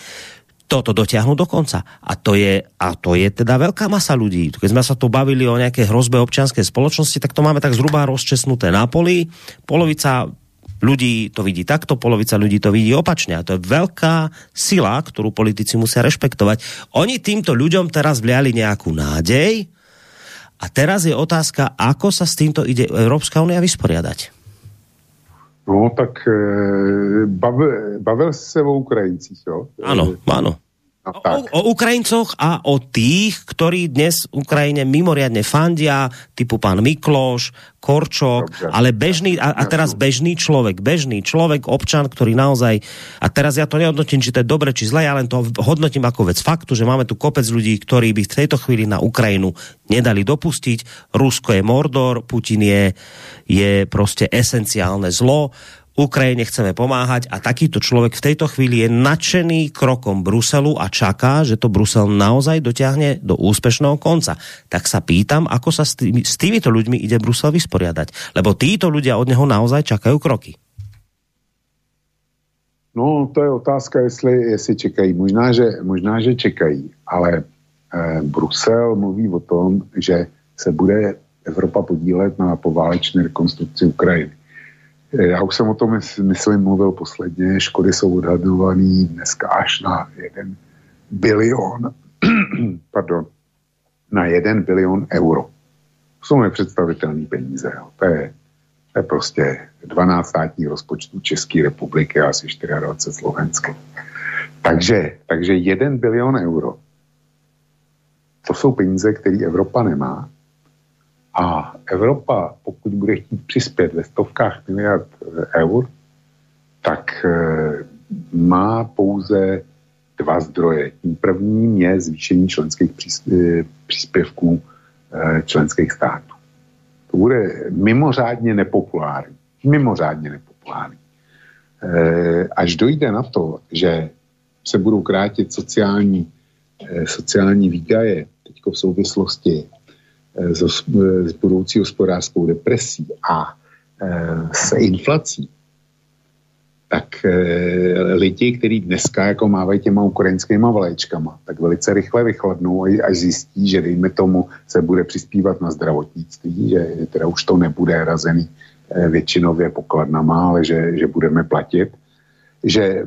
toto dotiahnu do konca. A to je, a to je teda veľká masa ľudí. Keď sme sa tu bavili o nejaké hrozbe občianskej spoločnosti, tak to máme tak zhruba rozčesnuté na poli. Polovica ľudí to vidí takto, polovica ľudí to vidí opačne. A to je veľká sila, ktorú politici musia rešpektovať. Oni týmto ľuďom teraz vliali nejakú nádej a teraz je otázka, ako sa s týmto ide Európska únia vysporiadať. No, tak e, bavil, bavil se o Ukrajincích, jo? Ano, ano. No, tak. O, o Ukrajincoch a o tých, ktorí dnes Ukrajine mimoriadne fandia, typu pán Mikloš, Korčok, Dobře. ale bežný, a, a teraz bežný človek, bežný človek, občan, ktorý naozaj, a teraz ja to nehodnotím, či to je dobre, či zle, ja len to hodnotím ako vec faktu, že máme tu kopec ľudí, ktorí by v tejto chvíli na Ukrajinu nedali dopustiť. Rusko je Mordor, Putin je, je proste esenciálne zlo Ukrajine chceme pomáhať a takýto človek v tejto chvíli je nadšený krokom Bruselu a čaká, že to Brusel naozaj dotiahne do úspešného konca. Tak sa pýtam, ako sa s, tými, s týmito ľuďmi ide Brusel vysporiadať. Lebo títo ľudia od neho naozaj čakajú kroky. No, to je otázka, jestli, jestli čekají. Možná, že, možná, že čekají, ale eh, Brusel mluví o tom, že se bude Evropa podílet na poválečné rekonstrukci Ukrajiny. Já už jsem o tom, myslím, mluvil posledně. Škody jsou odhadované dneska až na jeden bilion, pardon, na jeden bilion euro. To jsou nepředstavitelné peníze. Jo. To, je, to je prostě 12 státních rozpočtů České republiky a asi 24 Slovenské. Takže, takže jeden bilion euro. To jsou peníze, které Evropa nemá a Evropa, pokud bude chtít přispět ve stovkách miliard eh, eur, tak eh, má pouze dva zdroje. Tím prvním je zvýšení členských eh, příspěvků členských států. To bude mimořádně nepopulární. Mimořádně nepopulární. Až dojde na to, že se budou krátit sociální, sociální výdaje teď v souvislosti s, s budoucí hospodářskou depresí a e, s inflací, tak lidi, kteří dneska jako mávají těma ukrajinskými vlaječkama, tak velice rychle vychladnou, až zjistí, že dejme tomu se bude přispívat na zdravotnictví, že teda už to nebude razený většinově pokladnama, ale že, že budeme platit, že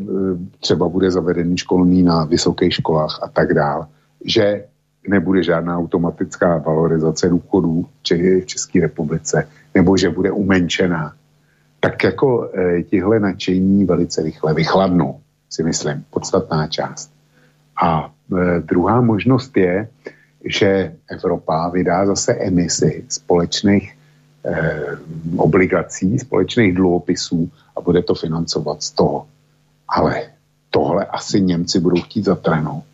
třeba bude zavedený školní na vysokých školách a tak dále, že nebude žádná automatická valorizace důchodů v České republice, nebo že bude umenšená, tak jako e, tihle nadšení velice rychle vychladnou, si myslím, podstatná část. A e, druhá možnost je, že Evropa vydá zase emisi společných e, obligací, společných dluhopisů a bude to financovat z toho. Ale tohle asi Němci budou chtít zatrhnout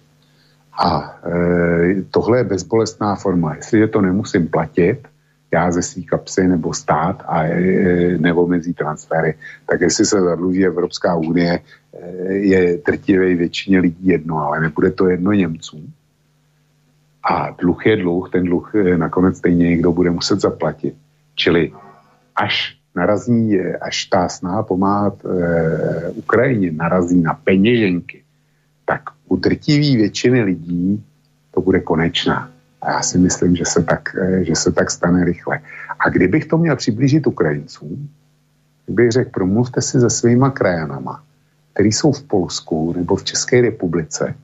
a e, tohle je bezbolestná forma. Jestliže to nemusím platit, já ze svý kapsy nebo stát a e, nebo mezi transfery, tak jestli se zadluží Evropská unie, e, je trtivé většině lidí jedno, ale nebude to jedno Němcům. A dluh je dluh, ten dluh e, nakonec stejně někdo bude muset zaplatit. Čili až narazí, až ta snaha pomáhat e, Ukrajině narazí na peněženky, tak u drtivé většiny lidí to bude konečná. A já si myslím, že se, tak, eh, že se tak stane rychle. A kdybych to měl přiblížit Ukrajincům, bych řekl, promluvte si se svýma krajanama, který jsou v Polsku nebo v České republice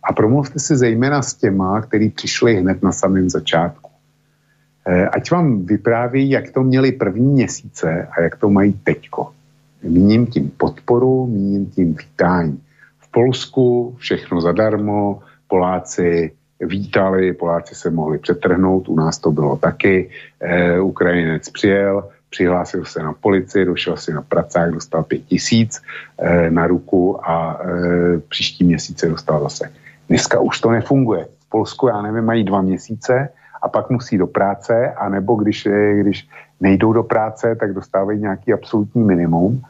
a promluvte si zejména s těma, který přišli hned na samém začátku. Eh, ať vám vypráví, jak to měli první měsíce a jak to mají teďko. Míním tím podporu, míním tím vítání. Polsku všechno zadarmo, Poláci vítali, Poláci se mohli přetrhnout, u nás to bylo taky, e, Ukrajinec přijel, přihlásil se na policii, došel si na pracák, dostal pět tisíc e, na ruku a e, příští měsíce dostal zase. Dneska už to nefunguje. V Polsku, já nevím, mají dva měsíce a pak musí do práce, anebo když, když nejdou do práce, tak dostávají nějaký absolutní minimum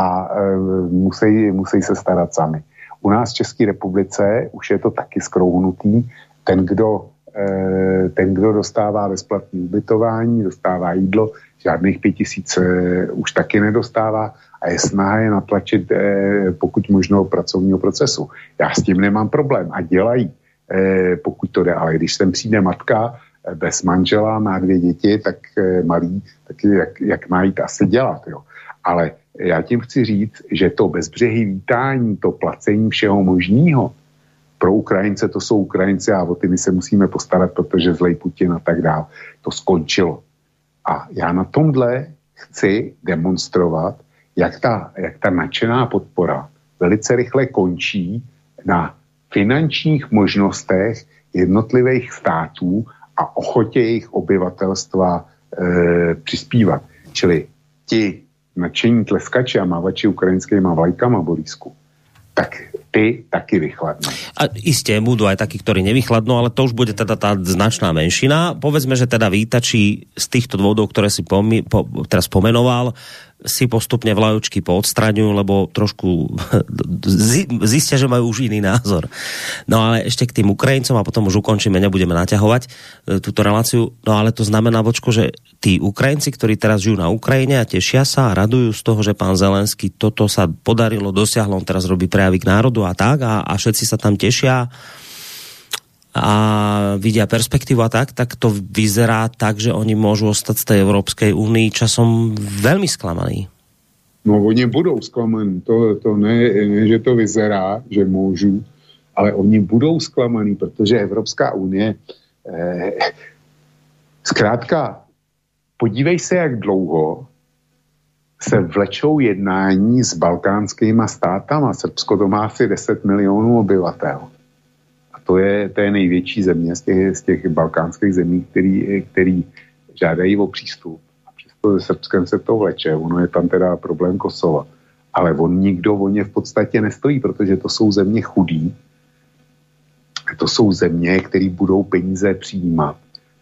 a e, musí, musí se starat sami. U nás v České republice už je to taky skrouhnutý. Ten, kdo, eh, ten, kdo dostává bezplatné ubytování, dostává jídlo, žádných pět tisíc eh, už taky nedostává a je snaha je natlačit eh, pokud možno pracovního procesu. Já s tím nemám problém a dělají, pokud to jde, ale když sem přijde matka bez manžela, má dvě děti, tak malý, tak jak, jak má jít asi dělat, jo. Ale já tím chci říct, že to bezbřehý vítání, to placení všeho možného, pro Ukrajince to jsou Ukrajinci a o ty my se musíme postarat, protože zlej Putin a tak dál. To skončilo. A já na tomhle chci demonstrovat, jak ta, jak ta nadšená podpora velice rychle končí na finančních možnostech jednotlivých států a ochotě jejich obyvatelstva e, přispívat. Čili ti nadšení tleskači a mávači ukrajinskými vlajkama, Borisku, tak ty taky vychladnou. A isté budú aj takí, ktorí nevychladnú, ale to už bude teda tá značná menšina. Povedzme, že teda vítači z týchto dôvodov, ktoré si pomi, po, teraz pomenoval, si postupne vlajočky poodstraňujú, lebo trošku zistia, že majú už iný názor. No ale ešte k tým Ukrajincom a potom už ukončíme, nebudeme naťahovať e, túto reláciu. No ale to znamená, Vočko, že tí Ukrajinci, ktorí teraz žijú na Ukrajine a tešia sa a radujú z toho, že pán Zelenský toto sa podarilo, dosiahlo, on teraz robí prejavy k národu a tak a, a všetci sa tam tešia a vidia perspektívu a tak, tak to vyzerá tak, že oni môžu ostať z tej Európskej únii časom veľmi sklamaní. No oni budou zklamaní, to, to ne, ne, že to vyzerá, že můžu, ale oni budou zklamaní, protože Evropská unie eh, zkrátka podívej se, jak dlouho se vlečou jednání s balkánskými státama. Srbsko to má asi 10 milionů obyvatel to je, to je největší země z těch, z těch balkánských zemí, který, který žádají o přístup. A přesto se Srbskem se to vleče, ono je tam teda problém Kosova. Ale on nikdo o ně v podstatě nestojí, protože to jsou země chudí, to jsou země, které budou peníze přijímat.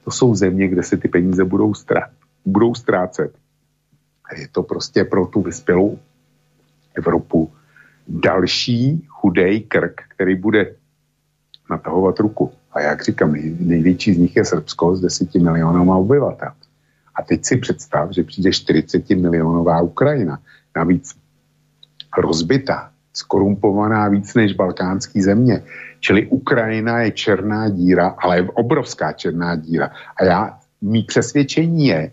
To jsou země, kde se ty peníze budou, strát, budou ztrácet. A je to prostě pro tu vyspělou Evropu další chudej krk, který bude natahovat ruku. A jak říkám, největší z nich je Srbsko s 10 milionama obyvatel. A teď si představ, že přijde 40 milionová Ukrajina, navíc rozbitá, skorumpovaná víc než balkánský země. Čili Ukrajina je černá díra, ale je obrovská černá díra. A já, mý přesvědčení je,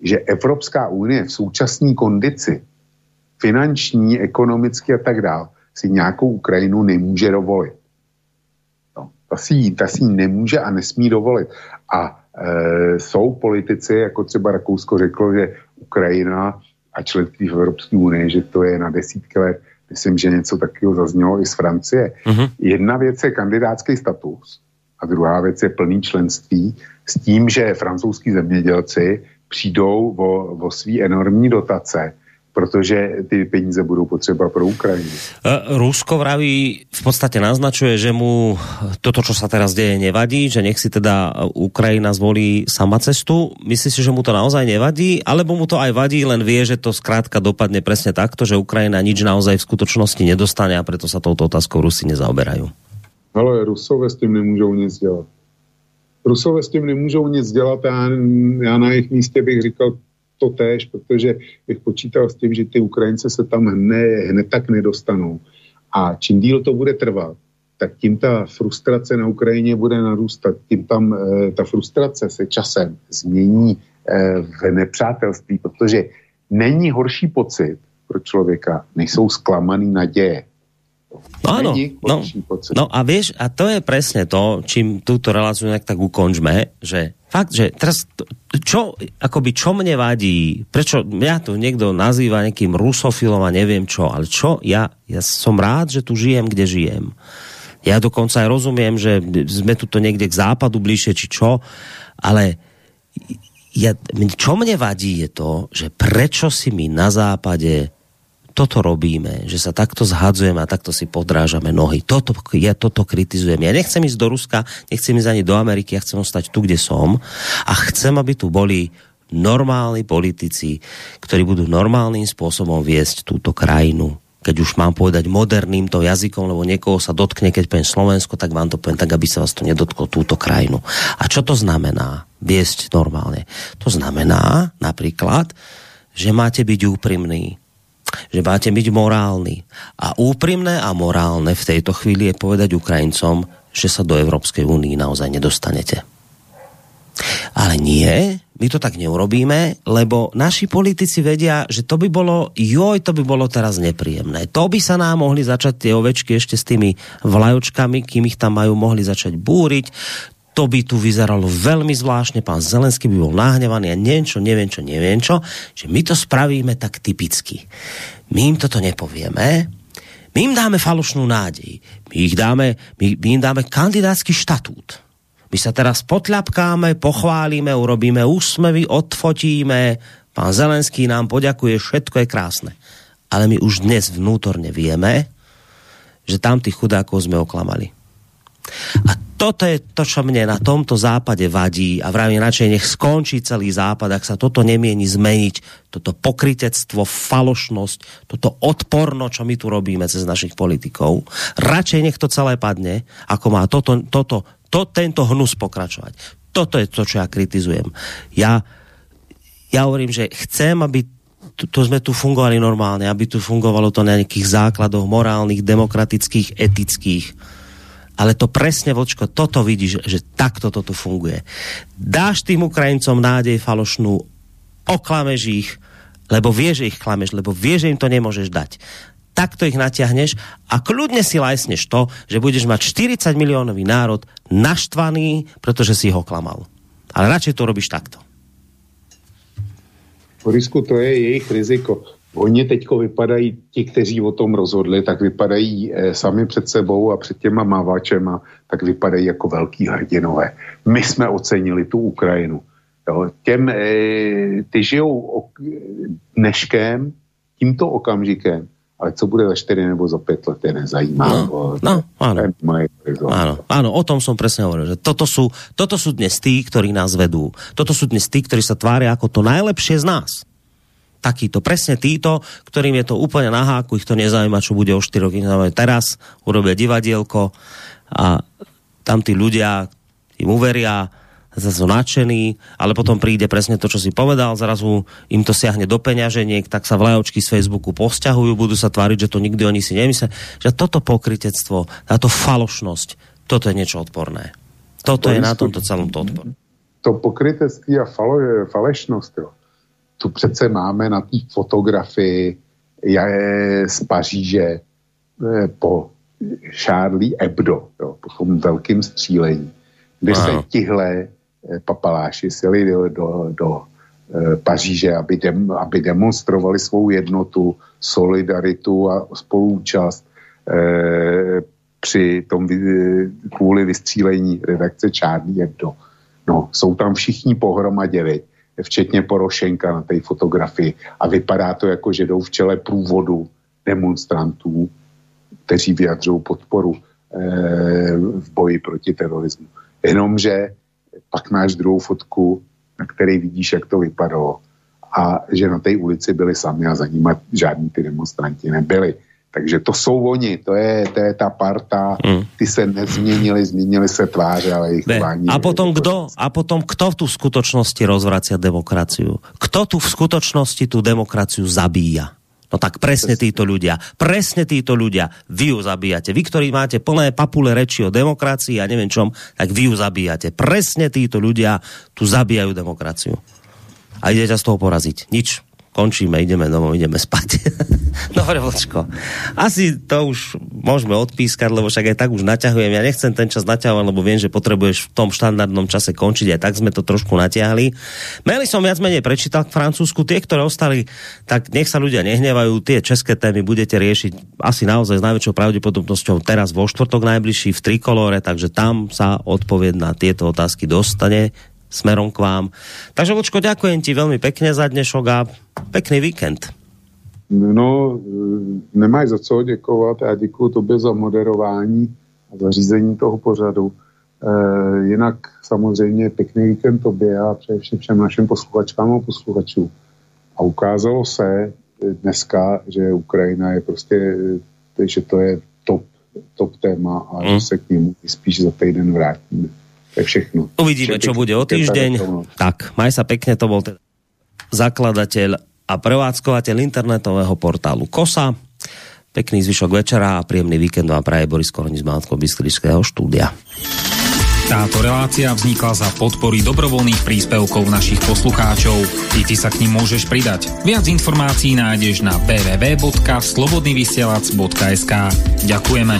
že Evropská unie v současné kondici, finanční, ekonomicky a tak dále, si nějakou Ukrajinu nemůže dovolit ta si, ta si nemůže a nesmí dovolit. A e, jsou politici, jako třeba Rakousko řeklo, že Ukrajina a členství v Evropské unii, že to je na desítky let. Myslím, že něco takového zaznělo i z Francie. Uh-huh. Jedna věc je kandidátský status a druhá věc je plný členství s tím, že francouzský zemědělci přijdou o, o svý enormní dotace protože ty peníze budou potřeba pro Ukrajinu. E, Rusko vraví, v podstate naznačuje, že mu toto, čo sa teraz deje, nevadí, že nech si teda Ukrajina zvolí sama cestu. Myslí si, že mu to naozaj nevadí, alebo mu to aj vadí, len vie, že to zkrátka dopadne presne takto, že Ukrajina nič naozaj v skutočnosti nedostane a preto sa touto otázkou Rusi nezaoberajú. Ale Rusové s tím nemůžou nic dělat. Rusové s tím nemůžou nic dělat a já, já na jejich místě bych říkal, to též, protože bych počítal s tím, že ty Ukrajince se tam hned, hned tak nedostanou. A čím díl to bude trvat, tak tím ta frustrace na Ukrajině bude narůstat. Tím tam e, ta frustrace se časem změní e, v nepřátelství, protože není horší pocit pro člověka, než jsou zklamaný naděje. No áno, no, no a vieš, a to je presne to, čím túto reláciu nejak tak ukončme, že fakt, že teraz, čo, akoby, čo mne vadí, prečo ja tu niekto nazýva nejakým rusofilom a neviem čo, ale čo, ja, ja som rád, že tu žijem, kde žijem. Ja dokonca aj rozumiem, že sme tu niekde k západu bližšie, či čo, ale ja, čo mne vadí je to, že prečo si my na západe toto robíme, že sa takto zhadzujeme a takto si podrážame nohy. Toto, ja toto kritizujem. Ja nechcem ísť do Ruska, nechcem ísť ani do Ameriky, ja chcem ostať tu, kde som a chcem, aby tu boli normálni politici, ktorí budú normálnym spôsobom viesť túto krajinu keď už mám povedať moderným to jazykom, lebo niekoho sa dotkne, keď poviem Slovensko, tak vám to poviem tak, aby sa vás to nedotklo túto krajinu. A čo to znamená viesť normálne? To znamená napríklad, že máte byť úprimný, že máte byť morálny. A úprimné a morálne v tejto chvíli je povedať Ukrajincom, že sa do Európskej únie naozaj nedostanete. Ale nie, my to tak neurobíme, lebo naši politici vedia, že to by bolo, joj, to by bolo teraz nepríjemné. To by sa nám mohli začať tie ovečky ešte s tými vlajočkami, kým ich tam majú, mohli začať búriť. To by tu vyzeralo veľmi zvláštne, pán Zelenský by bol nahnevaný a neviem čo, neviem čo, neviem čo, že my to spravíme tak typicky. My im toto nepovieme, my im dáme falošnú nádej. My, ich dáme, my, my dáme kandidátsky štatút my sa teraz potľapkáme, pochválime, urobíme úsmevy, odfotíme, pán Zelenský nám poďakuje, všetko je krásne. Ale my už dnes vnútorne vieme, že tam tých chudákov sme oklamali. A toto je to, čo mne na tomto západe vadí a vravím radšej nech skončí celý západ, ak sa toto nemieni zmeniť, toto pokrytectvo, falošnosť, toto odporno, čo my tu robíme cez našich politikov. Radšej nech to celé padne, ako má toto, toto to, tento hnus pokračovať. Toto je to, čo ja kritizujem. Ja, ja hovorím, že chcem, aby tu, to sme tu fungovali normálne, aby tu fungovalo to na nejakých základoch morálnych, demokratických, etických. Ale to presne, Vočko, toto vidíš, že takto toto funguje. Dáš tým Ukrajincom nádej falošnú, oklameš ich, lebo vieš, že ich klameš, lebo vieš, že im to nemôžeš dať takto ich natiahneš a kľudne si lajsneš to, že budeš mať 40 miliónový národ naštvaný, protože si ho klamal. Ale radšej to robíš takto. Borisku, to je jejich riziko. Oni teďko vypadají, ti, kteří o tom rozhodli, tak vypadají e, sami před sebou a před těma mávačema, tak vypadají jako velký hrdinové. My jsme ocenili tu Ukrajinu. Jo. Těm, e, ty žijou ok, dneškem, tímto okamžikem ale co bude za 4 nebo za 5 let, je nezajímá. No, no áno. áno. Áno, o tom som presne hovoril, že toto sú, toto sú dnes tí, ktorí nás vedú. Toto sú dnes tí, ktorí sa tvária ako to najlepšie z nás. Takýto, presne títo, ktorým je to úplne na háku, ich to nezajíma, čo bude o 4 roky. Teraz urobia divadielko a tam tí ľudia im uveria, zase nadšený, ale potom príde presne to, čo si povedal, zrazu im to siahne do peňaženiek, tak sa vlajočky z Facebooku posťahujú, budú sa tváriť, že to nikdy oni si nemyslia. Že toto pokrytectvo, táto falošnosť, toto je niečo odporné. Toto je na tomto celom to odpor. To pokrytectví a falo, falešnost, jo. Tu přece máme na té fotografii je z Paříže eh, po Charlie Hebdo, jo, po tom velkým střílení, kde se tihle Eh, papaláši sjeli do, do, do eh, Paříže, aby, dem, aby demonstrovali svou jednotu, solidaritu a spolúčast eh, při tom kvůli vystřílení redakce Čárný Hebdo. No, jsou tam všichni pohromadě, včetně Porošenka na té fotografii a vypadá to jako, že jdou v čele průvodu demonstrantů, kteří vyjadřují podporu eh, v boji proti terorismu. Jenomže pak máš druhou fotku, na které vidíš, jak to vypadalo. A že na té ulici byli sami a za nimi žádní ty demonstranti nebyli. Takže to jsou oni, to je, to je ta parta, mm. ty se nezměnili, změnili se tváře, ale jejich chování. A potom kdo, a potom kdo tu v skutočnosti rozvracia demokraciu? Kto tu v skutočnosti tu demokraciu zabíja? No tak presne títo ľudia, presne títo ľudia, vy ju zabíjate. Vy, ktorí máte plné papule reči o demokracii a neviem čom, tak vy ju zabíjate. Presne títo ľudia tu zabíjajú demokraciu. A idete z toho poraziť. Nič končíme, ideme domov, ideme spať. Dobre, Vlčko. Asi to už môžeme odpískať, lebo však aj tak už naťahujem. Ja nechcem ten čas naťahovať, lebo viem, že potrebuješ v tom štandardnom čase končiť. Aj tak sme to trošku natiahli. Maily som viac menej prečítal k Francúzsku. Tie, ktoré ostali, tak nech sa ľudia nehnevajú. Tie české témy budete riešiť asi naozaj s najväčšou pravdepodobnosťou teraz vo štvrtok najbližší v Trikolore, takže tam sa odpoveď na tieto otázky dostane smerom k vám. Takže Vočko, ďakujem ti veľmi pekne za dnešok a pekný víkend. No, nemáš za co děkovat. Já děkuji tobě za moderování a za řízení toho pořadu. E, jinak samozřejmě pěkný víkend tobě a především všem našim posluchačkám a posluchačům. A ukázalo se dneska, že Ukrajina je prostě, že to je top, top téma a hmm. že se k němu spíš za týden vrátíme. To je všechno. Uvidíme, čo bude o týždeň. Tak, maj sa pekne, to bol teda zakladateľ a prevádzkovateľ internetového portálu KOSA. Pekný zvyšok večera a príjemný víkend vám praje Boris Koroni z Maltko štúdia. Táto relácia vznikla za podpory dobrovoľných príspevkov našich poslucháčov. I ty sa k ním môžeš pridať. Viac informácií nájdeš na www.slobodnyvysielac.sk Ďakujeme.